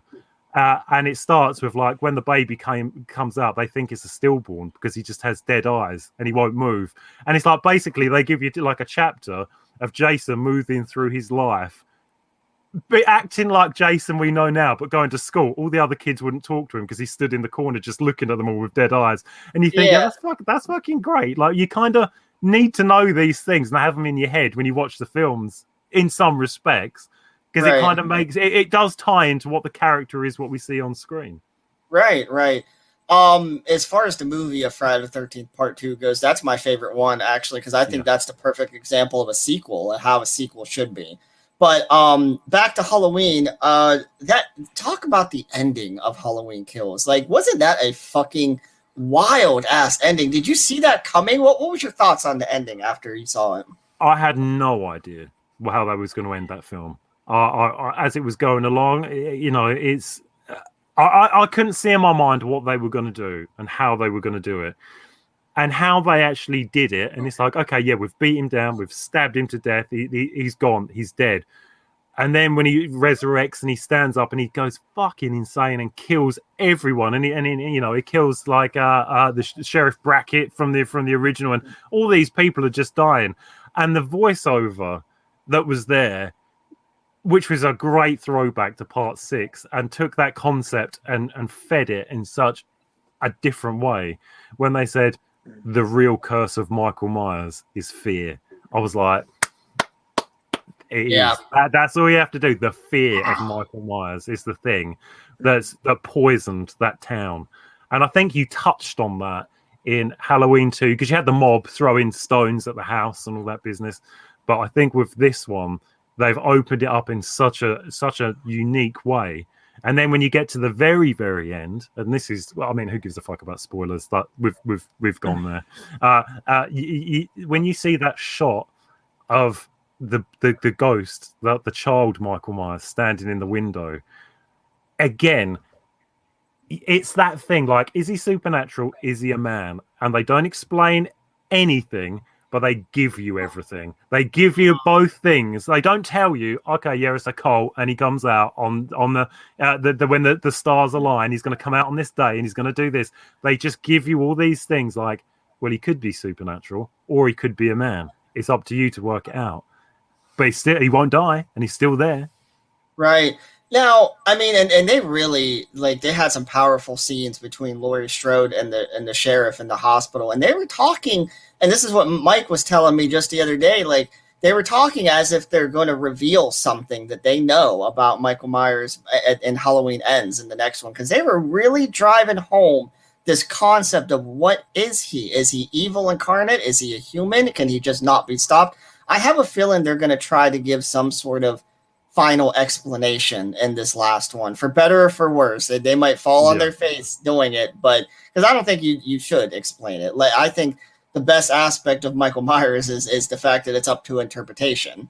Uh, and it starts with like when the baby came comes out, they think it's a stillborn because he just has dead eyes and he won't move. And it's like basically they give you like a chapter of Jason moving through his life, but acting like Jason we know now, but going to school. All the other kids wouldn't talk to him because he stood in the corner just looking at them all with dead eyes. And you think, yeah, Yeah. that's fuck, that's fucking great. Like you kind of need to know these things and have them in your head when you watch the films in some respects because it kind of makes it, it does tie into what the character is what we see on screen Right, right. Um, as far as the movie of Friday the Thirteenth Part Two goes, that's my favorite one actually because I think that's the perfect example of a sequel and how a sequel should be. But um, back to Halloween. Uh, that talk about the ending of Halloween Kills. Like, wasn't that a fucking wild ass ending? Did you see that coming? What What was your thoughts on the ending after you saw it? i had no idea how that was going to end that film I, as it was going along you know it's I, I, I couldn't see in my mind what they were going to do and how they were going to do it and how they actually did it. And it's like okay yeah we've beat him down we've stabbed him to death he, he, he's gone he's dead. And then when he resurrects and he stands up and he goes fucking insane and kills everyone and he, and he, you know he kills like uh, uh the sh- sheriff brackett from the from the original and all these people are just dying. And the voiceover that was there which was a great throwback to part six and took that concept and and fed it in such a different way when they said the real curse of michael myers is fear i was like. Yeah. That, that's all you have to do. The fear of Michael Myers is the thing that's that poisoned that town. And I think you touched on that in Halloween 2 because you had the mob throwing stones at the house and all that business. But I think with this one, they've opened it up in such a such a unique way. And then when you get to the very, very end, and this is, well, I mean, who gives a fuck about spoilers? That we've we've we've gone there. Uh, uh, you, you, when you see that shot of the the, the ghost, the, the child Michael Myers standing in the window, again, it's that thing. Like, is he supernatural? Is he a man? And they don't explain anything, but they give you everything. They give you both things. They don't tell you, okay, yeah, it's a cult, and he comes out on on the, uh, the, the when the, the stars align, he's going to come out on this day, and he's going to do this. They just give you all these things, like, well, he could be supernatural, or he could be a man. It's up to you to work it out. But he still he won't die, and he's still there. Right. Now, I mean, and, and they really like they had some powerful scenes between Laurie Strode and the and the sheriff in the hospital, and they were talking. And this is what Mike was telling me just the other day. Like they were talking as if they're going to reveal something that they know about Michael Myers in Halloween Ends in the next one, because they were really driving home this concept of what is he? Is he evil incarnate? Is he a human? Can he just not be stopped? I have a feeling they're going to try to give some sort of final explanation in this last one, for better or for worse. They, they might fall on Yeah. their face doing it, but because I don't think you you should explain it. Like I think the best aspect of Michael Myers is is the fact that it's up to interpretation.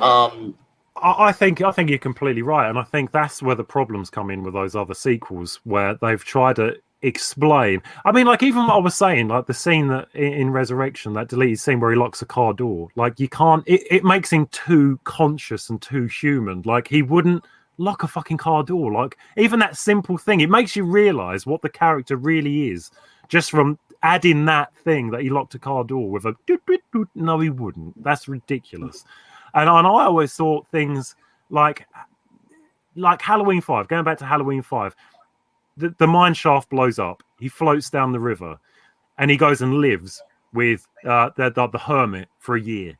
Um, I I think I think you're completely right, and I think that's where the problems come in with those other sequels, where they've tried to explain. I mean, like even what I was saying, like the scene that in, Resurrection, that deleted scene where he locks a car door, like you can't. It, it makes him too conscious and too human. Like he wouldn't lock a fucking car door. Like even that simple thing, it makes you realize what the character really is just from adding that thing that he locked a car door with a no, he wouldn't. That's ridiculous. And, and I always thought things like like Halloween Five, going back to Halloween Five, the, the mine shaft blows up. He floats down the river, and he goes and lives with uh, the, the the hermit for a year.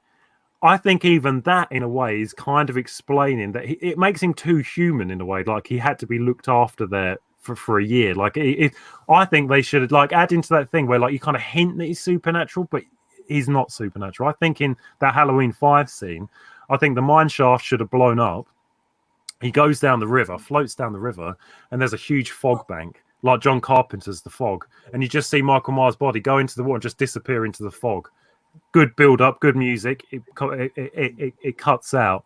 I think even that, in a way, is kind of explaining that he, it makes him too human in a way. Like he had to be looked after there for, for a year. Like it, it, I think they should like add into that thing where like you kind of hint that he's supernatural, but he's not supernatural. I think in that Halloween Five scene, I think the mine shaft should have blown up. He goes down the river, floats down the river, and there's a huge fog bank, like John Carpenter's The Fog, and you just see Michael Myers' body go into the water and just disappear into the fog. good build up, good music. It it, it, it, it cuts out.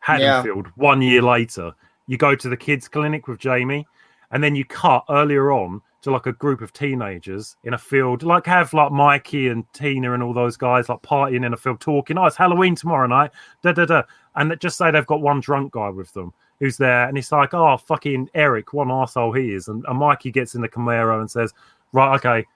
Haddonfield. One year later, you go to the kids' clinic with Jamie, and then you cut earlier on to like a group of teenagers in a field, like have like Mikey and Tina and all those guys like partying in a field, talking. Oh, it's Halloween tomorrow night. Da da da. And just say they've got one drunk guy with them who's there, and it's like, oh, fucking Eric, one asshole he is. And, and Mikey gets in the Camaro and says, right, okay,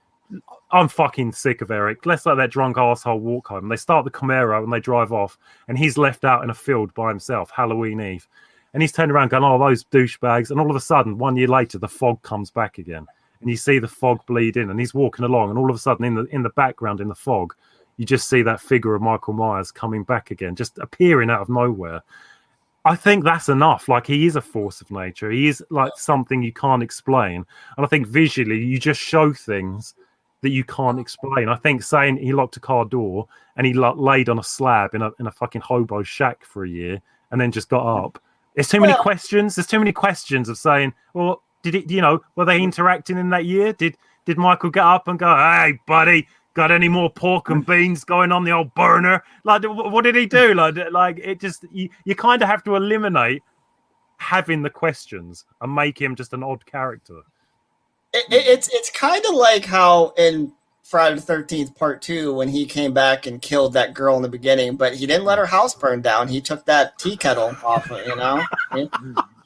I'm fucking sick of Eric. Let's let that drunk asshole walk home. They start the Camaro and they drive off, and he's left out in a field by himself, Halloween Eve. And he's turned around going, Oh, those douchebags. And all of a sudden, one year later, the fog comes back again. And you see the fog bleed in, and he's walking along, and all of a sudden, in the in the background, in the fog, you just see that figure of Michael Myers coming back again, just appearing out of nowhere. I think that's enough. Like he is a force of nature. He is like something you can't explain. And I think visually you just show things that you can't explain. I think saying he locked a car door and he laid on a slab in a in a fucking hobo shack for a year and then just got up. There's too many Well- questions. There's too many questions of saying, well, did it? You know, were they interacting in that year? Did did Michael get up and go, hey, buddy? Got any more pork and beans going on the old burner? Like, what did he do? Like, like it just you, you kind of have to eliminate having the questions and make him just an odd character. It, it, it's it's kind of like how in Friday the Thirteenth Part Two, when he came back and killed that girl in the beginning, but he didn't let her house burn down. He took that tea kettle off. It, you know, he,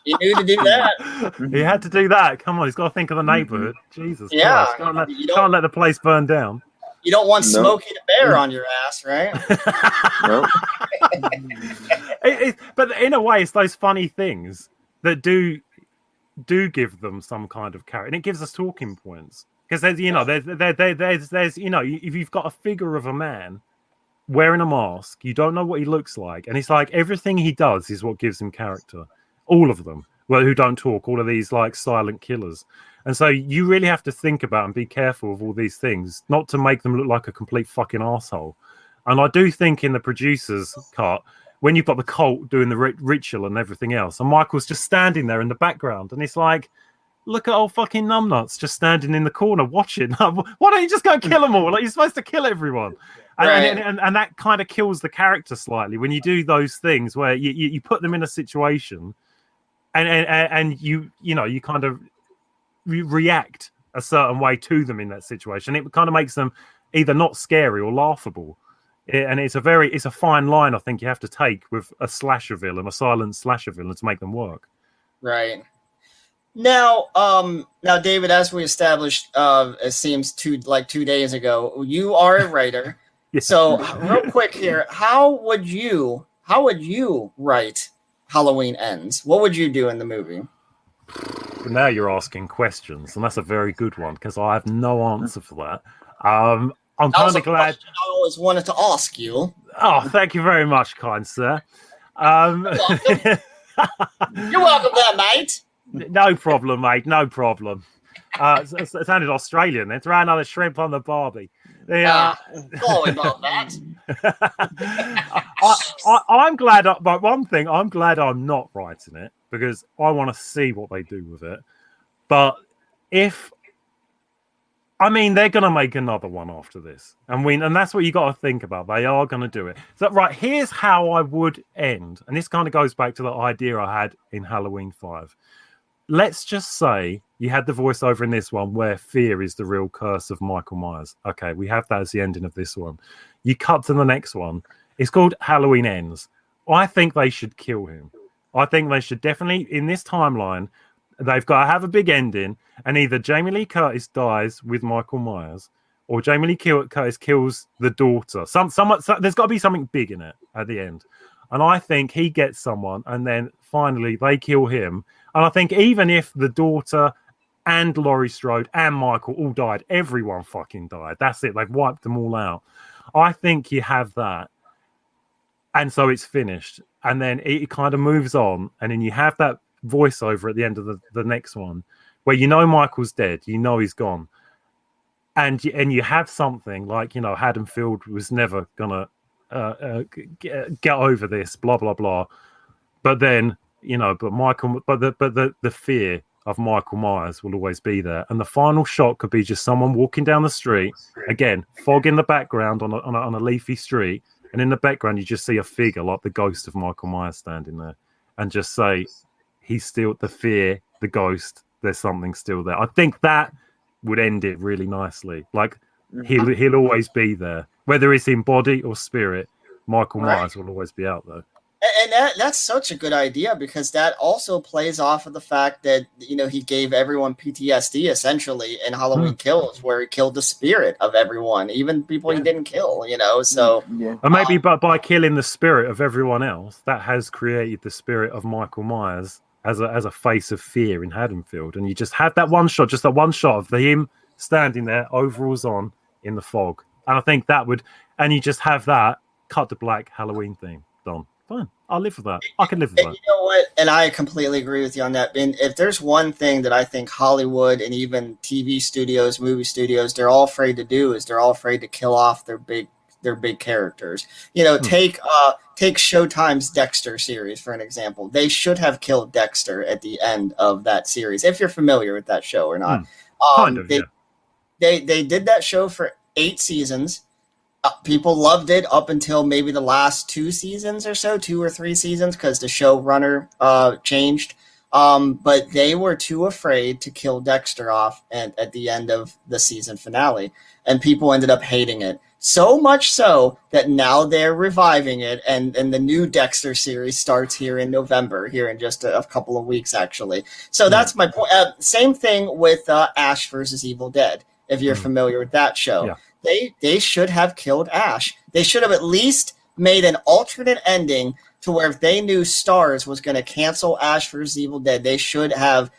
he knew to do that. He had to do that. Come on, he's got to think of the neighborhood. Mm-hmm. Jesus, Yeah, Christ. Can't, let, you can't let the place burn down. You don't want No. Smokey the Bear mm. on your ass, right? No. It- it- but in a way, it's those funny things that do do give them some kind of character, and it gives us talking points because there's you know there's there, there, there's there's you know if you've got a figure of a man wearing a mask, you don't know what he looks like, and it's like everything he does is what gives him character. All of them, well, who don't talk, all of these like silent killers. And so you really have to think about and be careful of all these things, not to make them look like a complete fucking asshole. And I do think in the producers' cut, when you've got the cult doing the ri- ritual and everything else, and Michael's just standing there in the background, and it's like, look at old fucking numbnuts just standing in the corner watching. Why don't you just go kill them all? Like you're supposed to kill everyone. And, Right. and, and, and that kind of kills the character slightly when you do those things where you, you, you put them in a situation and, and and you you know you kind of re- react a certain way to them in that situation. It kind of makes them either not scary or laughable. I- And it's a very it's a fine line I think you have to take with a slasher villain, a silent slasher villain to make them work. Right. Now, um, now, David, as we established, uh, it seems two like two days ago, you are a writer. Yeah. So, real quick here, how would you how would you write Halloween Ends? What would you do in the movie? Now you're asking questions, and that's a very good one because I have no answer for that. Um, I'm kind of glad. I always wanted to ask you. Oh, thank you very much, kind sir. Um, You're welcome there, mate. no problem, mate. No problem. Uh, it, it sounded Australian. Then throw another shrimp on the barbie. The, uh, Sorry about that. I, I, I'm glad. I, but one thing, I'm glad I'm not writing it because I want to see what they do with it. But if I mean, they're going to make another one after this, and we, and that's what you got to think about. They are going to do it. So, right, here's how I would end, and this kind of goes back to the idea I had in Halloween Five. Let's just say you had the voiceover in this one where fear is the real curse of Michael Myers. Okay, we have that as the ending of this one. You cut to the next one. It's called Halloween Ends. I think they should kill him. I think they should definitely, in this timeline, they've got to have a big ending, and either Jamie Lee Curtis dies with Michael Myers, or Jamie Lee Curtis kills the daughter. Some, some, so, there's got to be something big in it at the end, and I think he gets someone, and then finally they kill him. And I think even if the daughter and Laurie Strode and Michael all died, everyone fucking died. That's it. They've wiped them all out. I think you have that. And so it's finished. And then it kind of moves on. And then you have that voiceover at the end of the, the next one where you know michael's dead. You know he's gone. And you, and you have something like you know haddonfield was never gonna uh, uh, get, get over this blah blah blah. But then you know but michael but the but the, the fear of Michael Myers will always be there, and the final shot could be just someone walking down the street. Again, fog in the background on a, on a, on a leafy street, and in the background you just see a figure like the ghost of Michael Myers standing there, and just say, "He's still the fear, the ghost. There's something still there." I think that would end it really nicely. Like he'll mm-hmm. he'll always be there, whether it's in body or spirit. Michael Right. Myers will always be out there. A- And that that's such a good idea because that also plays off of the fact that you know he gave everyone PTSD essentially in Halloween hmm. Kills, where he killed the spirit of everyone, even people he didn't kill. You know, so mm, Yeah. And maybe um, by, by killing the spirit of everyone else, that has created the spirit of Michael Myers as a as a face of fear in Haddonfield. And you just had that one shot, just that one shot of him standing there, overalls on, in the fog. And I think that would, and you just have that cut to black Halloween theme done. Fine, I'll live with that. I can live with And that. you know what? And I completely agree with you on that. And if there's one thing that I think Hollywood and even TV studios, movie studios, they're all afraid to do is they're all afraid to kill off their big their big characters. You know, Hmm. take uh take Showtime's Dexter series for an example. They should have killed Dexter at the end of that series, if you're familiar with that show or not. Um, Kind of, they, yeah. they they did that show for eight seasons. Uh, people loved it up until maybe the last two seasons or so, two or three seasons, because the showrunner uh, changed. Um, but they were too afraid to kill Dexter off at, at the end of the season finale, and people ended up hating it. So much so that now they're reviving it, and, and the new Dexter series starts here in November, here in just a, a couple of weeks, actually. So that's my point. Uh, same thing with uh, Ash versus Evil Dead, if you're familiar with that show. Yeah. They they should have killed Ash. They should have at least made an alternate ending to where if they knew Starz was going to cancel Ash versus Evil Dead, they should have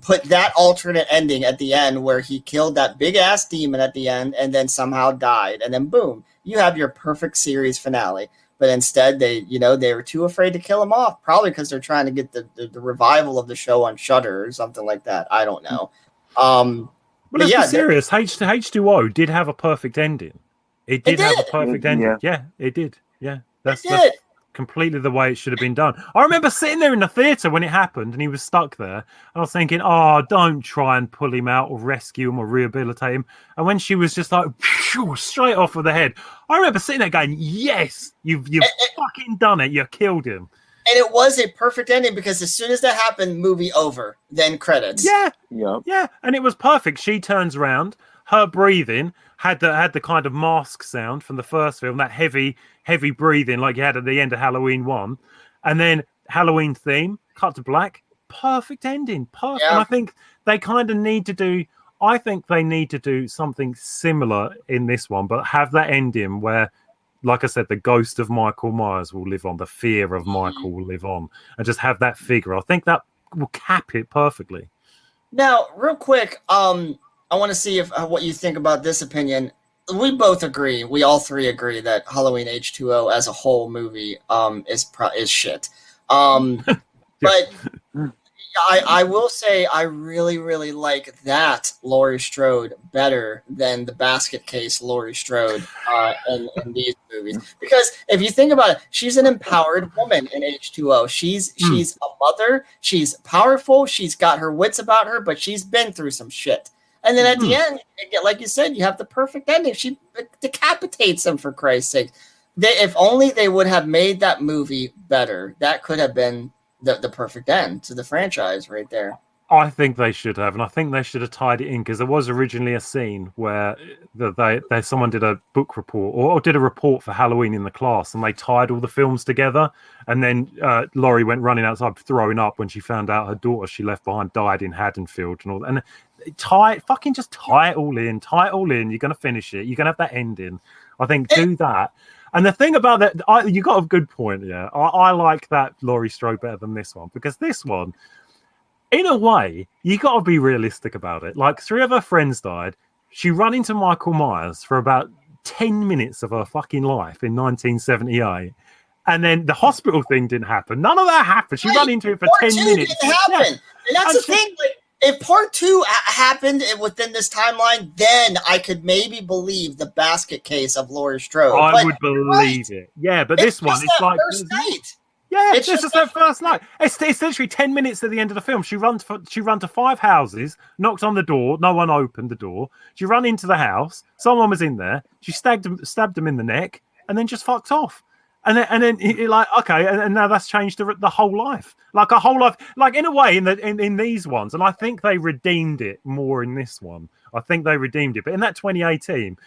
put that alternate ending at the end where he killed that big ass demon at the end and then somehow died and then boom you have your perfect series finale. But instead they you know they were too afraid to kill him off probably because they're trying to get the, the, the revival of the show on Shudder or something like that. I don't know. Um Well, but let's yeah be serious. H H2O did have a perfect ending. It did, have a perfect ending. Yeah, it did. Yeah, that's, it that's completely the way it should have been done. I remember sitting there in the theatre when it happened and he was stuck there. And I was thinking, oh, don't try and pull him out or rescue him or rehabilitate him. And when she was just like, straight off with the head, I remember sitting there going, yes, you've, you've fucking done it. You killed him. And it was a perfect ending because as soon as that happened movie over then credits Yeah, Yep. Yeah, and it was perfect. She turns around, her breathing had the had the kind of mask sound from the first film, that heavy, heavy breathing like you had at the end of Halloween one, and then Halloween theme, cut to black, perfect ending, perfect. And Yeah. I think they kind of need to do. I think they need to do something similar in this one, but have that ending where. Like I said, the ghost of Michael Myers will live on. The fear of Michael will live on, and just have that figure. I think that will cap it perfectly. Now, real quick, um, I want to see if uh, what you think about this opinion. We both agree. We all three agree that Halloween H two O as a whole movie um, is pro- is shit. Um, but I, I will say I really really like that Laurie Strode better than the basket case Laurie Strode uh, in, in these movies because if you think about it, she's an empowered woman in H two O. She's Hmm. she's a mother. She's powerful. She's got her wits about her, but she's been through some shit. And then at the end, like you said, you have the perfect ending. She decapitates him for Christ's sake. They, if only they would have made that movie better, that could have been the, the perfect end to the franchise right there. I think they should have, and I think they should have tied it in because there was originally a scene where the, they, they someone did a book report or, or did a report for Halloween in the class, and they tied all the films together. And then uh, Laurie went running outside, throwing up when she found out her daughter she left behind died in Haddonfield and all. that. And tie, it, fucking just tie it all in, tie it all in. You're gonna finish it. You're gonna have that ending. I think do that. And the thing about that, I, you got a good point. Yeah, I, I like that Laurie Strode better than this one because this one in a way, you got to be realistic about it. Like three of her friends died. She ran into Michael Myers for about 10 minutes of her fucking life in 1978. And then the hospital thing didn't happen. None of that happened. She ran into it for 10 minutes. didn't happen, Yeah. and that's I'm the saying- thing. Like, if part two ha- happened within this timeline, then I could maybe believe the basket case of Laurie Strode. I But would believe it. Yeah, but It's this one, it's like. first night. Yeah, It's it's just that first night. It's, it's literally ten minutes at the end of the film. She runs for she run to five houses, knocked on the door, no one opened the door. She run into the house, someone was in there. She stabbed him, stabbed him in the neck, and then just fucked off. And then and then he- he like okay, and, and now that's changed the, the whole life, like a whole life, like in a way in the in, in these ones. And I think they redeemed it more in this one. I think they redeemed it, but in that 2018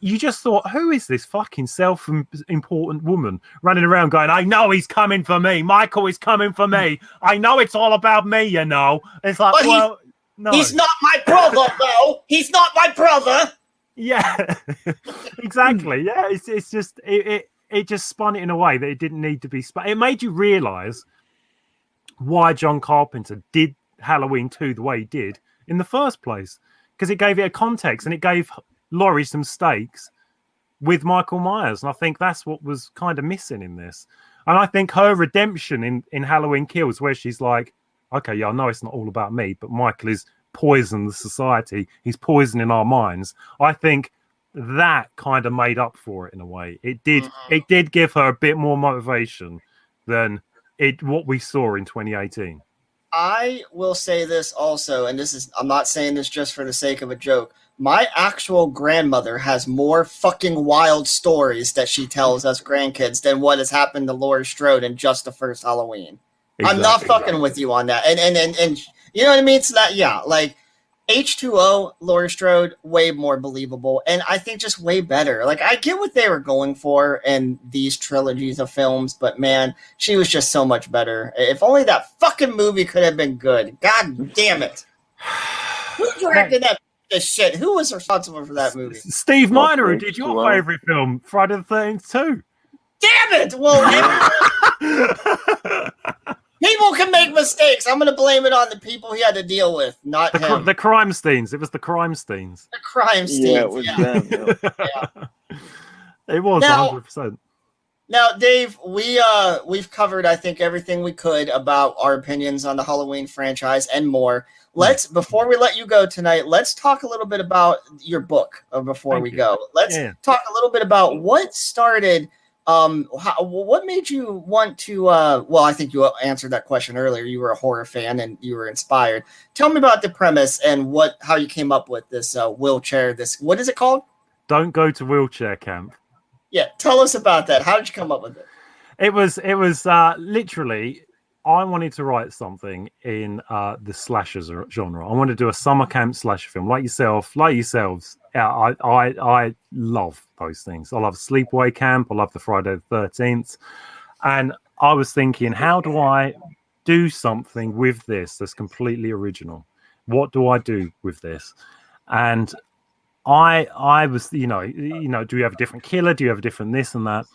you just thought, who is this fucking self-important woman running around going, I know he's coming for me. Michael is coming for me. I know it's all about me, you know. It's like, But he's- no. He's not my brother, though. He's not my brother. Yeah, exactly. Yeah, it's it's just it, it it just spun it in a way that it didn't need to be spun. It made you realize why John Carpenter did Halloween 2 the way he did in the first place because it gave it a context and it gave Laurie some stakes with Michael Myers, and I think that's what was kind of missing in this. And I think her redemption in in Halloween Kills, where she's like, okay, yeah, I know it's not all about me, but Michael is poisoned the society. He's poisoning our minds. I think that kind of made up for it in a way. It did. Mm. It did give her a bit more motivation than it what we saw in 2018. I will say this also, and this is I'm not saying this just for the sake of a joke. My actual grandmother has more fucking wild stories that she tells us grandkids than what has happened to Laura Strode in just the first Halloween. I'm not Exactly. fucking with you on that. And and and and you know what I mean? So that yeah, like H2O, Laura Strode, way more believable, and I think just way better. Like I get what they were going for in these trilogies of films, but man, she was just so much better. If only that fucking movie could have been good. God damn it! Who directed that this shit? Who was responsible for that movie? Steve Miner, who did your favorite film, Friday the 13th, too. Damn it! Well, people can make mistakes. I'm gonna blame it on the people he had to deal with, not The, him. the crime scenes. It was the crime scenes. The crime scenes. Yeah, it was yeah. them. yeah. It was Now- 100%. Now, Dave, we uh we've covered I think everything we could about our opinions on the Halloween franchise and more. Let's before we let you go tonight, let's talk a little bit about your book uh, before Thank we you. go. Let's Yeah. talk a little bit about what started um how, what made you want to uh well I think you answered that question earlier. You were a horror fan and you were inspired. Tell me about the premise and what how you came up with this uh wheelchair this what is it called? Don't go to wheelchair camp. Yeah, tell us about that. How did you come up with it? It was it was uh, literally I wanted to write something in uh, the slasher z- genre. I wanted to do a summer camp slasher film, like yourself, like yourselves. Yeah, I I I love those things. I love Sleepaway Camp. I love the Friday the Thirteenth, and I was thinking, how do I do something with this that's completely original? What do I do with this? And I I was you know you know do you have a different killer? Do you have a different this and that?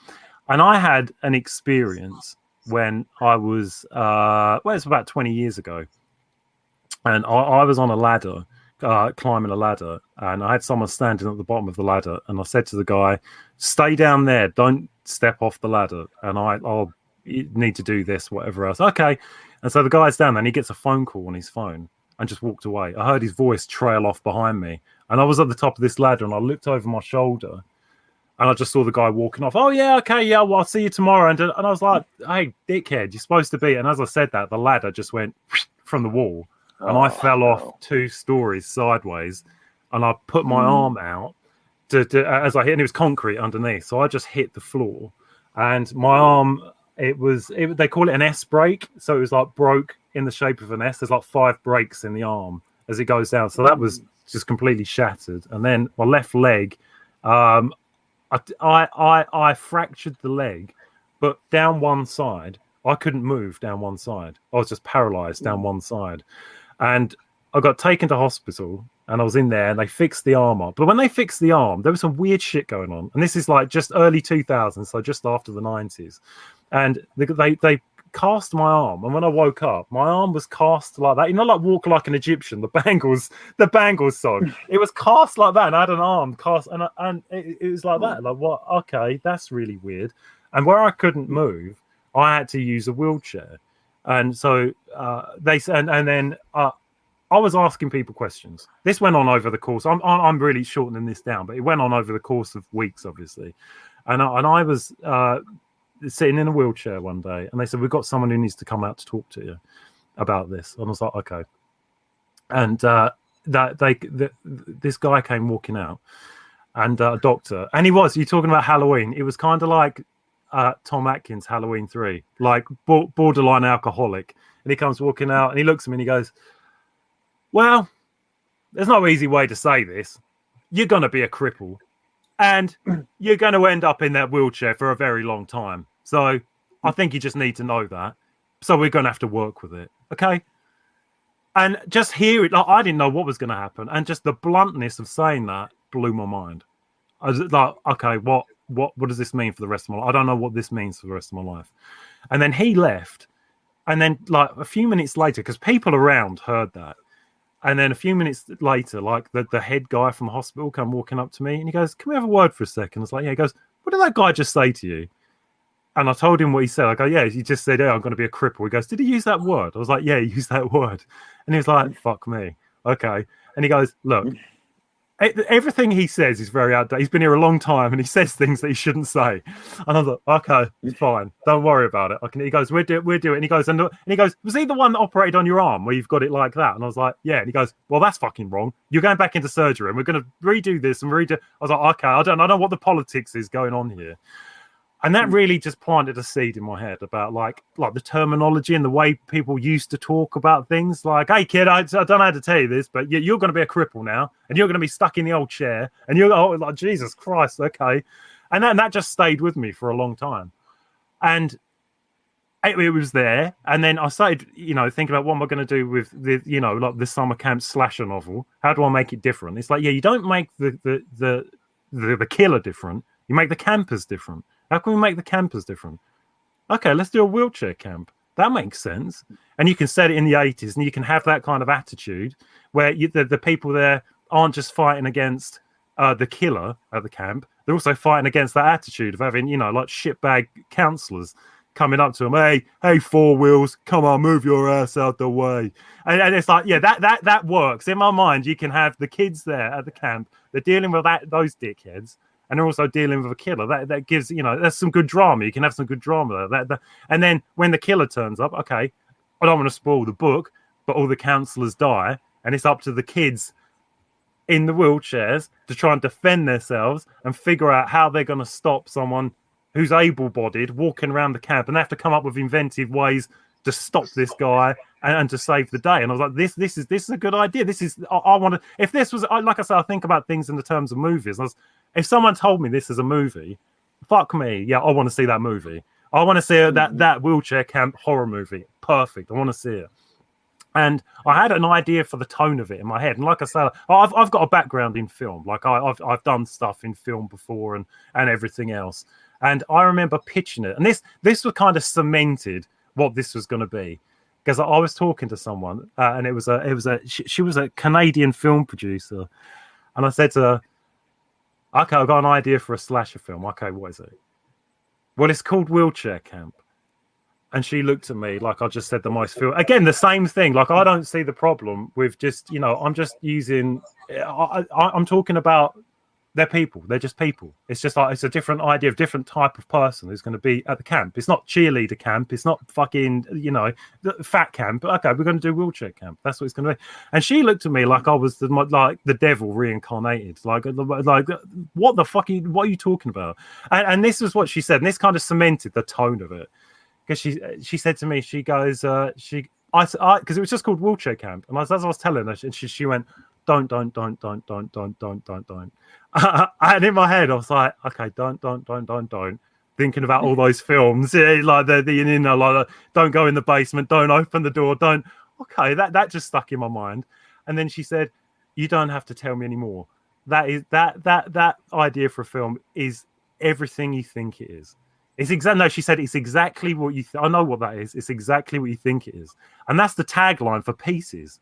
And I had an experience when I was uh well it's about 20 years ago. And I, I was on a ladder, uh, climbing a ladder, and I had someone standing at the bottom of the ladder, and I said to the guy, "Stay down there, don't step off the ladder." And I, I'll need to do this, whatever else. Okay. And so the guy's down there, and he gets a phone call on his phone, and just walked away. I heard his voice trail off behind me, and I was at the top of this ladder, and I looked over my shoulder, and I just saw the guy walking off. Oh yeah, okay, yeah, well I'll see you tomorrow. And and I was like, hey, dickhead, you're supposed to be. And as I said that, the ladder just went from the wall, and I Oh, fell no. off two stories sideways, and I put my Mm. arm out to, to as I hit, and it was concrete underneath, so I just hit the floor, and my arm. It was. It, they call it an S break, so it was like broke in the shape of an S. There's like five breaks in the arm as it goes down. So that was just completely shattered. And then my left leg, um, I, I, I, I fractured the leg, but down one side, I couldn't move down one side. I was just paralyzed down one side. And I got taken to hospital and I was in there and they fixed the arm up. But when they fixed the arm, there was some weird shit going on. And this is like just early 2000s, so just after the 90s. And they, they, cast my arm. And when I woke up, my arm was cast like that. You know, like Walk Like an Egyptian, the Bangles, the Bangles song. it was cast like that. And I had an arm cast, and, I, and it, it was like that. Like, what? Okay, that's really weird. And where I couldn't move, I had to use a wheelchair. And so uh, they said, and, and then uh, I was asking people questions. This went on over the course. I'm I'm really shortening this down, but it went on over the course of weeks, obviously. And I, and I was uh, sitting in a wheelchair one day, and they said we've got someone who needs to come out to talk to you about this. And I was like, okay. And uh, that they the, this guy came walking out, and uh, a doctor, and he was. You talking about Halloween? It was kind of like Tom Atkins Halloween three, like bo- borderline alcoholic. And he comes walking out, and he looks at me, and he goes, "Well, there's no easy way to say this. You're gonna be a cripple, and you're going to end up in that wheelchair for a very long time. So I think you just need to know that. So we're going to have to work with it. Okay. And just hear it, like I didn't know what was going to happen, and just the bluntness of saying that blew my mind. I was like, okay, what, what, what does this mean for the rest of my life? I don't know what this means for the rest of my life. And then he left, and then like a few minutes later, because people around heard that, and then a few minutes later, like the, the head guy from the hospital come walking up to me and he goes, Can we have a word for a second? I was like, Yeah, he goes, What did that guy just say to you? And I told him what he said. I go, Yeah, he just said, Yeah, I'm gonna be a cripple. He goes, Did he use that word? I was like, Yeah, he used that word. And he was like, Fuck me. Okay. And he goes, Look, everything he says is very outdated. He's been here a long time and he says things that he shouldn't say. And I was like, okay, it's fine. Don't worry about it. I can, he goes, we're doing, we're doing. It. And he goes, and, and he goes, was he the one that operated on your arm where you've got it like that? And I was like, yeah. And he goes, well, that's fucking wrong. You're going back into surgery and we're going to redo this and redo. I was like, okay, I don't, I don't know what the politics is going on here. And that hmm. really just planted a seed in my head about like like the terminology and the way people used to talk about things. Like, hey kid, I, I don't know how to tell you this, but you, you're going to be a cripple now, and you're going to be stuck in the old chair, and you're oh, like Jesus Christ, okay. And then that just stayed with me for a long time, and it, it was there. And then I started, you know, thinking about what am I going to do with the, you know, like the summer camp slasher novel. How do I make it different? It's like, yeah, you don't make the the the the, the killer different. You make the campers different. How can we make the campers different? Okay, let's do a wheelchair camp. That makes sense. And you can set it in the 80s and you can have that kind of attitude where you, the, the people there aren't just fighting against uh, the killer at the camp. They're also fighting against that attitude of having, you know, like shitbag counselors coming up to them. Hey, hey, four wheels, come on, move your ass out the way. And, and it's like, yeah, that that that works. In my mind, you can have the kids there at the camp. They're dealing with that those dickheads and they're also dealing with a killer. That that gives you know that's some good drama. You can have some good drama. That, that, and then when the killer turns up, okay, I don't want to spoil the book, but all the counselors die, and it's up to the kids in the wheelchairs to try and defend themselves and figure out how they're going to stop someone who's able-bodied walking around the camp, and they have to come up with inventive ways to stop this guy and, and, to save the day. And I was like, this, this is this is a good idea. This is I, I want to. If this was like I said, I think about things in the terms of movies. I was, if someone told me this is a movie, fuck me, yeah, I want to see that movie. I want to see that that wheelchair camp horror movie. Perfect. I want to see it. And I had an idea for the tone of it in my head. And like I said, I've, I've got a background in film. Like I, have I've done stuff in film before and and everything else. And I remember pitching it. And this this was kind of cemented what this was going to be because I was talking to someone uh, and it was a it was a she, she, was a Canadian film producer, and I said to her, "Okay, I've got an idea for a slasher film. Okay, what is it? Well, it's called Wheelchair Camp." And she looked at me like I just said the most feel again the same thing. Like I don't see the problem with just you know I'm just using I, I, I'm talking about they're people. They're just people. It's just like it's a different idea of different type of person who's going to be at the camp. It's not cheerleader camp. It's not fucking you know fat camp. Okay, we're going to do wheelchair camp. That's what it's going to be. And she looked at me like I was the, like the devil reincarnated. Like like what the fuck? Are you, what are you talking about? And, and this is what she said. And this kind of cemented the tone of it because she she said to me, she goes, uh, she I because it was just called wheelchair camp, and as, as I was telling her, and she she went, don't don't don't don't don't don't don't don't don't and in my head, I was like, okay, don't, don't, don't, don't, don't. Thinking about all those films, yeah, like the, the you know, like don't go in the basement, don't open the door, don't. Okay, that that just stuck in my mind. And then she said, "You don't have to tell me anymore." That is that that that idea for a film is everything you think it is. It's exactly no. She said it's exactly what you. Th- I know what that is. It's exactly what you think it is, and that's the tagline for Pieces,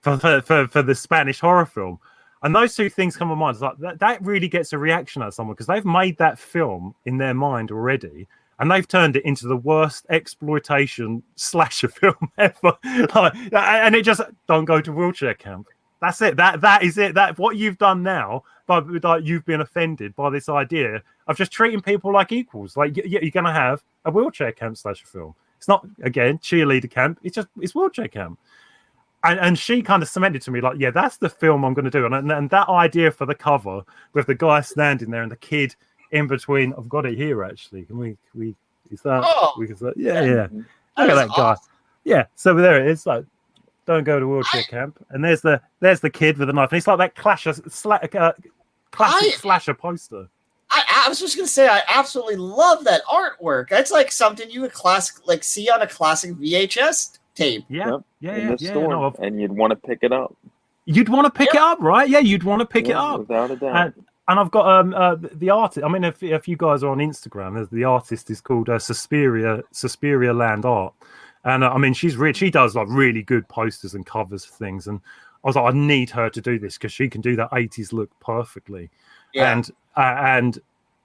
for for for, for the Spanish horror film. And those two things come to mind. It's like that, that really gets a reaction out of someone because they've made that film in their mind already, and they've turned it into the worst exploitation slasher film ever. like, and it just don't go to wheelchair camp. That's it. That that is it. That what you've done now, but like you've been offended by this idea of just treating people like equals. Like y- y- you're going to have a wheelchair camp slasher film. It's not again cheerleader camp. It's just it's wheelchair camp. And, and she kind of cemented to me like, yeah, that's the film I'm going to do. And, and and that idea for the cover with the guy standing there and the kid in between. I've got it here actually. Can we can we is that? Oh. we can, yeah, yeah. That Look at that guy. Yeah. So there it is. Like, don't go to wheelchair camp. And there's the there's the kid with the knife. And it's like that clasher, sla- uh, classic I- slasher poster. I, I was just gonna say I absolutely love that artwork. That's like something you would classic like see on a classic VHS tape. Yeah, Yep, yeah, in yeah. the yeah store, no, and you'd want to pick it up. you'd want to pick it up, right? Yeah, you'd want to pick it up. without a doubt. And, and I've got um uh, the- the artist. I mean, if if you guys are on Instagram, the artist is called uh, Suspiria Suspiria Land Art, and uh, I mean she's rich. She does like really good posters and covers for things. And I was like, I need her to do this because she can do that '80s look perfectly. Yeah. And uh, and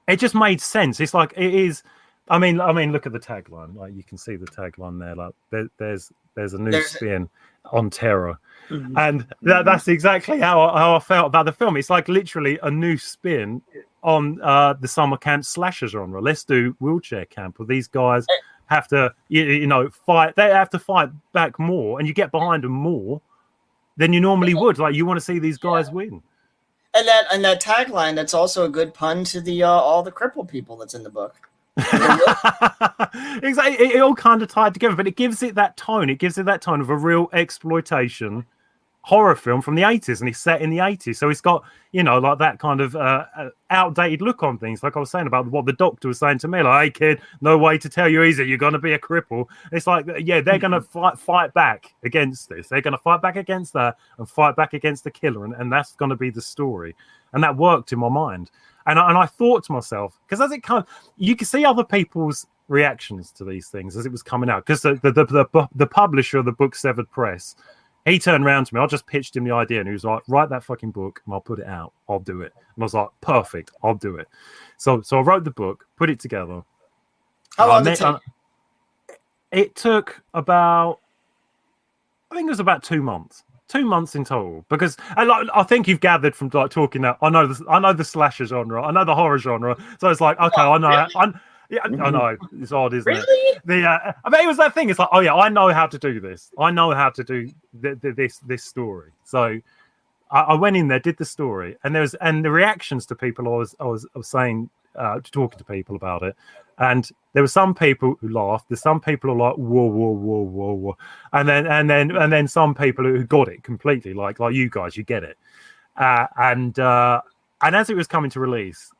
it just made sense. It's like it is. I mean, I mean, look at the tagline. Like you can see the tagline there. Like there, there's there's a new There's- spin on terror, Mhm. and that, that's exactly how I, how I felt about the film. It's like literally a new spin on uh, the summer camp slasher genre. Let's do wheelchair camp, where these guys have to, you, you know, fight. They have to fight back more, and you get behind them more than you normally would. Like you want to see these guys win. And that and that tagline that's also a good pun to the uh, all the crippled people that's in the book. exactly. It, it all kind of tied together, but it gives it that tone. It gives it that tone of a real exploitation horror film from the 80s, and it's set in the 80s. So it's got, you know, like that kind of uh, uh, outdated look on things. Like I was saying about what the doctor was saying to me, like, hey, kid, no way to tell you easy. You're going to be a cripple. It's like, yeah, they're going to fight, fight back against this. They're going to fight back against that and fight back against the killer. And, and that's going to be the story. And that worked in my mind. And I, and I thought to myself, because as it comes, you can see other people's reactions to these things as it was coming out. Because the the, the the the publisher of the book Severed Press, he turned around to me. I just pitched him the idea, and he was like, "Write that fucking book, and I'll put it out. I'll do it." And I was like, "Perfect, I'll do it." So so I wrote the book, put it together. How long did it take? It took about, I think it was about two months. Two months in total, because I, like, I think you've gathered from like talking that I know the I know the slasher genre, I know the horror genre, so it's like okay, I know, I, yeah, I know it's odd, isn't it? Really? The uh, I mean, it was that thing. It's like, oh yeah, I know how to do this. I know how to do th- th- this this story. So I, I went in there, did the story, and there was and the reactions to people. I was I was, I was saying uh, to talking to people about it, and there were some people who laughed. There's some people who are like whoa whoa whoa whoa whoa, and then and then and then some people who got it completely, like like you guys, you get it. Uh, and uh, and as it was coming to release,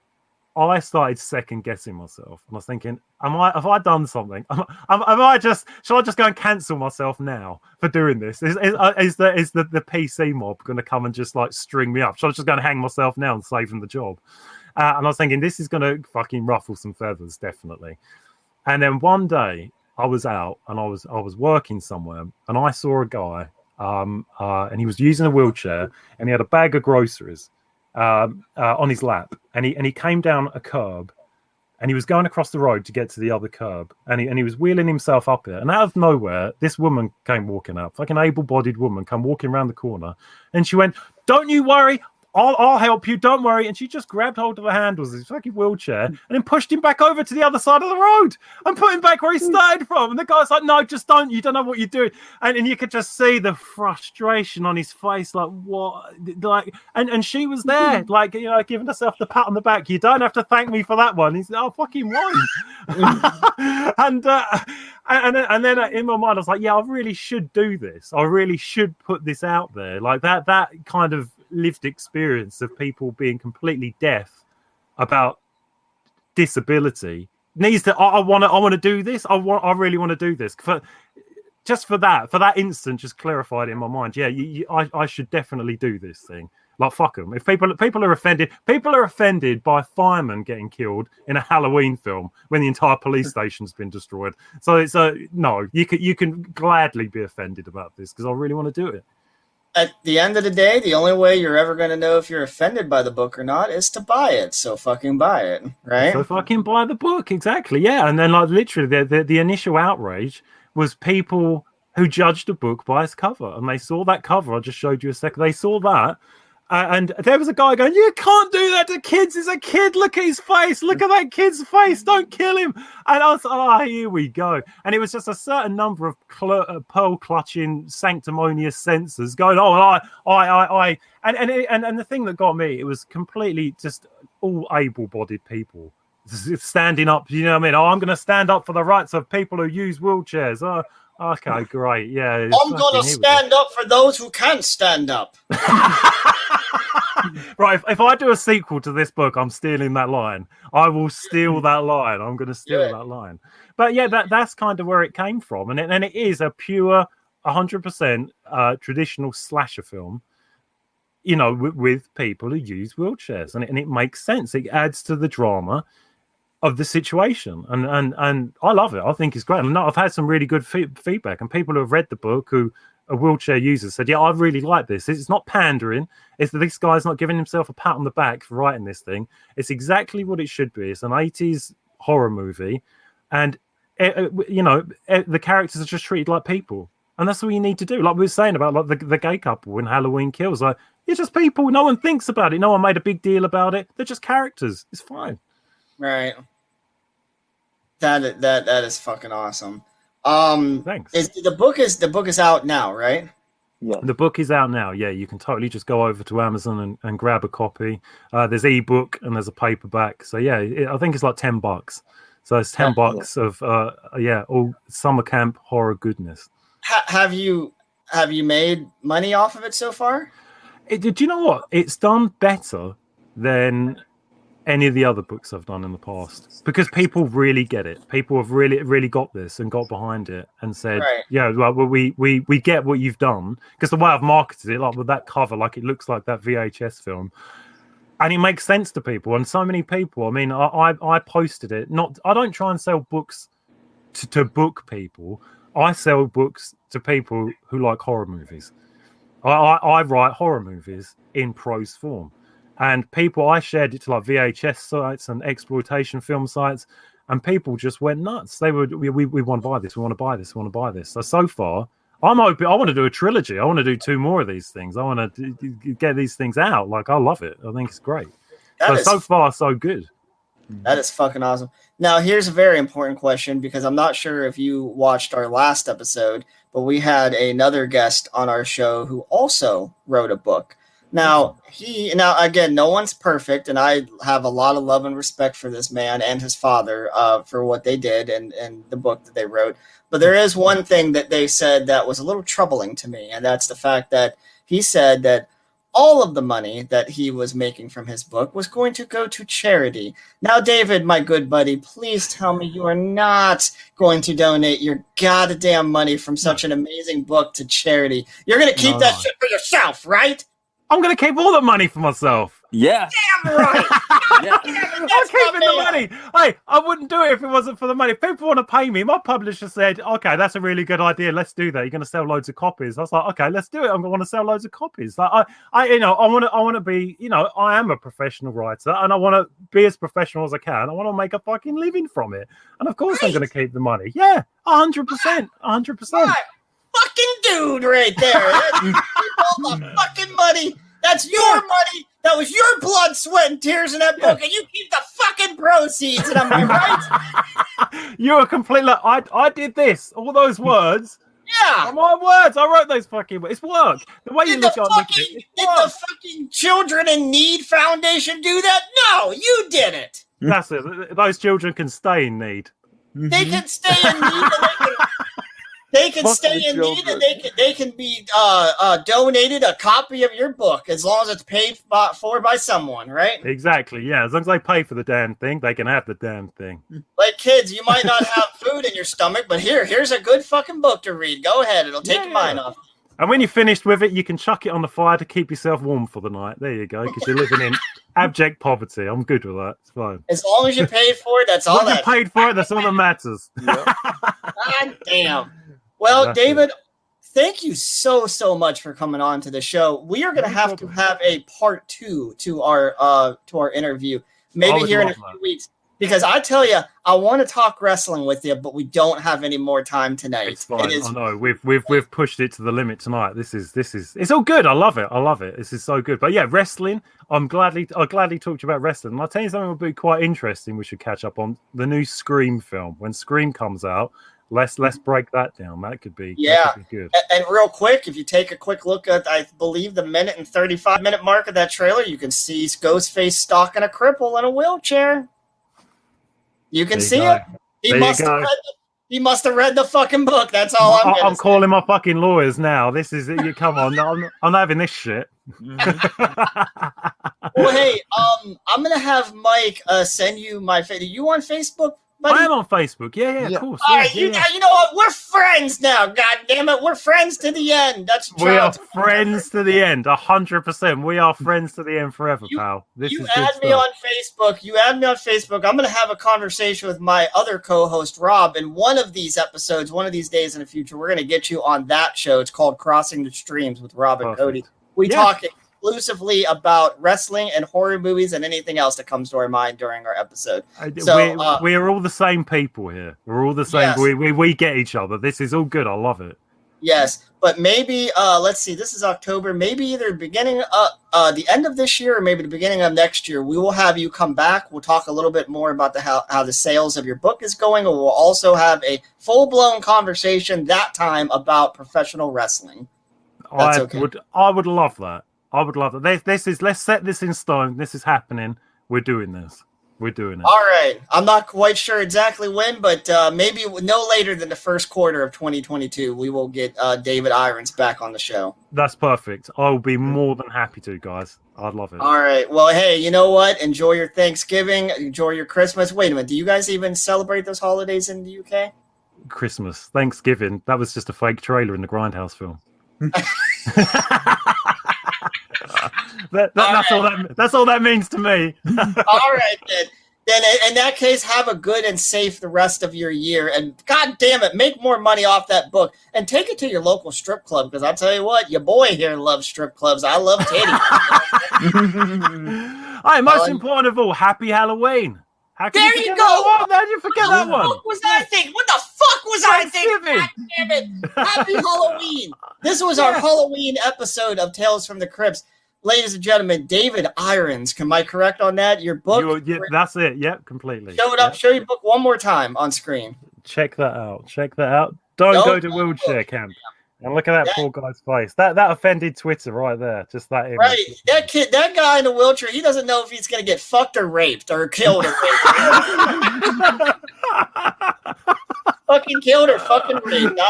I started second guessing myself, and I was thinking, "Am I? Have I done something? Am, am, am I just? Shall I just go and cancel myself now for doing this? Is is, uh, is the is the, the PC mob going to come and just like string me up? Shall I just go and hang myself now and save them the job?" Uh, and I was thinking, this is going to fucking ruffle some feathers, definitely. And then one day, I was out and I was I was working somewhere, and I saw a guy, um, uh, and he was using a wheelchair, and he had a bag of groceries um, uh, on his lap, and he and he came down a curb, and he was going across the road to get to the other curb, and he and he was wheeling himself up it, and out of nowhere, this woman came walking up, like an able-bodied woman, come walking around the corner, and she went, "Don't you worry." I'll, I'll help you. Don't worry. And she just grabbed hold of the handles of his fucking wheelchair and then pushed him back over to the other side of the road and put him back where he mm. started from. And the guy's like, "No, just don't. You don't know what you're doing." And, and you could just see the frustration on his face, like what, like. And and she was there, mm-hmm. like you know, giving herself the pat on the back. You don't have to thank me for that one. He's like, oh fucking won. Mm. and uh, and and then in my mind, I was like, yeah, I really should do this. I really should put this out there, like that. That kind of lived experience of people being completely deaf about disability needs to. I want to. I want to do this. I want. I really want to do this for just for that. For that instant, just clarified in my mind. Yeah, you, you, I, I should definitely do this thing. Like fuck them. If people people are offended, people are offended by firemen getting killed in a Halloween film when the entire police station's been destroyed. So it's a no. You can you can gladly be offended about this because I really want to do it. At the end of the day, the only way you're ever going to know if you're offended by the book or not is to buy it. So fucking buy it, right? So fucking buy the book, exactly. Yeah, and then like literally, the the, the initial outrage was people who judged a book by its cover, and they saw that cover. I just showed you a second. They saw that, uh, and there was a guy going, "You can't do that to kids. He's a kid. Look at his face. Look at that kid's face. Don't kill him." And I was, "Oh, here we go." And it was just a certain number of cl- uh, pearl clutching, sanctimonious censors going, "Oh, I, I, I, I," and and, it, and and the thing that got me, it was completely just all able-bodied people standing up. You know what I mean? Oh, I'm going to stand up for the rights of people who use wheelchairs. Oh, okay, great. Yeah, I'm gonna here we go. stand up for those who can't stand up. right, if, if I do a sequel to this book, I'm stealing that line. I will steal that line. I'm going to steal Yeah. that line. But yeah, that that's kind of where it came from, and it, and it is a pure, 100% uh, traditional slasher film. You know, with, with people who use wheelchairs, and it, and it makes sense. It adds to the drama of the situation, and and and I love it. I think it's great. And I've had some really good fe- feedback, and people who have read the book who are wheelchair users said, "Yeah, I really like this. It's not pandering. It's that this guy's not giving himself a pat on the back for writing this thing. It's exactly what it should be. It's an '80s horror movie, and eh, eh, you know eh, the characters are just treated like people." And that's what you need to do. Like we were saying about like the, the gay couple in Halloween Kills. Like, you're just people. No one thinks about it. No one made a big deal about it. They're just characters. It's fine. Right. That that that is fucking awesome. Um, Thanks. Is the book is the book is out now, right? Yeah. The book is out now. Yeah, you can totally just go over to Amazon and, and grab a copy. Uh, there's ebook and there's a paperback. So yeah, it, I think it's like ten bucks. So it's ten Yeah. bucks of uh, yeah, all summer camp horror goodness. Ha- have you have you made money off of it so far? It, do you know what? It's done better than any of the other books I've done in the past because people really get it. People have really, really got this and got behind it and said, Right. "Yeah, well, we we we get what you've done." Because the way I've marketed it, like with that cover, like it looks like that VHS film, and it makes sense to people. And so many people. I mean, I I, I posted it. Not, I don't try and sell books to, to book people. I sell books to people who like horror movies. I, I, I write horror movies in prose form, and people I shared it to like VHS sites and exploitation film sites, and people just went nuts. They would we, we, we want to buy this, we want to buy this, we want to buy this. So so far, I'm open. I want to do a trilogy. I want to do two more of these things. I want to d- get these things out. Like I love it. I think it's great. So is- so far so good. That is fucking awesome. Now, here's a very important question because I'm not sure if you watched our last episode, but we had another guest on our show who also wrote a book. Now, he, now again, no one's perfect, and I have a lot of love and respect for this man and his father uh, for what they did and, and the book that they wrote. But there is one thing that they said that was a little troubling to me, and that's the fact that he said that all of the money that he was making from his book was going to go to charity. Now, David, my good buddy, please tell me you are not going to donate your goddamn money from such an amazing book to charity. You're going to keep No, that no. shit for yourself, right? I'm gonna keep all the money for myself. Yeah. Damn right. Yeah. I'm keeping the money. Hey, I wouldn't do it if it wasn't for the money. If people want to pay me, my publisher said, "Okay, that's a really good idea. Let's do that. You're going to sell loads of copies." I was like, "Okay, let's do it. I'm going to want to sell loads of copies." Like, I, I, you know, I want to, I want to be, you know, I am a professional writer, and I want to be as professional as I can. I want to make a fucking living from it, and of course, I'm going to keep the money. Yeah, hundred percent, hundred percent. Right. Fucking dude right there. That's- you keep all the fucking money. That's your money. That was your blood, sweat, and tears in that book, and you keep the fucking proceeds. And I'm like, right? You're a complete. Like, I, I did this. All those words. Yeah. my words. I wrote those fucking words. It's work. The way you Did the look at look fucking it, it's did work. the fucking Children in Need Foundation do that? No, you did it. That's it. Those children can stay in need. They mm-hmm. can stay in need. And they can, Fuck stay the in need, and they can they can be uh, uh, donated a copy of your book as long as it's paid for by someone, right? Exactly. Yeah. As long as they pay for the damn thing, they can have the damn thing. Like kids, you might not have food in your stomach, but here, here's a good fucking book to read. Go ahead, it'll take Yeah. your mind off. And when you're finished with it, you can chuck it on the fire to keep yourself warm for the night. There you go. Because you're living in abject poverty. I'm good with that. It's fine. As long as you paid for it, that's As all long as that. you paid for it, that's all that matters. God damn. Well, That's it. David, thank you so so much for coming on to the show. We are going to have to have a part two to our uh to our interview. Maybe would here in a few that. weeks. because I tell you, I want to talk wrestling with you, but we don't have any more time tonight. It's fine. It is I know we've we've we've pushed it to the limit tonight. This is this is it's all good. I love it. I love it. This is so good. But yeah, wrestling. I'm gladly I gladly talked to you about wrestling. And I'll tell you something will be quite interesting. We should catch up on the new Scream film when Scream comes out. Let's let's break that down. That could be Yeah. could be good. And real quick, if you take a quick look at, I believe, the minute and 35 minute mark of that trailer, you can see Ghostface stalking a cripple in a wheelchair. You can There see it. He There must have read the, he must have read the fucking book. That's all I'm I'm calling my fucking lawyers now. This is you. Come on, I'm, I'm not having this shit. Well, hey, um, I'm gonna have Mike uh, send you my. Fa- Are you on Facebook, buddy? I am on Facebook. Yeah, yeah, Yeah. of course. All yeah, right, you, yeah, yeah. you know what? We're friends now. God damn it, we're friends to the end. That's true. We are child- friends to the end, a hundred percent. We are friends to the end forever, You- pal. This you is add me stuff. on Facebook. You add me on Facebook. I'm going to have a conversation with my other co-host Rob. In one of these episodes, one of these days in the future, we're going to get you on that show. It's called Crossing the Streams with Rob and Perfect. Cody. We Yeah. talk exclusively about wrestling and horror movies and anything else that comes to our mind during our episode. So, we're, uh, we're all the same people here. We're all the same. Yes. We, we we get each other. This is all good. I love it. Yes, but maybe uh let's see. This is October. Maybe either beginning uh uh the end of this year or maybe the beginning of next year. We will have you come back. We'll talk a little bit more about the how how the sales of your book is going, and we'll also have a full blown conversation that time about professional wrestling. That's I okay. would I would love that. I would love that. This, this is let's set this in stone. This is happening. We're doing this. We're doing it. All right, I'm not quite sure exactly when, but uh, maybe no later than the first quarter of 2022, we will get uh, David Irons back on the show. That's perfect. I'll be more than happy to, guys. I'd love it. All right. Well, hey, you know what? Enjoy your Thanksgiving. Enjoy your Christmas. Wait a minute. Do you guys even celebrate those holidays in the UK? Christmas, Thanksgiving. That was just a fake trailer in the Grindhouse film. that, that, that's all that that's all that means to me. All right, then. Then in- in that case, have a good and safe the rest of your year. And God damn it, make more money off that book and take it to your local strip club. Because I'll tell you what, your boy here loves strip clubs. I love titties. Hey, most Alan. important of all, happy Halloween. How can There you, you forget go. That one? How did you forget that what one? the fuck was I thinking? What the fuck was I thinking? God damn it. Happy Halloween. This was our Halloween episode of Tales from the Crypts. Ladies and gentlemen, David Irons, am I correct on that? Your book You- yeah, that's it. Yep, completely. show it up, Yep. show your book one more time on screen. Check that out. Check that out. Don't Don't go to wheelchair look. camp. And look at that That- poor guy's face. That that offended Twitter right there. Just that image. Right. That kid that guy in the wheelchair, he doesn't know if he's gonna get fucked or raped or killed or raped. fucking killed or fucking raped. No,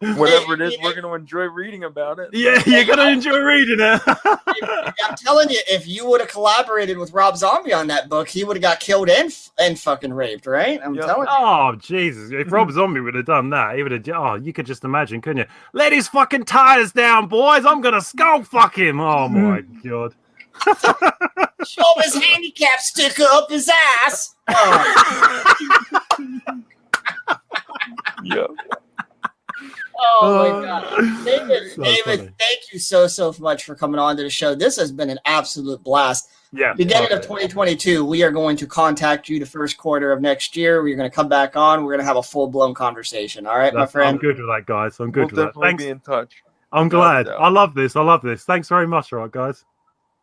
he. Whatever it is, we're going to enjoy reading about it. yeah, you're gonna enjoy reading it. I'm telling you, if you would have collaborated with Rob Zombie on that book, he would have got killed and and fucking raped, right? I'm Yep. telling you. oh Jesus! If Rob Zombie would have done that, he would have. Oh, you could just imagine, couldn't you? Let his fucking tires down, boys. I'm gonna skull fuck him. Oh my hmm. god. Show him his handicap sticker up his ass. Oh, Yeah. oh my uh, god. David, So David, thank you so so much for coming on to the show. This has been an absolute blast. Yeah. Beginning of 2022, we are going to contact you the first quarter of next year. We're going to come back on. We're going to have a full blown conversation. All right, my friend. I'm good with that, guys. I'm We'll good with that. definitely Thanks. be in touch. I'm Without a glad. I love this. I love this. Thanks very much, all right, guys.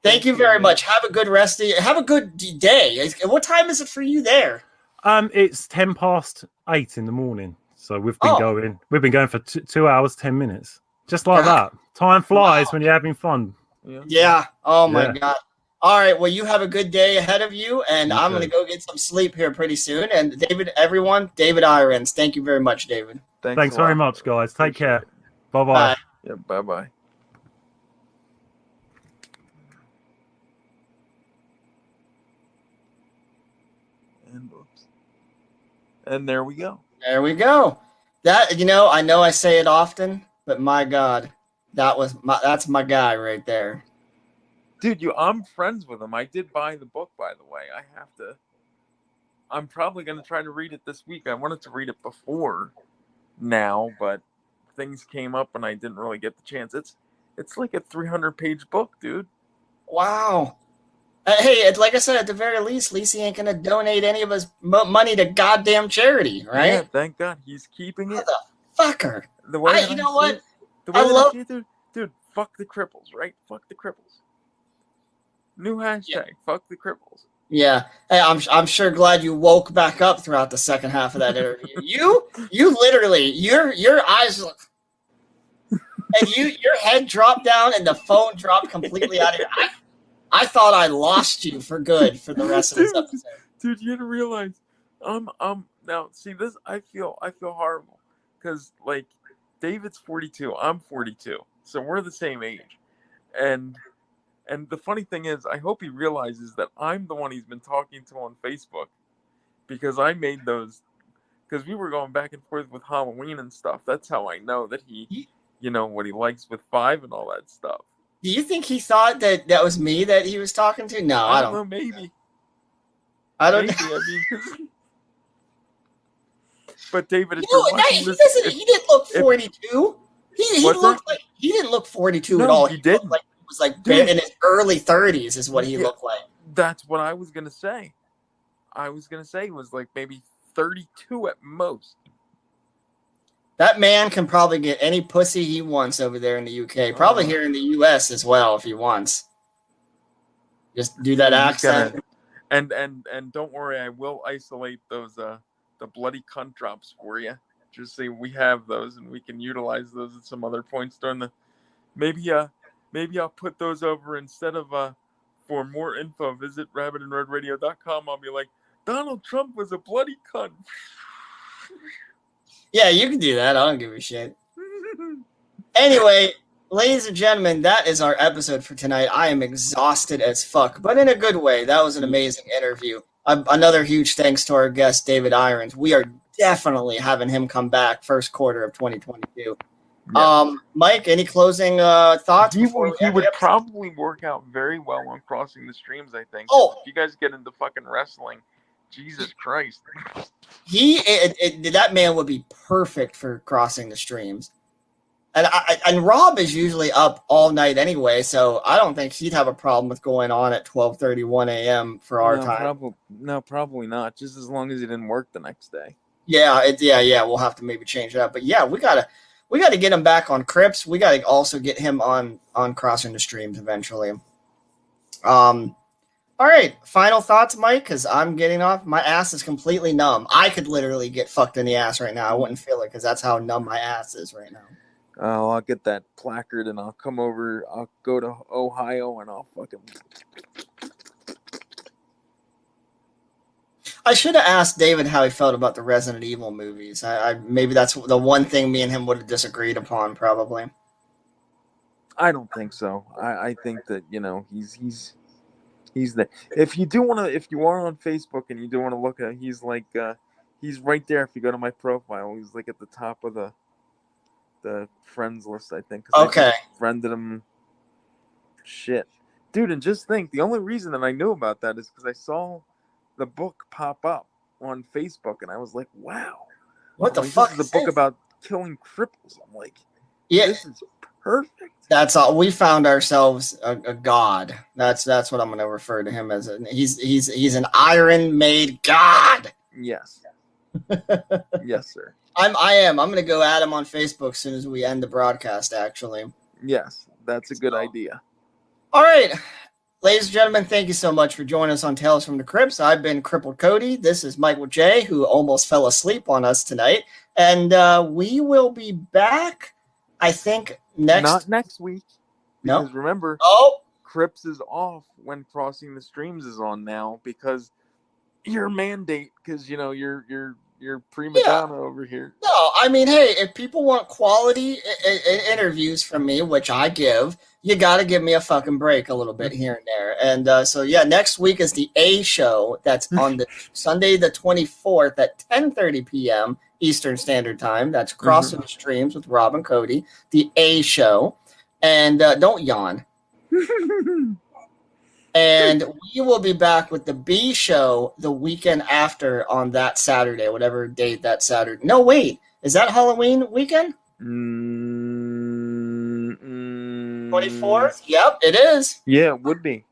Thank you very much. Have a good rest. Of, have a good day. What time is it for you there? Um, it's ten past eight in the morning, so we've been Oh. going. We've been going for t- two hours ten minutes, just like God. that. Time flies Wow. when you're having fun. Yeah. Yeah. Oh my Yeah. god. All right. Well, you have a good day ahead of you, and You I'm too. going to go get some sleep here pretty soon. And David, everyone, David Irons, thank you very much, David. Thanks, Thanks very much, guys. Take care. Appreciate it. Bye bye. Bye. Yeah. Bye bye. And whoops. And there we go. There we go. That you know, I know I say it often, but my God, that was my that's my guy right there. Dude, you I'm friends with him. I did buy the book by the way. I have to I'm probably gonna try to read it this week. I wanted to read it before now, but things came up and I didn't really get the chance. It's it's like a 300 page book, dude. Wow. Uh, hey, like I said, at the very least, Lisi ain't gonna donate any of his mo- money to goddamn charity, right? Yeah, thank God he's keeping it. Fucker. The way I- you I know what? it- the way I love- it, dude, dude, fuck the cripples, right? Fuck the cripples. New hashtag, fuck the cripples. Yeah, hey, I'm I'm sure glad you woke back up throughout the second half of that interview. you you literally your your eyes look, and you your head dropped down and the phone dropped completely out of your. I, I thought I lost you for good for the rest of this episode. Dude, you didn't realize. Um, um. Now, see this. I feel. I feel horrible because, like, David's forty-two. I'm forty-two, so we're the same age. And, and the funny thing is, I hope he realizes that I'm the one he's been talking to on Facebook, because I made those. Because we were going back and forth with Halloween and stuff. That's how I know that he, you know, what he likes with five and all that stuff. Do you think he thought that that was me that he was talking to? No, I don't. know. Maybe. I don't. Maybe, I mean, but David, if You know, that- he this, doesn't. if- he didn't look if- 42. He he looked like he didn't look 42 at all. he looked didn't. Like he was like Dude. in his early 30s is what he Yeah. looked like. that's what I was gonna say. I was gonna say was like maybe 32 at most. That man can probably get any pussy he wants over there in the UK. Probably Oh. here in the US as well if he wants. Just do that He's gonna- accent. and and and don't worry, I will isolate those uh the bloody cunt drops for you. Just say we have those and we can utilize those at some other points during the. Maybe uh maybe I'll put those over instead of uh for more info visit rabbitandredradio.com. I'll be like Donald Trump was a bloody cunt. Yeah, you can do that. I don't give a shit. Anyway, ladies and gentlemen, that is our episode for tonight. I am exhausted as fuck, but in a good way. That was an amazing interview. Another huge thanks to our guest, David Irons. We are definitely having him come back first quarter of 2022. Um, Mike, any closing uh, thoughts? He, would- he would probably work out very well on crossing the streams. I think. Oh. if you guys get into fucking wrestling, Jesus Christ. he it, it, that man would be perfect for crossing the streams and I, and rob is usually up all night anyway so i don't think he'd have a problem with going on at 12.31 a.m for our no, time Probably, no, probably not. Just as long as he didn't work the next day. yeah it, yeah yeah we'll have to maybe change that. but yeah we gotta we gotta get him back on crips we gotta also get him on on crossing the streams eventually um all right final thoughts mike because i'm getting off my ass is completely numb i could literally get fucked in the ass right now i wouldn't feel it because that's how numb my ass is right now Oh, I'll get that placard and I'll come over. I'll go to Ohio and I'll fucking. I should have asked David how he felt about the Resident Evil movies. I, I maybe that's the one thing me and him would have disagreed upon, probably. I don't think so. I, I think that you know he's he's he's there. If you do want to, if you are on Facebook and you do want to look at, he's like uh he's right there. If you go to my profile, he's like at the top of the the friends list. I think. 'cause I Okay. friended him. Shit, dude, and just think the only reason that I knew about that is because I saw the book pop up on Facebook, and I was like, wow. What the Like, fuck This is the book this? about killing cripples. I'm like, Yeah, this is perfect. that's all. We found ourselves a, a god. That's that's what I'm going to refer to him as. He's he's he's an iron made god. Yes. yes, sir. I'm I am. I'm going to go at him on Facebook as soon as we end the broadcast. Actually. Yes, that's a good idea. All right. Ladies and gentlemen, thank you so much for joining us on Tales from the Crypts. I've been Crippled Cody. This is Michael J, who almost fell asleep on us tonight. And uh, we will be back, I think, next. Not next week. No. Because remember, oh, Crips is off when Crossing the Streams is on now because your mandate, because you know you're you're you're prima Yeah. donna over here. no. I mean, hey, if people want quality I- I- interviews from me, which I give, you got to give me a fucking break a little bit here and there. And uh, so, yeah, next week is the A show. That's on the Sunday, the 24th at 10:30 p.m. Eastern Standard Time. That's Crossing the Streams with Rob and Cody, the A show. And uh, don't yawn. And we will be back with the B show the weekend after on that Saturday, whatever date that Saturday. No, wait, is that Halloween weekend? Mm, mm, fourth. Yep, it is. Yeah, it would be.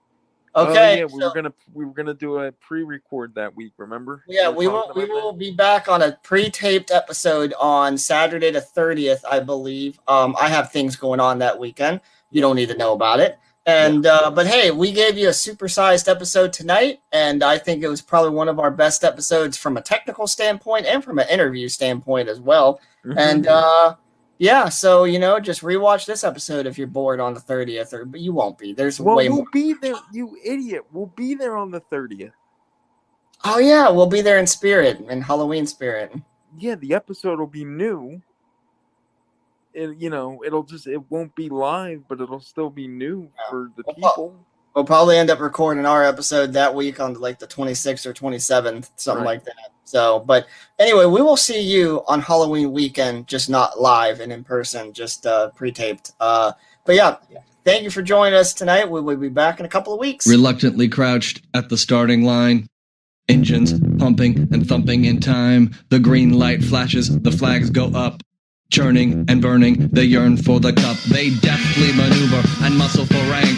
Oh, Okay. yeah, we so- were gonna we were gonna do a pre-record that week. Remember? Yeah, we will. We will be back on a pre-taped episode on Saturday the thirtieth, I believe. Um, I have things going on that weekend. You don't need to know about it. And uh, but hey, we gave you a supersized episode tonight, and I think it was probably one of our best episodes from a technical standpoint and from an interview standpoint as well. that. And uh, yeah, so you know, just rewatch this episode if you're bored on the thirtieth, or but you won't be. There's well, way we'll more. be there. You idiot! We'll be there on the thirtieth. Oh yeah, we'll be there in spirit, in Halloween spirit. Yeah, the episode will be new. It, you know, it'll just it won't be live, but it'll still be new for the people. We'll probably end up recording our episode that week on like the 26th or 27th, something Right. like that. So, but anyway, we will see you on Halloween weekend, just not live and in person, just uh, pre-taped. Uh, but yeah, thank you for joining us tonight. We will be back in a couple of weeks. Reluctantly crouched at the starting line. Engines pumping and thumping in time. The green light flashes, the flags go up. Churning and burning, they yearn for the cup. They deftly maneuver and muscle for rank.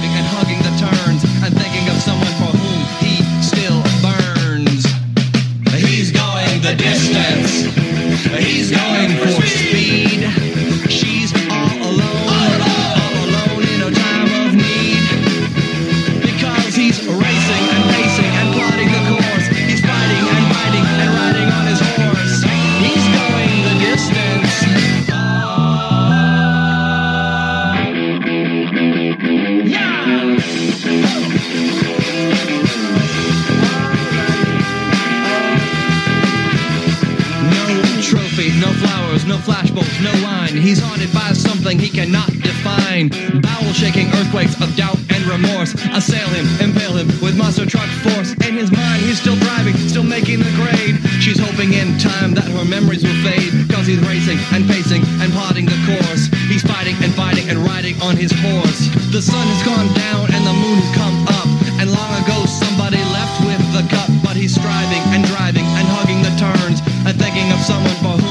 He's going for flashbulbs, no line. He's haunted by something he cannot define. Bowel shaking earthquakes of doubt and remorse assail him, impale him with monster truck force. In his mind, he's still driving, still making the grade. She's hoping in time that her memories will fade. Cause he's racing and pacing and plotting the course. He's fighting and fighting and riding on his horse. The sun has gone down and the moon has come up. And long ago somebody left with the cup. But he's striving and driving and hugging the turns. And thinking of someone for whom